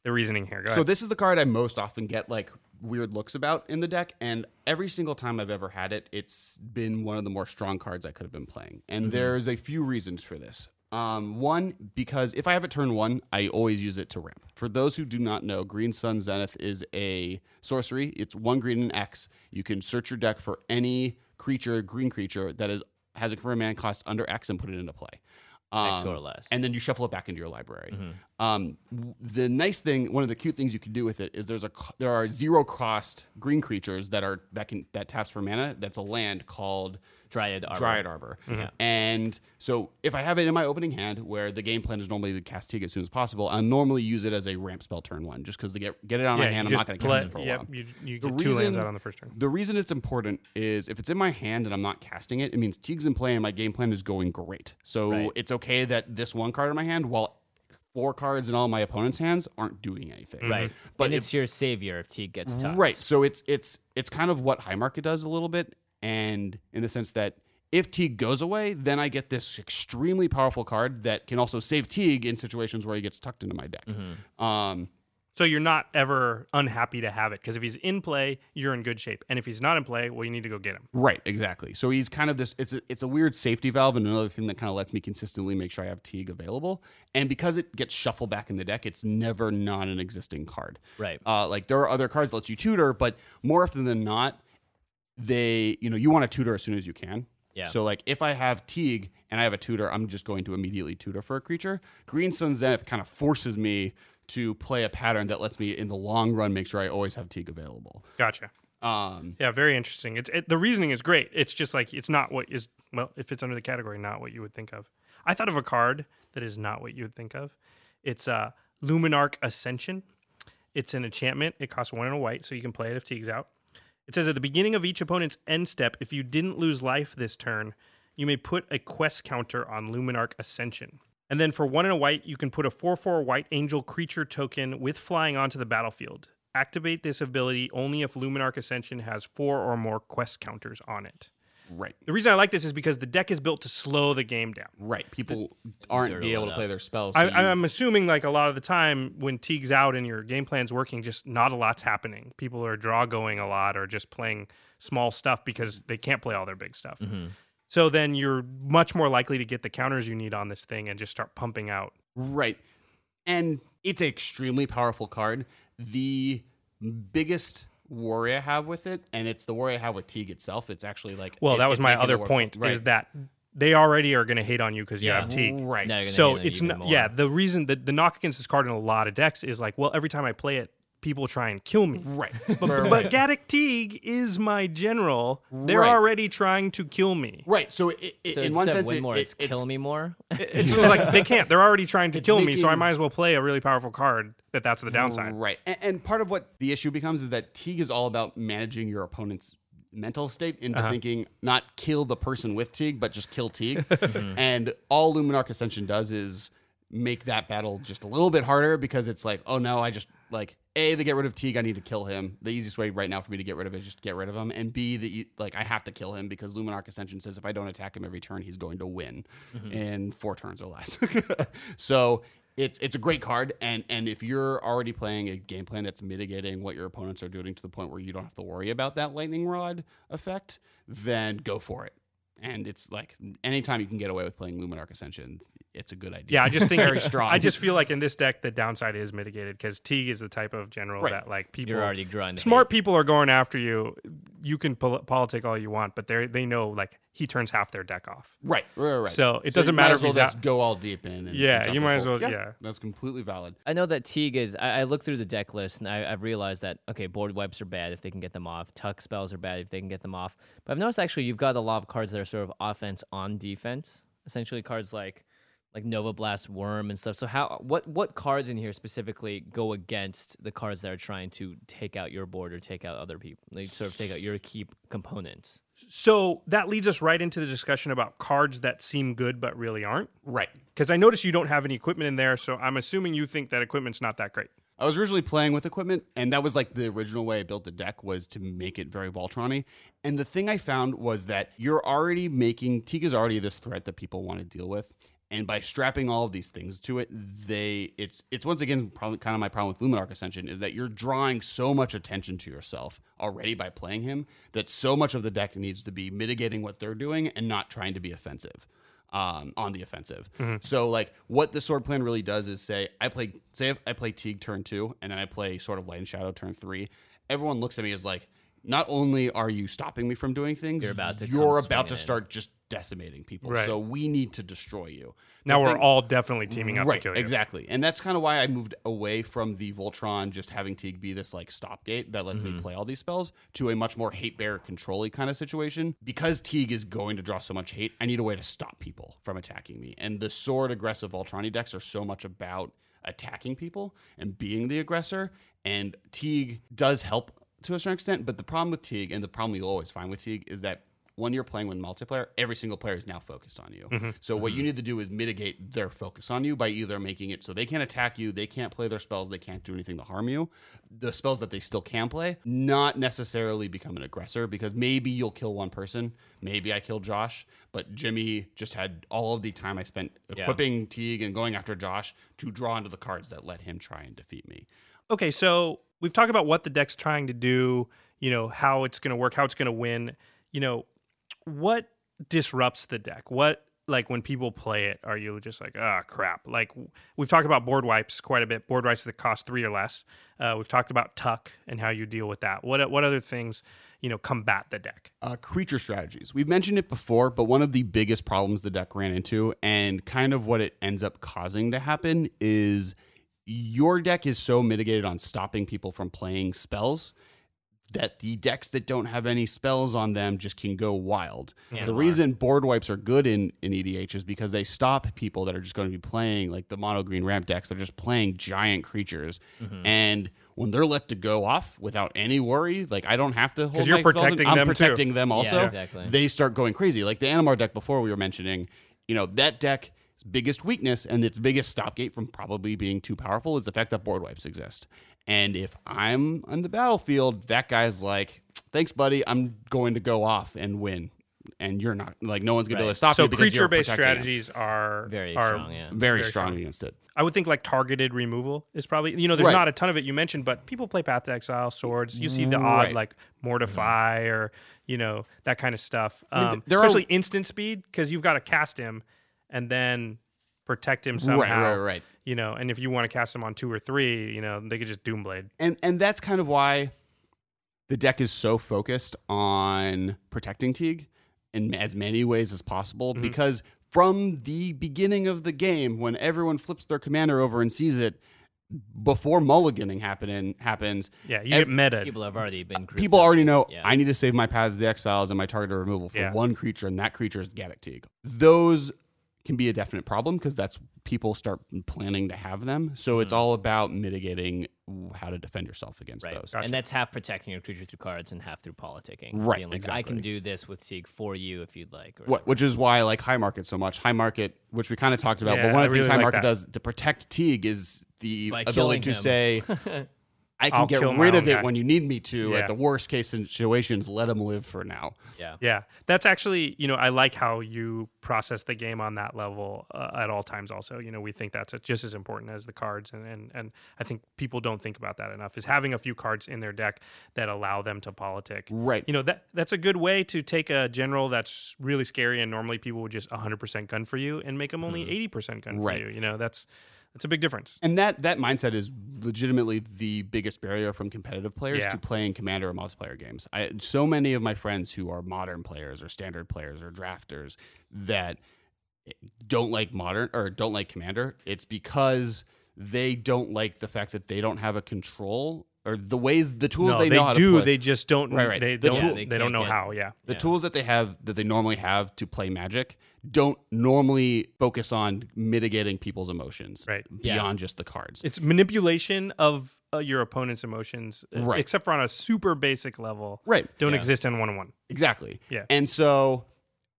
Speaker 2: the reasoning here. Go
Speaker 3: So
Speaker 2: ahead.
Speaker 3: this is the card I most often get like weird looks about in the deck, and every single time I've ever had it, it's been one of the more strong cards I could have been playing. And there's a few reasons for this. Um, one, because if I have it turn one, I always use it to ramp. For those who do not know, Green Sun Zenith is a sorcery. It's one green and X. You can search your deck for any creature, green creature that is has a convert mana cost under X and put it into play.
Speaker 1: X
Speaker 3: Um,
Speaker 1: or less.
Speaker 3: and then you shuffle it back into your library.
Speaker 1: Mm-hmm.
Speaker 3: Um, the nice thing, one of the cute things you can do with it is there's a there are zero cost green creatures that are that can that taps for mana. That's a land called
Speaker 1: Dryad Arbor.
Speaker 3: Dryad Arbor. And so if I have it in my opening hand, where the game plan is normally to cast Teeg as soon as possible, I normally use it as a ramp spell turn one, just because to get get it on
Speaker 2: yeah,
Speaker 3: my hand, I'm not going to cast it for a
Speaker 2: yep,
Speaker 3: while.
Speaker 2: You, you
Speaker 3: The
Speaker 2: get two lands
Speaker 3: reason-
Speaker 2: out on the first turn.
Speaker 3: The reason it's important is if it's in my hand and I'm not casting it, it means Teeg's in play and my game plan is going great. So
Speaker 1: Right.
Speaker 3: it's okay that this one card in my hand, while four cards in all my opponent's hands aren't doing anything.
Speaker 1: Right.
Speaker 3: But
Speaker 1: and
Speaker 3: if-
Speaker 1: it's your savior if Teeg gets tucked.
Speaker 3: Right. So it's it's it's kind of what High Market does a little bit, and in the sense that if Teeg goes away, then I get this extremely powerful card that can also save Teeg in situations where he gets tucked into my deck.
Speaker 1: Mm-hmm.
Speaker 3: Um,
Speaker 2: So you're not ever unhappy to have it because if he's in play, you're in good shape, and if he's not in play, well, you need to go get him.
Speaker 3: Right, exactly. So he's kind of this. It's a, it's a weird safety valve, and another thing that kind of lets me consistently make sure I have Teeg available. And because it gets shuffled back in the deck, it's never not an existing card.
Speaker 1: Right.
Speaker 3: Uh, like there are other cards that let you tutor, but more often than not, they you know you want to tutor as soon as you can.
Speaker 1: Yeah.
Speaker 3: So like if I have Teeg and I have a tutor, I'm just going to immediately tutor for a creature. Green Sun Zenith kind of forces me to play a pattern that lets me in the long run make sure I always have Teeg available.
Speaker 2: Gotcha.
Speaker 3: Um,
Speaker 2: Yeah, very interesting. It's it, the reasoning is great. It's just like it's not what is well, if it's under the category, not what you would think of. I thought of a card that is not what you would think of. It's uh, Luminarch Ascension. It's an enchantment. It costs one and a white, so you can play it if Teeg's out. It says at the beginning of each opponent's end step, if you didn't lose life this turn, you may put a quest counter on Luminarch Ascension. And then for one and a white, you can put a 4 4 white angel creature token with flying onto the battlefield. Activate this ability only if Luminarch Ascension has four or more quest counters on it.
Speaker 3: right.
Speaker 2: The reason I like this is because the deck is built to slow the game down.
Speaker 3: Right. People aren't be able to
Speaker 1: up.
Speaker 3: play their spells.
Speaker 2: I,
Speaker 3: you-
Speaker 2: I'm assuming, like a lot of the time, when Teeg's out and your game plan's working, just not a lot's happening. People are draw going a lot or just playing small stuff because they can't play all their big stuff. So then you're much more likely to get the counters you need on this thing and just start pumping out.
Speaker 3: Right. And it's an extremely powerful card. The biggest worry I have with it, and it's the worry I have with Teeg itself, it's actually like.
Speaker 2: Well,
Speaker 3: it-
Speaker 2: that was my other point
Speaker 3: Right.
Speaker 2: is that they already are going to hate on you because you
Speaker 1: Yeah.
Speaker 2: have Teeg.
Speaker 3: Right.
Speaker 1: Now you're gonna
Speaker 2: So
Speaker 1: hate
Speaker 2: it's not, yeah. The reason that the knock against this card in a lot of decks is like, well, every time I play it, people try and kill me.
Speaker 3: Right.
Speaker 2: But,
Speaker 3: right,
Speaker 2: but. Gaddock Teeg is my general. They're
Speaker 3: Right.
Speaker 2: already trying to kill me.
Speaker 3: Right. So, it, it,
Speaker 1: So
Speaker 3: in one sense,
Speaker 1: win
Speaker 3: it-
Speaker 1: more,
Speaker 3: it-
Speaker 1: it's, kill me more.
Speaker 2: It's like they can't. They're already trying to
Speaker 3: It's
Speaker 2: kill me, so I
Speaker 3: making-
Speaker 2: might as well play a really powerful card. That that's the downside.
Speaker 3: Right. And, and part of what the issue becomes is that Teeg is all about managing your opponent's mental state into
Speaker 2: Uh-huh.
Speaker 3: thinking not kill the person with Teeg, but just kill Teeg.
Speaker 2: Mm-hmm.
Speaker 3: and all Luminarch Ascension does is make that battle just a little bit harder because it's like, oh no, I just like A, they get rid of Teeg, I need to kill him. The easiest way right now for me to get rid of it is just to get rid of him. And B, that you like I have to kill him because Luminarch Ascension says if I don't attack him every turn, he's going to win mm-hmm. in four turns or less. so it's it's a great card and and if you're already playing a game plan that's mitigating what your opponents are doing to the point where you don't have to worry about that lightning rod effect then go for it and it's like anytime you can get away with playing luminarch ascension it's a good idea
Speaker 2: Yeah, I just think
Speaker 3: very strong
Speaker 2: I just feel like in this deck the downside is mitigated because Teeg is the type of general
Speaker 3: Right.
Speaker 2: that like people
Speaker 1: You're already drawing the
Speaker 2: smart
Speaker 1: hate.
Speaker 2: people are going after you. You can pol- politic all you want, but they they know like he turns half their deck off.
Speaker 3: right right right
Speaker 2: So it
Speaker 3: So
Speaker 2: doesn't
Speaker 3: you might
Speaker 2: matter
Speaker 3: as
Speaker 2: if
Speaker 3: well
Speaker 2: he's
Speaker 3: just
Speaker 2: out-
Speaker 3: go all deep in and
Speaker 2: Yeah,
Speaker 3: jump
Speaker 2: you might as
Speaker 3: full.
Speaker 2: well- yeah.
Speaker 3: that's completely valid
Speaker 1: I know that Teeg is. I, I look through the deck list and I, I've realized that okay, board wipes are bad if they can get them off. Tuck spells are bad if they can get them off. But I've noticed actually you've got a lot of cards that are sort of offense on defense. Essentially, cards like like Novablast Wurm, and stuff. So how what what cards in here specifically go against the cards that are trying to take out your board or take out other people? Like sort of take out your key components.
Speaker 2: So that leads us right into the discussion about cards that seem good but really aren't.
Speaker 3: right
Speaker 2: Because I notice you don't have any equipment in there, so I'm assuming you think that equipment's not that great.
Speaker 3: I was originally playing with equipment, and that was like the original way I built the deck was to make it very Voltron-y. And the thing I found was that you're already making Tika's already this threat that people want to deal with, and by strapping all of these things to it, they it's it's once again probably kind of my problem with Luminarch Ascension is that you're drawing so much attention to yourself already by playing him that so much of the deck needs to be mitigating what they're doing and not trying to be offensive um, on the offensive. So like what the sword plan really does is say I play say I play Teeg turn two and then I play Sword of Light and Shadow turn three. Everyone looks at me as like not only are you stopping me from doing things,
Speaker 1: You're about to
Speaker 3: you're about to
Speaker 1: swinging in.
Speaker 3: start just decimating people.
Speaker 2: Right.
Speaker 3: So we need to destroy you. The
Speaker 2: Now we're all definitely teaming up
Speaker 3: right,
Speaker 2: to kill you.
Speaker 3: Exactly. And that's kind of why I moved away from the Voltron just having Teeg be this like stopgate that lets
Speaker 2: Mm-hmm.
Speaker 3: me play all these spells to a much more hate bearer control kind of situation. Because Teeg is going to draw so much hate, I need a way to stop people from attacking me. And the sword aggressive Voltroni decks are so much about attacking people and being the aggressor. And Teeg does help to a certain extent, but the problem with Teeg and the problem you'll always find with Teeg is that when you're playing with multiplayer, every single player is now focused on you.
Speaker 2: Mm-hmm.
Speaker 3: So what you need to do is mitigate their focus on you by either making it so they can't attack you, they can't play their spells, they can't do anything to harm you. The spells that they still can play, not necessarily become an aggressor because maybe you'll kill one person. Maybe I killed Josh, but Jimmy just had all of the time I spent equipping Teeg and going after Josh to draw into the cards that let him try and defeat me.
Speaker 2: Okay, so we've talked about what the deck's trying to do, you know, how it's going to work, how it's going to win. You know, what disrupts the deck? What like when people play it, are you just like, ah, crap? Like we've talked about board wipes quite a bit. Board wipes that cost three or less. Uh, we've talked about tuck and how you deal with that. What what other things, you know, combat the deck?
Speaker 3: Uh, creature strategies. We've mentioned it before, but one of the biggest problems the deck ran into, and kind of what it ends up causing to happen, is your deck is so mitigated on stopping people from playing spells that the decks that don't have any spells on them just can go wild.
Speaker 1: Yeah.
Speaker 3: the reason board wipes are good in, in EDH is because they stop people that are just going to be playing like the mono green ramp decks. They're just playing giant creatures.
Speaker 2: Mm-hmm.
Speaker 3: And when they're let to go off without any worry, like I don't have to hold
Speaker 2: you're
Speaker 3: my spells in-
Speaker 2: protecting
Speaker 3: I'm
Speaker 2: them, too.
Speaker 3: protecting them also.
Speaker 1: exactly.
Speaker 3: They start going crazy. Like the Animar deck before we were mentioning, you know, that deck's biggest weakness and its biggest stopgate from probably being too powerful is the fact that board wipes exist. And if I'm on the battlefield, that guy's like, "Thanks, buddy. I'm going to go off and win." And you're not like no one's gonna be able to stop
Speaker 2: so
Speaker 3: you because you're
Speaker 2: creature based
Speaker 3: protecting him.
Speaker 2: strategies are
Speaker 1: Very
Speaker 2: are
Speaker 1: strong, yeah.
Speaker 3: Very,
Speaker 2: very
Speaker 3: strong,
Speaker 2: strong.
Speaker 3: against it.
Speaker 2: I would think like targeted removal is probably you know there's
Speaker 3: Right.
Speaker 2: not a ton of it you mentioned, but people play Path to Exile, swords. You see the odd
Speaker 3: Right.
Speaker 2: like Mortify or you know that kind of stuff.
Speaker 3: mean,
Speaker 2: Um,
Speaker 3: th- there are-
Speaker 2: especially instant speed because you've got to cast him and then protect him somehow.
Speaker 3: Right, right, right.
Speaker 2: You know, and if you want to cast him on two or three, you know, they could just Doomblade.
Speaker 3: and and that's kind of why the deck is so focused on protecting Teeg in as many ways as possible
Speaker 2: Mm-hmm.
Speaker 3: because from the beginning of the game when everyone flips their commander over and sees it before mulliganing happening happens
Speaker 2: Yeah, you
Speaker 3: Ev-
Speaker 2: get meta.
Speaker 1: People have already been. grouped
Speaker 3: people already know
Speaker 1: Yeah.
Speaker 3: I need to save my paths of the exiles and my targeted removal for
Speaker 2: Yeah.
Speaker 3: one creature, and that creature is Gaddock Teeg. Those can be a definite problem because that's people start planning to have them. So it's all about mitigating how to defend yourself against
Speaker 1: Mm-hmm. Right.
Speaker 3: those.
Speaker 2: Gotcha.
Speaker 1: And that's half protecting your creature through cards and half through politicking.
Speaker 3: Right,
Speaker 1: Being like, I can do this with Teeg for you if you'd like. Or
Speaker 3: What, which is why I like high market so much. High market, which we kind of talked about,
Speaker 2: Yeah,
Speaker 3: but one of the things
Speaker 2: really
Speaker 3: high
Speaker 2: like
Speaker 3: market
Speaker 2: that.
Speaker 3: does to protect Teeg is the
Speaker 1: By
Speaker 3: ability to
Speaker 1: him.
Speaker 3: say, I can
Speaker 2: I'll
Speaker 3: get rid of it
Speaker 2: guy.
Speaker 3: when you need me to.
Speaker 2: Yeah.
Speaker 3: At the worst case situations, let him live for now.
Speaker 1: yeah.
Speaker 2: Yeah, that's actually you know I like how you process the game on that level uh, at all times. Also, you know we think that's just as important as the cards, and, and and I think people don't think about that enough. Is having a few cards in their deck that allow them to politic.
Speaker 3: Right.
Speaker 2: You know that that's a good way to take a general that's really scary, and normally people would just 100% gun for you, and make them only 80% gun
Speaker 3: Right.
Speaker 2: for you. You know that's that's a big difference.
Speaker 3: And that that mindset is legitimately the biggest barrier from competitive players
Speaker 2: Yeah.
Speaker 3: to playing commander or multiplayer games. I so many of my friends who are modern players or standard players or drafters that don't like modern or don't like commander, it's because they don't like the fact that they don't have a control or the ways the tools
Speaker 2: no,
Speaker 3: they
Speaker 2: they,
Speaker 3: know how
Speaker 2: do.
Speaker 3: to play.
Speaker 2: They just don't.
Speaker 3: Right, right.
Speaker 2: They
Speaker 3: The
Speaker 2: don't.
Speaker 3: tool-
Speaker 2: they,
Speaker 1: they
Speaker 2: don't
Speaker 1: can't
Speaker 2: know
Speaker 1: get-
Speaker 2: how. Yeah.
Speaker 3: the
Speaker 1: Yeah.
Speaker 3: tools that they have that they normally have to play magic don't normally focus on mitigating people's emotions
Speaker 2: Right.
Speaker 1: Yeah.
Speaker 3: beyond just the cards.
Speaker 2: It's manipulation of uh, your opponent's emotions, uh,
Speaker 3: Right.
Speaker 2: except for on a super basic level.
Speaker 3: right.
Speaker 2: Don't
Speaker 1: Yeah.
Speaker 2: exist in one on one.
Speaker 3: Exactly.
Speaker 2: Yeah.
Speaker 3: And so,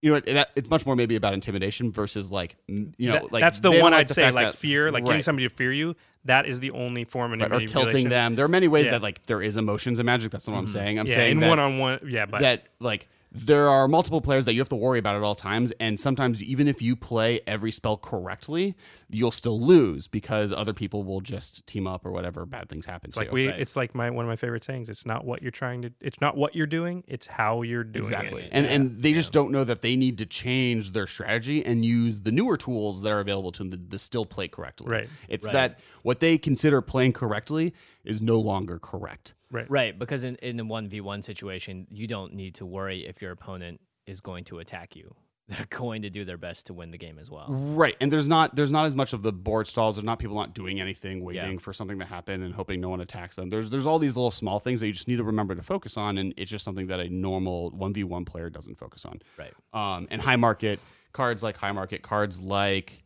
Speaker 3: you know, it, it's much more maybe about intimidation versus like, you know,
Speaker 2: That-
Speaker 3: like
Speaker 2: that's the one I'd
Speaker 3: the
Speaker 2: say, like
Speaker 3: that-
Speaker 2: fear, like getting somebody to fear you. That is the only form of
Speaker 3: right, or tilting them. There are many ways
Speaker 2: Yeah.
Speaker 3: that like there is emotions in Magic. That's not what I'm saying. I'm
Speaker 2: Yeah,
Speaker 3: saying
Speaker 2: in one on one. Yeah, but
Speaker 3: that like there are multiple players that you have to worry about at all times, and sometimes even if you play every spell correctly, you'll still lose because other people will just team up or whatever bad things happen
Speaker 2: it's
Speaker 3: to
Speaker 2: like
Speaker 3: you.
Speaker 2: we.
Speaker 1: Right.
Speaker 2: It's like my one of my favorite sayings. It's not what you're trying to. It's not what you're doing. It's how you're doing
Speaker 3: Exactly.
Speaker 2: it.
Speaker 3: And and they just don't know that they need to change their strategy and use the newer tools that are available to them to, to still play correctly.
Speaker 2: Right.
Speaker 3: It's
Speaker 1: Right.
Speaker 3: that what they consider playing correctly is no longer correct.
Speaker 2: Right.
Speaker 1: Right, because in in the one v one situation, you don't need to worry if your opponent is going to attack you. They're going to do their best to win the game as well.
Speaker 3: Right. And there's not there's not as much of the board stalls. There's not people not doing anything, waiting
Speaker 1: Yeah.
Speaker 3: for something to happen and hoping no one attacks them. There's there's all these little small things that you just need to remember to focus on, and it's just something that a normal one v one player doesn't focus on.
Speaker 1: Right.
Speaker 3: Um, and high market cards like high market cards like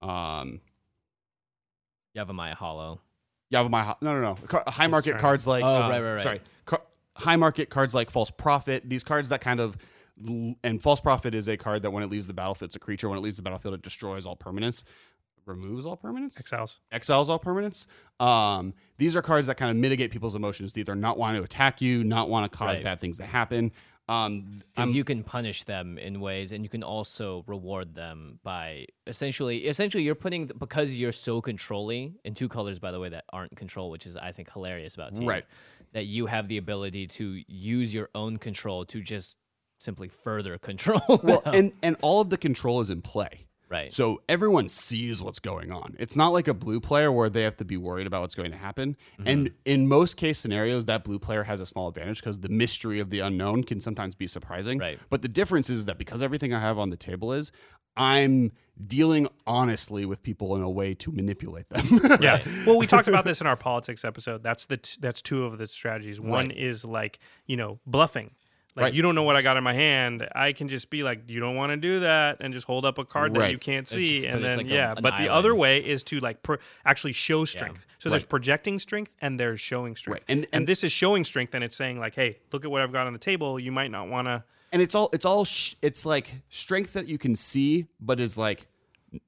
Speaker 3: um,
Speaker 1: Yavimaya Hollow.
Speaker 3: Yavimaya. No, no, no. High market cards like.
Speaker 1: Oh,
Speaker 3: uh,
Speaker 1: right, right, right.
Speaker 3: Sorry. Car- high market cards like False Prophet. These cards that kind of. And False Prophet is a card that when it leaves the battlefield, it's a creature. When it leaves the battlefield, it destroys all permanents, removes all permanents,
Speaker 2: Exiles.
Speaker 3: exiles all permanents. Um, these are cards that kind of mitigate people's emotions to either not want to attack you, not want to cause
Speaker 1: Right.
Speaker 3: bad things to happen. Um,
Speaker 1: because you can punish them in ways, and you can also reward them by essentially, essentially, you're putting because you're so controlling in two colors, by the way, that aren't control, which is I think hilarious about Teeg,
Speaker 3: Right.
Speaker 1: That you have the ability to use your own control to just simply further control.
Speaker 3: well,
Speaker 1: them.
Speaker 3: and and all of the control is in play.
Speaker 1: Right.
Speaker 3: So everyone sees what's going on. It's not like a blue player where they have to be worried about what's going to happen.
Speaker 1: Mm-hmm.
Speaker 3: And in most case scenarios, that blue player has a small advantage because the mystery of the unknown can sometimes be surprising.
Speaker 1: Right.
Speaker 3: But the difference is that because everything I have on the table is, I'm dealing honestly with people in a way to manipulate them.
Speaker 2: Yeah. Well, we talked about this in our politics episode. That's the t- that's two of the strategies. One
Speaker 3: Right.
Speaker 2: is like you know bluffing. Like
Speaker 3: Right.
Speaker 2: you don't know what I got in my hand. I can just be like, you don't want to do that, and just hold up a card that you can't see,
Speaker 1: just-
Speaker 2: and then
Speaker 1: like a-
Speaker 2: yeah.
Speaker 1: an
Speaker 2: but the other way is to like pro- actually show strength. So there's projecting strength and there's showing strength.
Speaker 3: Right. And-
Speaker 2: and
Speaker 3: and-
Speaker 2: this is showing strength, and it's saying like, hey, look at what I've got on the table. You might not want to.
Speaker 3: and it's all it's all sh- it's like strength that you can see, but is like n-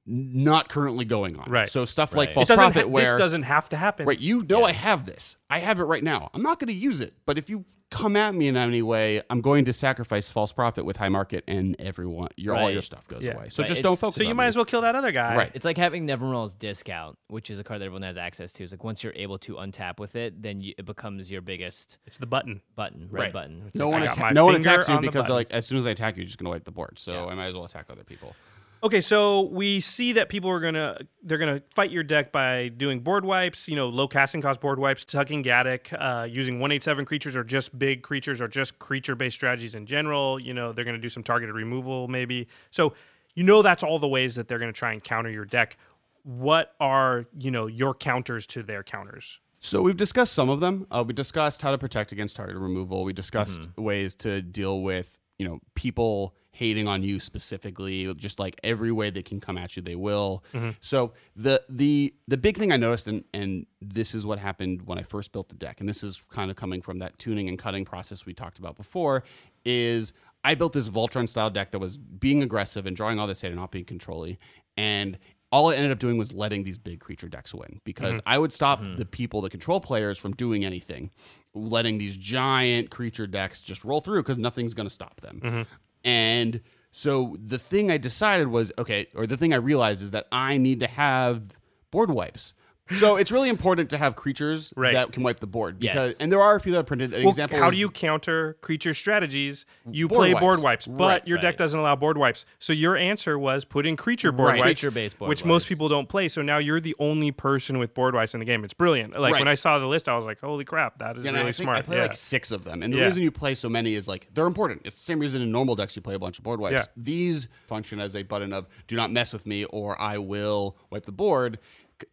Speaker 3: not currently going on.
Speaker 2: Right.
Speaker 3: So stuff like False Prophet,
Speaker 2: Ha-
Speaker 3: where
Speaker 2: this doesn't have to happen.
Speaker 3: Right, you know I have this. I have it right now. I'm not going to use it, but if you come at me in any way, I'm going to sacrifice False Prophet with high market, and everyone, your all your stuff goes
Speaker 2: Yeah.
Speaker 3: away. So
Speaker 1: Right,
Speaker 3: just
Speaker 1: it's-
Speaker 3: don't focus.
Speaker 2: So you
Speaker 3: on
Speaker 2: might
Speaker 3: me.
Speaker 2: as well kill that other guy.
Speaker 3: Right.
Speaker 1: It's like having Nevinyrral's Disk, which is a card that everyone has access to. It's like once you're able to untap with it, then you, it becomes your biggest
Speaker 2: It's the button.
Speaker 1: button, red
Speaker 3: Right.
Speaker 1: button. It's
Speaker 3: No
Speaker 1: like,
Speaker 3: one, atta- no one attacks you
Speaker 2: on
Speaker 3: because they're like, as soon as I attack you, you're just going to wipe the board. So I might as well attack other people.
Speaker 2: Okay, so we see that people are gonna they're gonna fight your deck by doing board wipes, you know, low casting cost board wipes, tucking Gaddock, uh, using one eight seven creatures or just big creatures or just creature based strategies in general. You know, they're gonna do some targeted removal maybe. So you know that's all the ways that they're gonna try and counter your deck. What are you know your counters to their counters?
Speaker 3: So we've discussed some of them. Uh, we discussed how to protect against target removal. We discussed
Speaker 2: Mm-hmm.
Speaker 3: ways to deal with you know people hating on you specifically. Just like every way they can come at you, they will.
Speaker 2: Mm-hmm.
Speaker 3: So the the the big thing I noticed, and and this is what happened when I first built the deck, and this is kind of coming from that tuning and cutting process we talked about before, is I built this Voltron style deck that was being aggressive and drawing all this data, not being controlly, and all it ended up doing was letting these big creature decks win because mm-hmm. I would stop mm-hmm. the people, the control players, from doing anything, letting these giant creature decks just roll through because nothing's going to stop them. Mm-hmm. And so the thing I decided was okay, or the thing I realized is that I need to have board wipes. So it's really important to have creatures
Speaker 2: Right.
Speaker 3: that can wipe the board because,
Speaker 1: Yes.
Speaker 3: and there are a few that are printed. An
Speaker 2: Well,
Speaker 3: example
Speaker 2: how
Speaker 3: is-
Speaker 2: do you counter creature strategies? You
Speaker 3: Board
Speaker 2: play
Speaker 3: wipes.
Speaker 2: board wipes, but
Speaker 3: Right,
Speaker 2: your deck doesn't allow board wipes. So your answer was put in creature board
Speaker 3: Right.
Speaker 2: wipes,
Speaker 1: Creature-based board
Speaker 2: which most people don't play. So now you're the only person with board wipes in the game. It's brilliant. Like
Speaker 3: Right.
Speaker 2: when I saw the list, I was like, "Holy crap, that is
Speaker 3: Yeah,
Speaker 2: really
Speaker 3: I
Speaker 2: smart."
Speaker 3: I play
Speaker 2: yeah.
Speaker 3: like six of them, and the
Speaker 2: Yeah.
Speaker 3: reason you play so many is like they're important. It's the same reason in normal decks you play a bunch of board wipes.
Speaker 2: Yeah.
Speaker 3: These function as a button of "Do not mess with me" or "I will wipe the board,"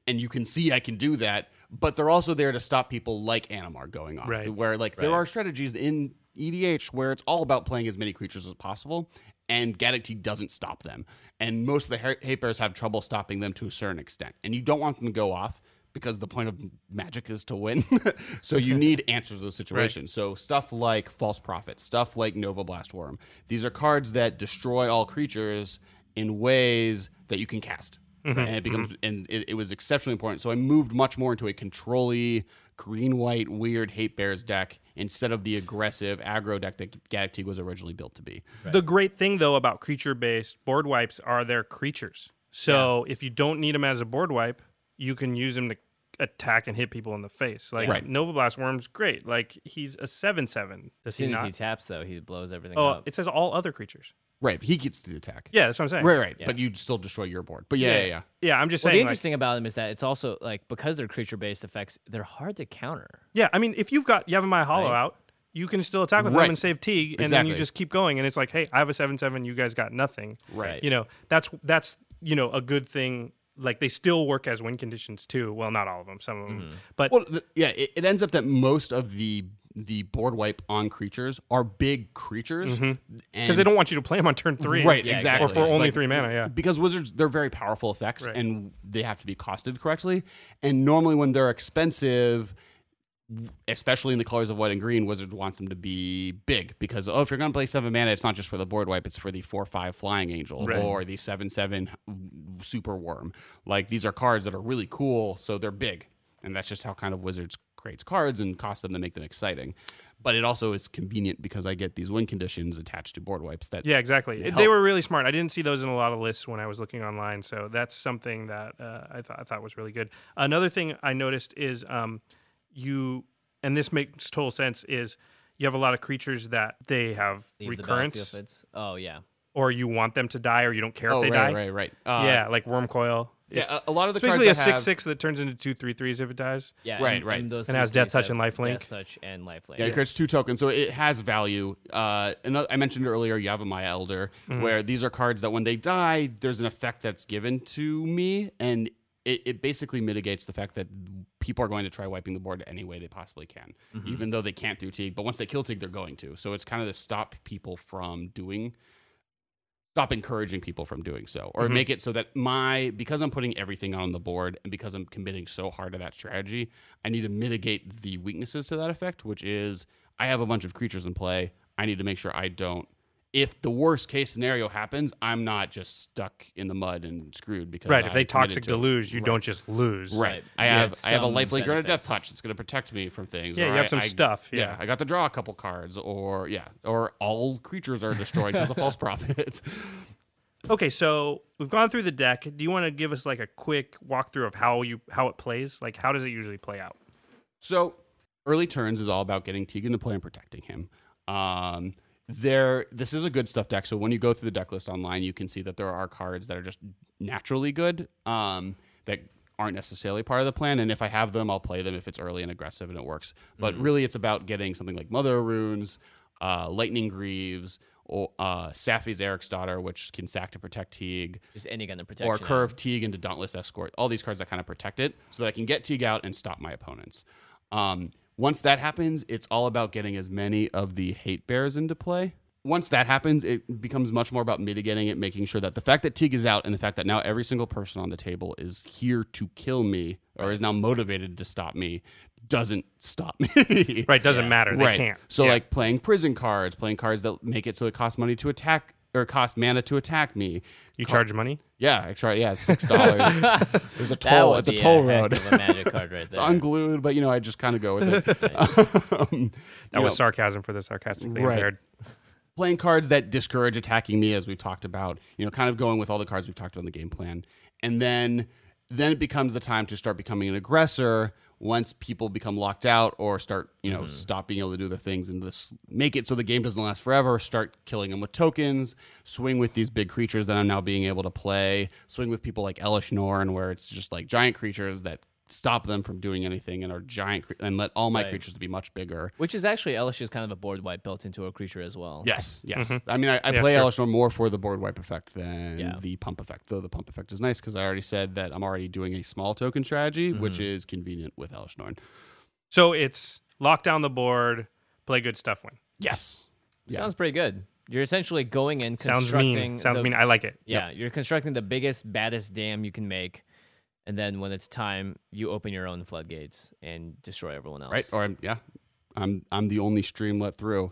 Speaker 3: and you can see I can do that. But they're also there to stop people like Animar going off,
Speaker 2: Right.
Speaker 3: where like there are strategies in EDH where it's all about playing as many creatures as possible. And Gaddock Teeg doesn't stop them. And most of the ha- hate bears have trouble stopping them to a certain extent. And you don't want them to go off because the point of magic is to win. so you need answers to those situations. So stuff like False Prophet, stuff like Novablast Wurm. These are cards that destroy all creatures in ways that you can cast. Mm-hmm. And it becomes mm-hmm. and it, it was exceptionally important. So I moved much more into a controlly green white weird hate bears deck instead of the aggressive aggro deck that Teeg was originally built to be.
Speaker 2: The great thing though about creature based board wipes are their creatures. So if you don't need them as a board wipe, you can use them to attack and hit people in the face. Like
Speaker 3: Right.
Speaker 2: Novablast Wurm's great. Like he's a seven seven.
Speaker 1: As
Speaker 2: Does he
Speaker 1: soon as
Speaker 2: not?
Speaker 1: he taps, though, he blows everything
Speaker 2: oh,
Speaker 1: up.
Speaker 2: it says all other creatures.
Speaker 3: Right, he gets to attack.
Speaker 2: Yeah, that's what I'm saying.
Speaker 3: Right, right. But you still destroy your board. But yeah, yeah, yeah.
Speaker 2: Yeah, I'm just
Speaker 1: Well, the
Speaker 2: saying. like-
Speaker 1: interesting about them is that it's also like because they're creature-based effects, they're hard to counter.
Speaker 2: Yeah, I mean, if you've got Yavimaya Hollow
Speaker 1: Right.
Speaker 2: out, you can still attack with
Speaker 3: Right.
Speaker 2: them and save Teeg, and then you just keep going. And it's like, hey, I have a seven seven. You guys got nothing.
Speaker 3: Right.
Speaker 2: You know, that's that's you know a good thing. Like they still work as win conditions too. Well, not all of them. Some of them, mm-hmm. but
Speaker 3: Well, the, yeah, it, it ends up that most of the the board wipe on creatures are big creatures mm-hmm.
Speaker 2: because
Speaker 3: because
Speaker 2: they don't want you to play them on turn three,
Speaker 3: Right,
Speaker 1: Yeah,
Speaker 3: exactly.
Speaker 2: or for
Speaker 3: It's
Speaker 2: only
Speaker 3: like-
Speaker 2: three mana. Yeah,
Speaker 3: Because wizards, they're very powerful effects,
Speaker 2: Right.
Speaker 3: and they have to be costed correctly. And normally, when they're expensive, especially in the colors of white and green, wizards wants them to be big because oh, if you're going to play seven mana, it's not just for the board wipe; it's for the four five flying angel
Speaker 2: Right.
Speaker 3: or the seven seven super worm. Like these are cards that are really cool, so they're big, and that's just how kind of wizards creates cards and costs them to make them exciting. but it also is convenient because I get these win conditions attached to board wipes that
Speaker 2: Yeah, exactly.
Speaker 3: It
Speaker 2: They were really smart. I didn't see those in a lot of lists when I was looking online, so that's something that uh, I thought I thought was really good. Another thing I noticed is um, you, and this makes total sense, is you have a lot of creatures that they have
Speaker 1: Leave
Speaker 2: recurrence,
Speaker 1: battlefield it's- Oh yeah.
Speaker 2: or you want them to die, or you don't care
Speaker 3: oh
Speaker 2: if they
Speaker 3: right,
Speaker 2: die.
Speaker 3: right right Uh,
Speaker 2: yeah, like Wurmcoil.
Speaker 3: yeah
Speaker 2: It's
Speaker 3: a, a lot of the
Speaker 2: basically
Speaker 3: cards
Speaker 2: a
Speaker 3: I
Speaker 2: six
Speaker 3: have,
Speaker 2: six that turns into two three threes if it dies.
Speaker 1: Yeah.
Speaker 3: Right,
Speaker 1: and,
Speaker 3: right.
Speaker 1: And, those
Speaker 2: And has Death Touch
Speaker 1: have
Speaker 2: and Lifelink.
Speaker 1: Death touch and lifelink.
Speaker 3: Yeah, it creates two tokens, so it has value. Uh, another, I mentioned earlier, Yavimaya Elder,
Speaker 2: Mm-hmm.
Speaker 3: where these are cards that when they die, there's an effect that's given to me, and it, it basically mitigates the fact that people are going to try wiping the board any way they possibly can,
Speaker 2: Mm-hmm.
Speaker 3: even though they can't through Teeg. But once they kill Teeg, they're going to. So it's kind of to stop people from doing stop encouraging people from doing so or
Speaker 2: Mhm.
Speaker 3: make it so that my because i'm putting everything on the board and because i'm committing so hard to that strategy i need to mitigate the weaknesses to that effect which is i have a bunch of creatures in play i need to make sure i don't if the worst case scenario happens i'm not just stuck in the mud and screwed because
Speaker 2: Right. If they
Speaker 3: committed
Speaker 2: toxic
Speaker 3: to it.
Speaker 2: deluge, you
Speaker 3: Right.
Speaker 2: don't just lose.
Speaker 3: Right.
Speaker 1: Right.
Speaker 3: I
Speaker 1: You
Speaker 3: have
Speaker 1: have
Speaker 3: I have a
Speaker 1: some
Speaker 3: lifelink or a death
Speaker 1: benefits.
Speaker 3: touch that's going to protect me from things.
Speaker 2: Yeah,
Speaker 3: or
Speaker 2: you have
Speaker 3: I-
Speaker 2: some
Speaker 3: I-
Speaker 2: stuff, yeah.
Speaker 3: I got to draw a couple cards, or yeah, or all creatures are destroyed because of false prophet.
Speaker 2: Okay, so we've gone through the deck. Do you want to give us like a quick walkthrough of how you how it plays? Like how does it usually play out?
Speaker 3: So early turns is all about getting Tegan to play and protecting him. Um, there, this is a good stuff deck. So when you go through the deck list online, you can see that there are cards that are just naturally good um, that aren't necessarily part of the plan. And if I have them, I'll play them if it's early and aggressive and it works. But really, it's about getting something like Mother of Runes, uh, Lightning Greaves, or uh, Saffi Eriksdotter, which can sack to protect Teeg
Speaker 1: Just any kind of protection.
Speaker 3: or curve Teeg into Dauntless Escort. All these cards that kind of protect it so that I can get Teeg out and stop my opponents. Um, once that happens, it's all about getting as many of the hate bears into play. Once that happens, it becomes much more about mitigating it, making sure that the fact that Teeg is out and the fact that now every single person on the table is here to kill me or is now motivated to stop me doesn't stop me.
Speaker 2: Right, doesn't
Speaker 1: Yeah.
Speaker 2: matter. They
Speaker 3: right.
Speaker 2: can't.
Speaker 3: So
Speaker 2: Yeah.
Speaker 3: like playing prison cards, playing cards that make it so it costs money to attack or cost mana to attack me.
Speaker 2: you
Speaker 3: Ca-
Speaker 2: charge money.
Speaker 3: yeah, I try. Yeah, six dollars. There's a toll. It's a toll
Speaker 1: heck
Speaker 3: road.
Speaker 1: a magic card right
Speaker 3: it's unglued, but you know, I just kind of go with it. Um,
Speaker 2: That was
Speaker 3: know,
Speaker 2: sarcasm for the sarcastic thing
Speaker 3: Right. playing cards that discourage attacking me, as we've talked about. You know, kind of going with all the cards we've talked about in the game plan, and then then it becomes the time to start becoming an aggressor. Once people become locked out or start, you know, mm-hmm. stop being able to do their things and this make it so the game doesn't last forever, start killing them with tokens, swing with these big creatures that I'm now being able to play, swing with people like Elesh Norn, where it's just like giant creatures that stop them from doing anything and are giant cre- and let all my
Speaker 1: Right.
Speaker 3: creatures to be much bigger.
Speaker 1: Which is actually Elesh is kind of a board wipe built into a creature as well.
Speaker 3: Yes, yes. Mm-hmm. I mean, I, I
Speaker 2: Yeah,
Speaker 3: play
Speaker 2: sure.
Speaker 3: Elesh Norn more for the board wipe effect than
Speaker 1: Yeah.
Speaker 3: the pump effect. Though the pump effect is nice because I already said that I'm already doing a small token strategy, which mm-hmm. is convenient with Elesh Norn.
Speaker 2: So it's lock down the board, play good stuff, win.
Speaker 3: Yes. Yeah.
Speaker 1: Sounds pretty good. You're essentially going in
Speaker 2: Sounds
Speaker 1: constructing.
Speaker 2: mean. Sounds
Speaker 1: the-
Speaker 2: mean. I like it.
Speaker 1: Yeah, you're constructing the biggest, baddest dam you can make, and then when it's time, you open your own floodgates and destroy everyone else.
Speaker 3: Right. Or I'm, yeah, I'm I'm the only stream let through.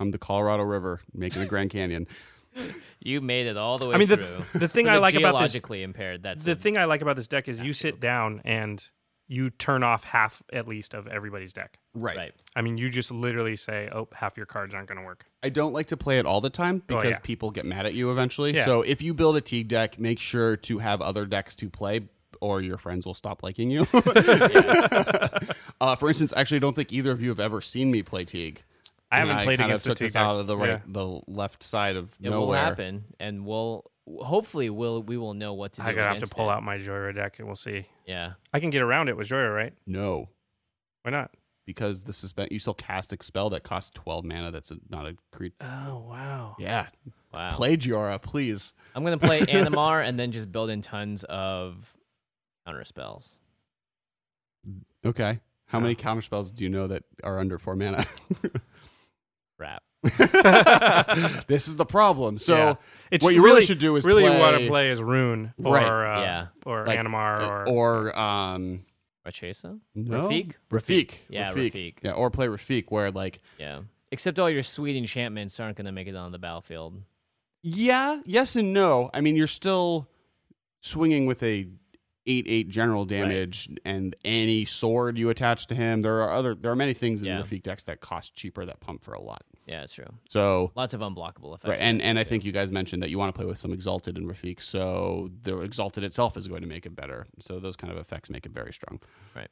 Speaker 3: I'm the Colorado River making a Grand Canyon.
Speaker 1: you made it all the way
Speaker 2: I mean, the,
Speaker 1: through.
Speaker 2: the thing I like about this
Speaker 1: geologically impaired. That's
Speaker 2: the
Speaker 1: a-
Speaker 2: thing I like about this deck is you sit down and you turn off half at least of everybody's deck.
Speaker 3: Right.
Speaker 1: right.
Speaker 2: I mean, you just literally say, "Oh, half your cards aren't going to work."
Speaker 3: I don't like to play it all the time
Speaker 2: Oh,
Speaker 3: because
Speaker 2: yeah.
Speaker 3: people get mad at you eventually.
Speaker 2: Yeah.
Speaker 3: So if you build a Teeg deck, make sure to have other decks to play, or your friends will stop liking you. uh, for instance, actually, I don't think either of you have ever seen me play Teeg.
Speaker 2: I haven't played
Speaker 3: kind
Speaker 2: against
Speaker 3: of
Speaker 2: a
Speaker 3: took
Speaker 2: Teeg
Speaker 3: this out of the right,
Speaker 2: Yeah.
Speaker 3: the left side of
Speaker 1: It will
Speaker 3: nowhere.
Speaker 1: happen, and we'll hopefully we'll we will know what to do.
Speaker 2: I gotta have to
Speaker 1: against
Speaker 2: pull
Speaker 1: it.
Speaker 2: out my Jhoira deck, and we'll see.
Speaker 1: Yeah.
Speaker 2: I can get around it with Jhoira, right?
Speaker 3: No,
Speaker 2: Why not?
Speaker 3: because the suspend you still cast a spell that costs twelve mana. That's a, not a creature.
Speaker 2: Oh wow!
Speaker 3: Yeah,
Speaker 1: Wow.
Speaker 3: play Jhoira, please.
Speaker 1: I'm gonna play Animar and then just build in tons of counter spells.
Speaker 3: Okay. How many counter spells do you know that are under four mana?
Speaker 1: Crap.
Speaker 3: this is the problem. So
Speaker 2: Yeah. It's
Speaker 3: what you really, should do is
Speaker 2: really
Speaker 3: play,
Speaker 2: want to play as Rune or
Speaker 3: Right.
Speaker 2: uh,
Speaker 1: Yeah.
Speaker 2: or
Speaker 3: like,
Speaker 2: Animar
Speaker 3: uh,
Speaker 2: or,
Speaker 3: or um
Speaker 1: Rachesa?
Speaker 3: no?
Speaker 1: Rafiq?
Speaker 3: Rafiq.
Speaker 1: Yeah,
Speaker 3: Rafiq.
Speaker 1: Rafiq.
Speaker 3: Yeah, or play Rafiq where like
Speaker 1: Yeah. Except all your sweet enchantments aren't gonna make it on the battlefield.
Speaker 3: yeah, yes and no. I mean, you're still swinging with a eight eight general damage, and any sword you attach to him. There are other there are many things in
Speaker 1: Yeah.
Speaker 3: the Rafiq decks that cost cheaper that pump for a lot.
Speaker 1: Yeah, it's true.
Speaker 3: So
Speaker 1: Lots of unblockable effects.
Speaker 3: right, and and I
Speaker 1: too.
Speaker 3: think you guys mentioned that you want to play with some exalted in Rafiq, so the exalted itself is going to make it better. So those kind of effects make it very strong.
Speaker 1: Right.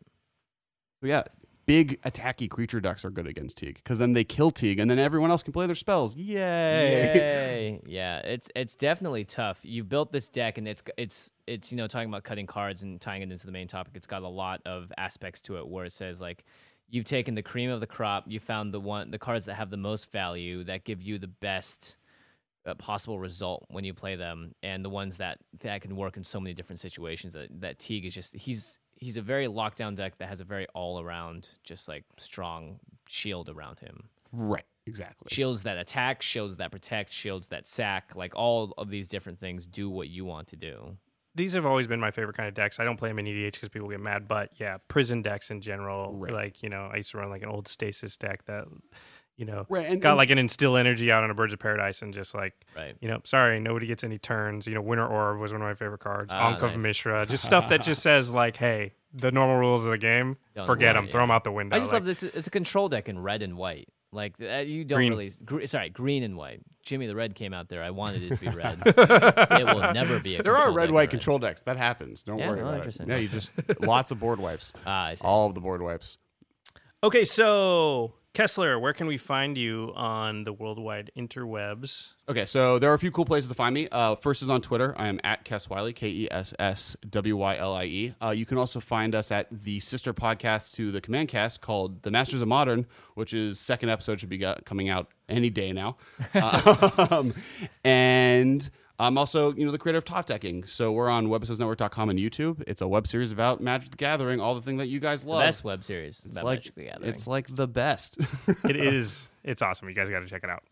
Speaker 3: But yeah, big attacky creature decks are good against Teeg because then they kill Teeg, and then everyone else can play their spells. Yay!
Speaker 1: Yay! yeah, it's it's definitely tough. You've built this deck, and it's it's it's you know talking about cutting cards and tying it into the main topic. It's got a lot of aspects to it where it says like you've taken the cream of the crop. You found the one the cards that have the most value that give you the best uh, possible result when you play them, and the ones that that can work in so many different situations. That that Teeg is just he's he's a very lockdown deck that has a very all around just like strong shield around him
Speaker 3: Right. Exactly.
Speaker 1: shields that attack, shields that protect, shields that sack. Like all of these different things do what you want to do.
Speaker 2: These have always been my favorite kind of decks. I don't play them in EDH because people get mad, but yeah, prison decks in general.
Speaker 3: Right.
Speaker 2: Like you know, I used to run like an old stasis deck that you know
Speaker 3: Right, and-
Speaker 2: got
Speaker 3: and-
Speaker 2: like an instill energy out on a Birds of Paradise and just like
Speaker 1: Right.
Speaker 2: you know, sorry, nobody gets any turns. You know, Winter Orb was one of my favorite cards.
Speaker 1: Ah,
Speaker 2: Ankh of
Speaker 1: nice.
Speaker 2: Mishra, just stuff that just says like, hey, the normal rules of the game,
Speaker 1: Don't
Speaker 2: forget
Speaker 1: worry,
Speaker 2: them, throw them out the window.
Speaker 1: I just
Speaker 2: like,
Speaker 1: love this. It's a control deck in red and white. Like uh, you don't
Speaker 2: Green.
Speaker 1: really. Gr- sorry, green and white. Jimmy the Red came out there. I wanted it to be red. it will never be a.
Speaker 3: There are red
Speaker 1: deck
Speaker 3: white
Speaker 1: in
Speaker 3: control decks. That happens. Don't
Speaker 1: Yeah,
Speaker 3: worry
Speaker 1: oh,
Speaker 3: about it.
Speaker 1: interesting.
Speaker 3: Yeah, you just lots of board wipes.
Speaker 1: Ah, I see.
Speaker 3: All of the board wipes.
Speaker 2: Okay, so Kessler, where can we find you on the worldwide interwebs?
Speaker 3: Okay, so there are a few cool places to find me. Uh, first is on Twitter. I am at Kess Wylie, K E S S W Y L I E. Uh, you can also find us at the sister podcast to the Command Cast called The Masters of Modern, which is second episode should be got, coming out any day now. um, and I'm also, you know, the creator of Top Decking. So we're on webisodesnetwork.com and YouTube. It's a web series about Magic the Gathering, all the thing that you guys
Speaker 1: the
Speaker 3: love.
Speaker 1: best web series
Speaker 3: it's
Speaker 1: about
Speaker 3: like
Speaker 1: Magic the Gathering.
Speaker 3: it's like the best.
Speaker 2: It is. It's awesome. You guys got to check it out.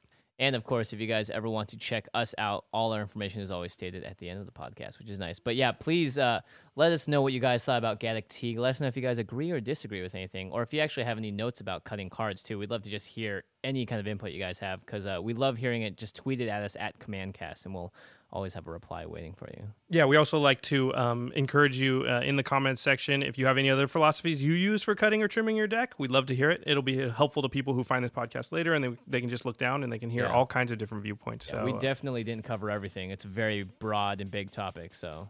Speaker 1: And of course, if you guys ever want to check us out, all our information is always stated at the end of the podcast, which is nice. But yeah, please uh, let us know what you guys thought about Gaddock Teeg. Let us know if you guys agree or disagree with anything, or if you actually have any notes about cutting cards too. We'd love to just hear any kind of input you guys have because uh, we love hearing it. Just tweet it at us at CommandCast, and we'll always have a reply waiting for you.
Speaker 2: Yeah, we also like to um, encourage you uh, in the comments section if you have any other philosophies you use for cutting or trimming your deck. We'd love to hear it. It'll be helpful to people who find this podcast later, and they, they can just look down and they can hear
Speaker 1: Yeah.
Speaker 2: all kinds of different viewpoints.
Speaker 1: Yeah,
Speaker 2: so,
Speaker 1: we
Speaker 2: uh,
Speaker 1: definitely didn't cover everything. It's a very broad and big topic. So,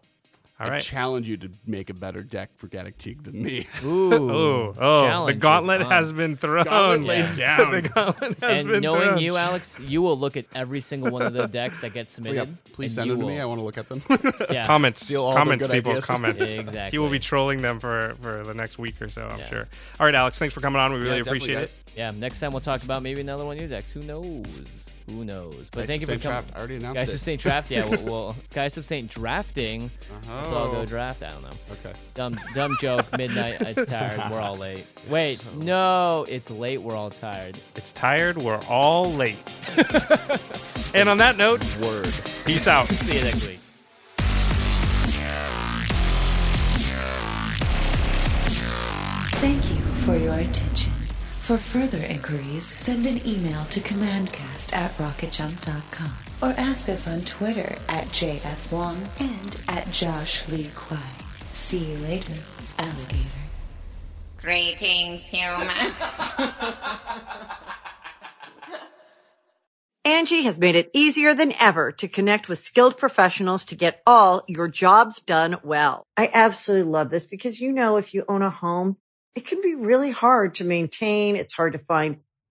Speaker 2: all
Speaker 3: I challenge you to make a better deck for Gaddock Teeg than me.
Speaker 1: ooh,
Speaker 2: Oh, oh, the
Speaker 1: challenge is
Speaker 2: gauntlet has been thrown.
Speaker 3: Gauntlet laid down.
Speaker 2: the gauntlet has
Speaker 1: and
Speaker 2: been
Speaker 1: knowing
Speaker 2: thrown.
Speaker 1: you, Alex, you will look at every single one of the decks that gets oh,
Speaker 3: Yeah,
Speaker 1: submitted.
Speaker 3: please
Speaker 1: and
Speaker 3: send them to me.
Speaker 1: will-
Speaker 3: I want to look at them.
Speaker 1: Yeah,
Speaker 2: comments,
Speaker 3: Steal all the
Speaker 2: comments,
Speaker 3: good
Speaker 2: people,
Speaker 3: ideas.
Speaker 2: comments.
Speaker 1: exactly.
Speaker 2: He will be trolling them for for the next week or so. I'm
Speaker 1: Yeah.
Speaker 2: sure. All right, Alex, thanks for coming on. We really
Speaker 3: Yeah,
Speaker 2: appreciate
Speaker 3: guys.
Speaker 2: it.
Speaker 1: Yeah, next time we'll talk about maybe another one of your decks. Who knows? Who knows? But
Speaker 3: Guys
Speaker 1: thank you for
Speaker 3: Saint
Speaker 1: coming.
Speaker 3: Draft. I already announced
Speaker 1: Guys
Speaker 3: it.
Speaker 1: of Saint Draft, yeah. We'll, we'll Guys of Saint Drafting. Let's all go
Speaker 3: Oh.
Speaker 1: draft. I don't know.
Speaker 3: Okay.
Speaker 1: Dumb, dumb joke. Midnight. It's tired. We're all late. Wait, oh. no, it's late. We're all tired.
Speaker 2: It's tired. We're all late. and on that note,
Speaker 3: Word.
Speaker 2: peace out.
Speaker 1: See you next week.
Speaker 4: Thank you for your attention. For further inquiries, send an email to commandcast at rocketjump.com or ask us on Twitter at JF Wong and at Josh Lee Kwai. See you later, alligator.
Speaker 5: Greetings, humans.
Speaker 6: Angie has made it easier than ever to connect with skilled professionals to get all your jobs done well. I absolutely love this because, you know, if you own a home, it can be really hard to maintain. It's hard to find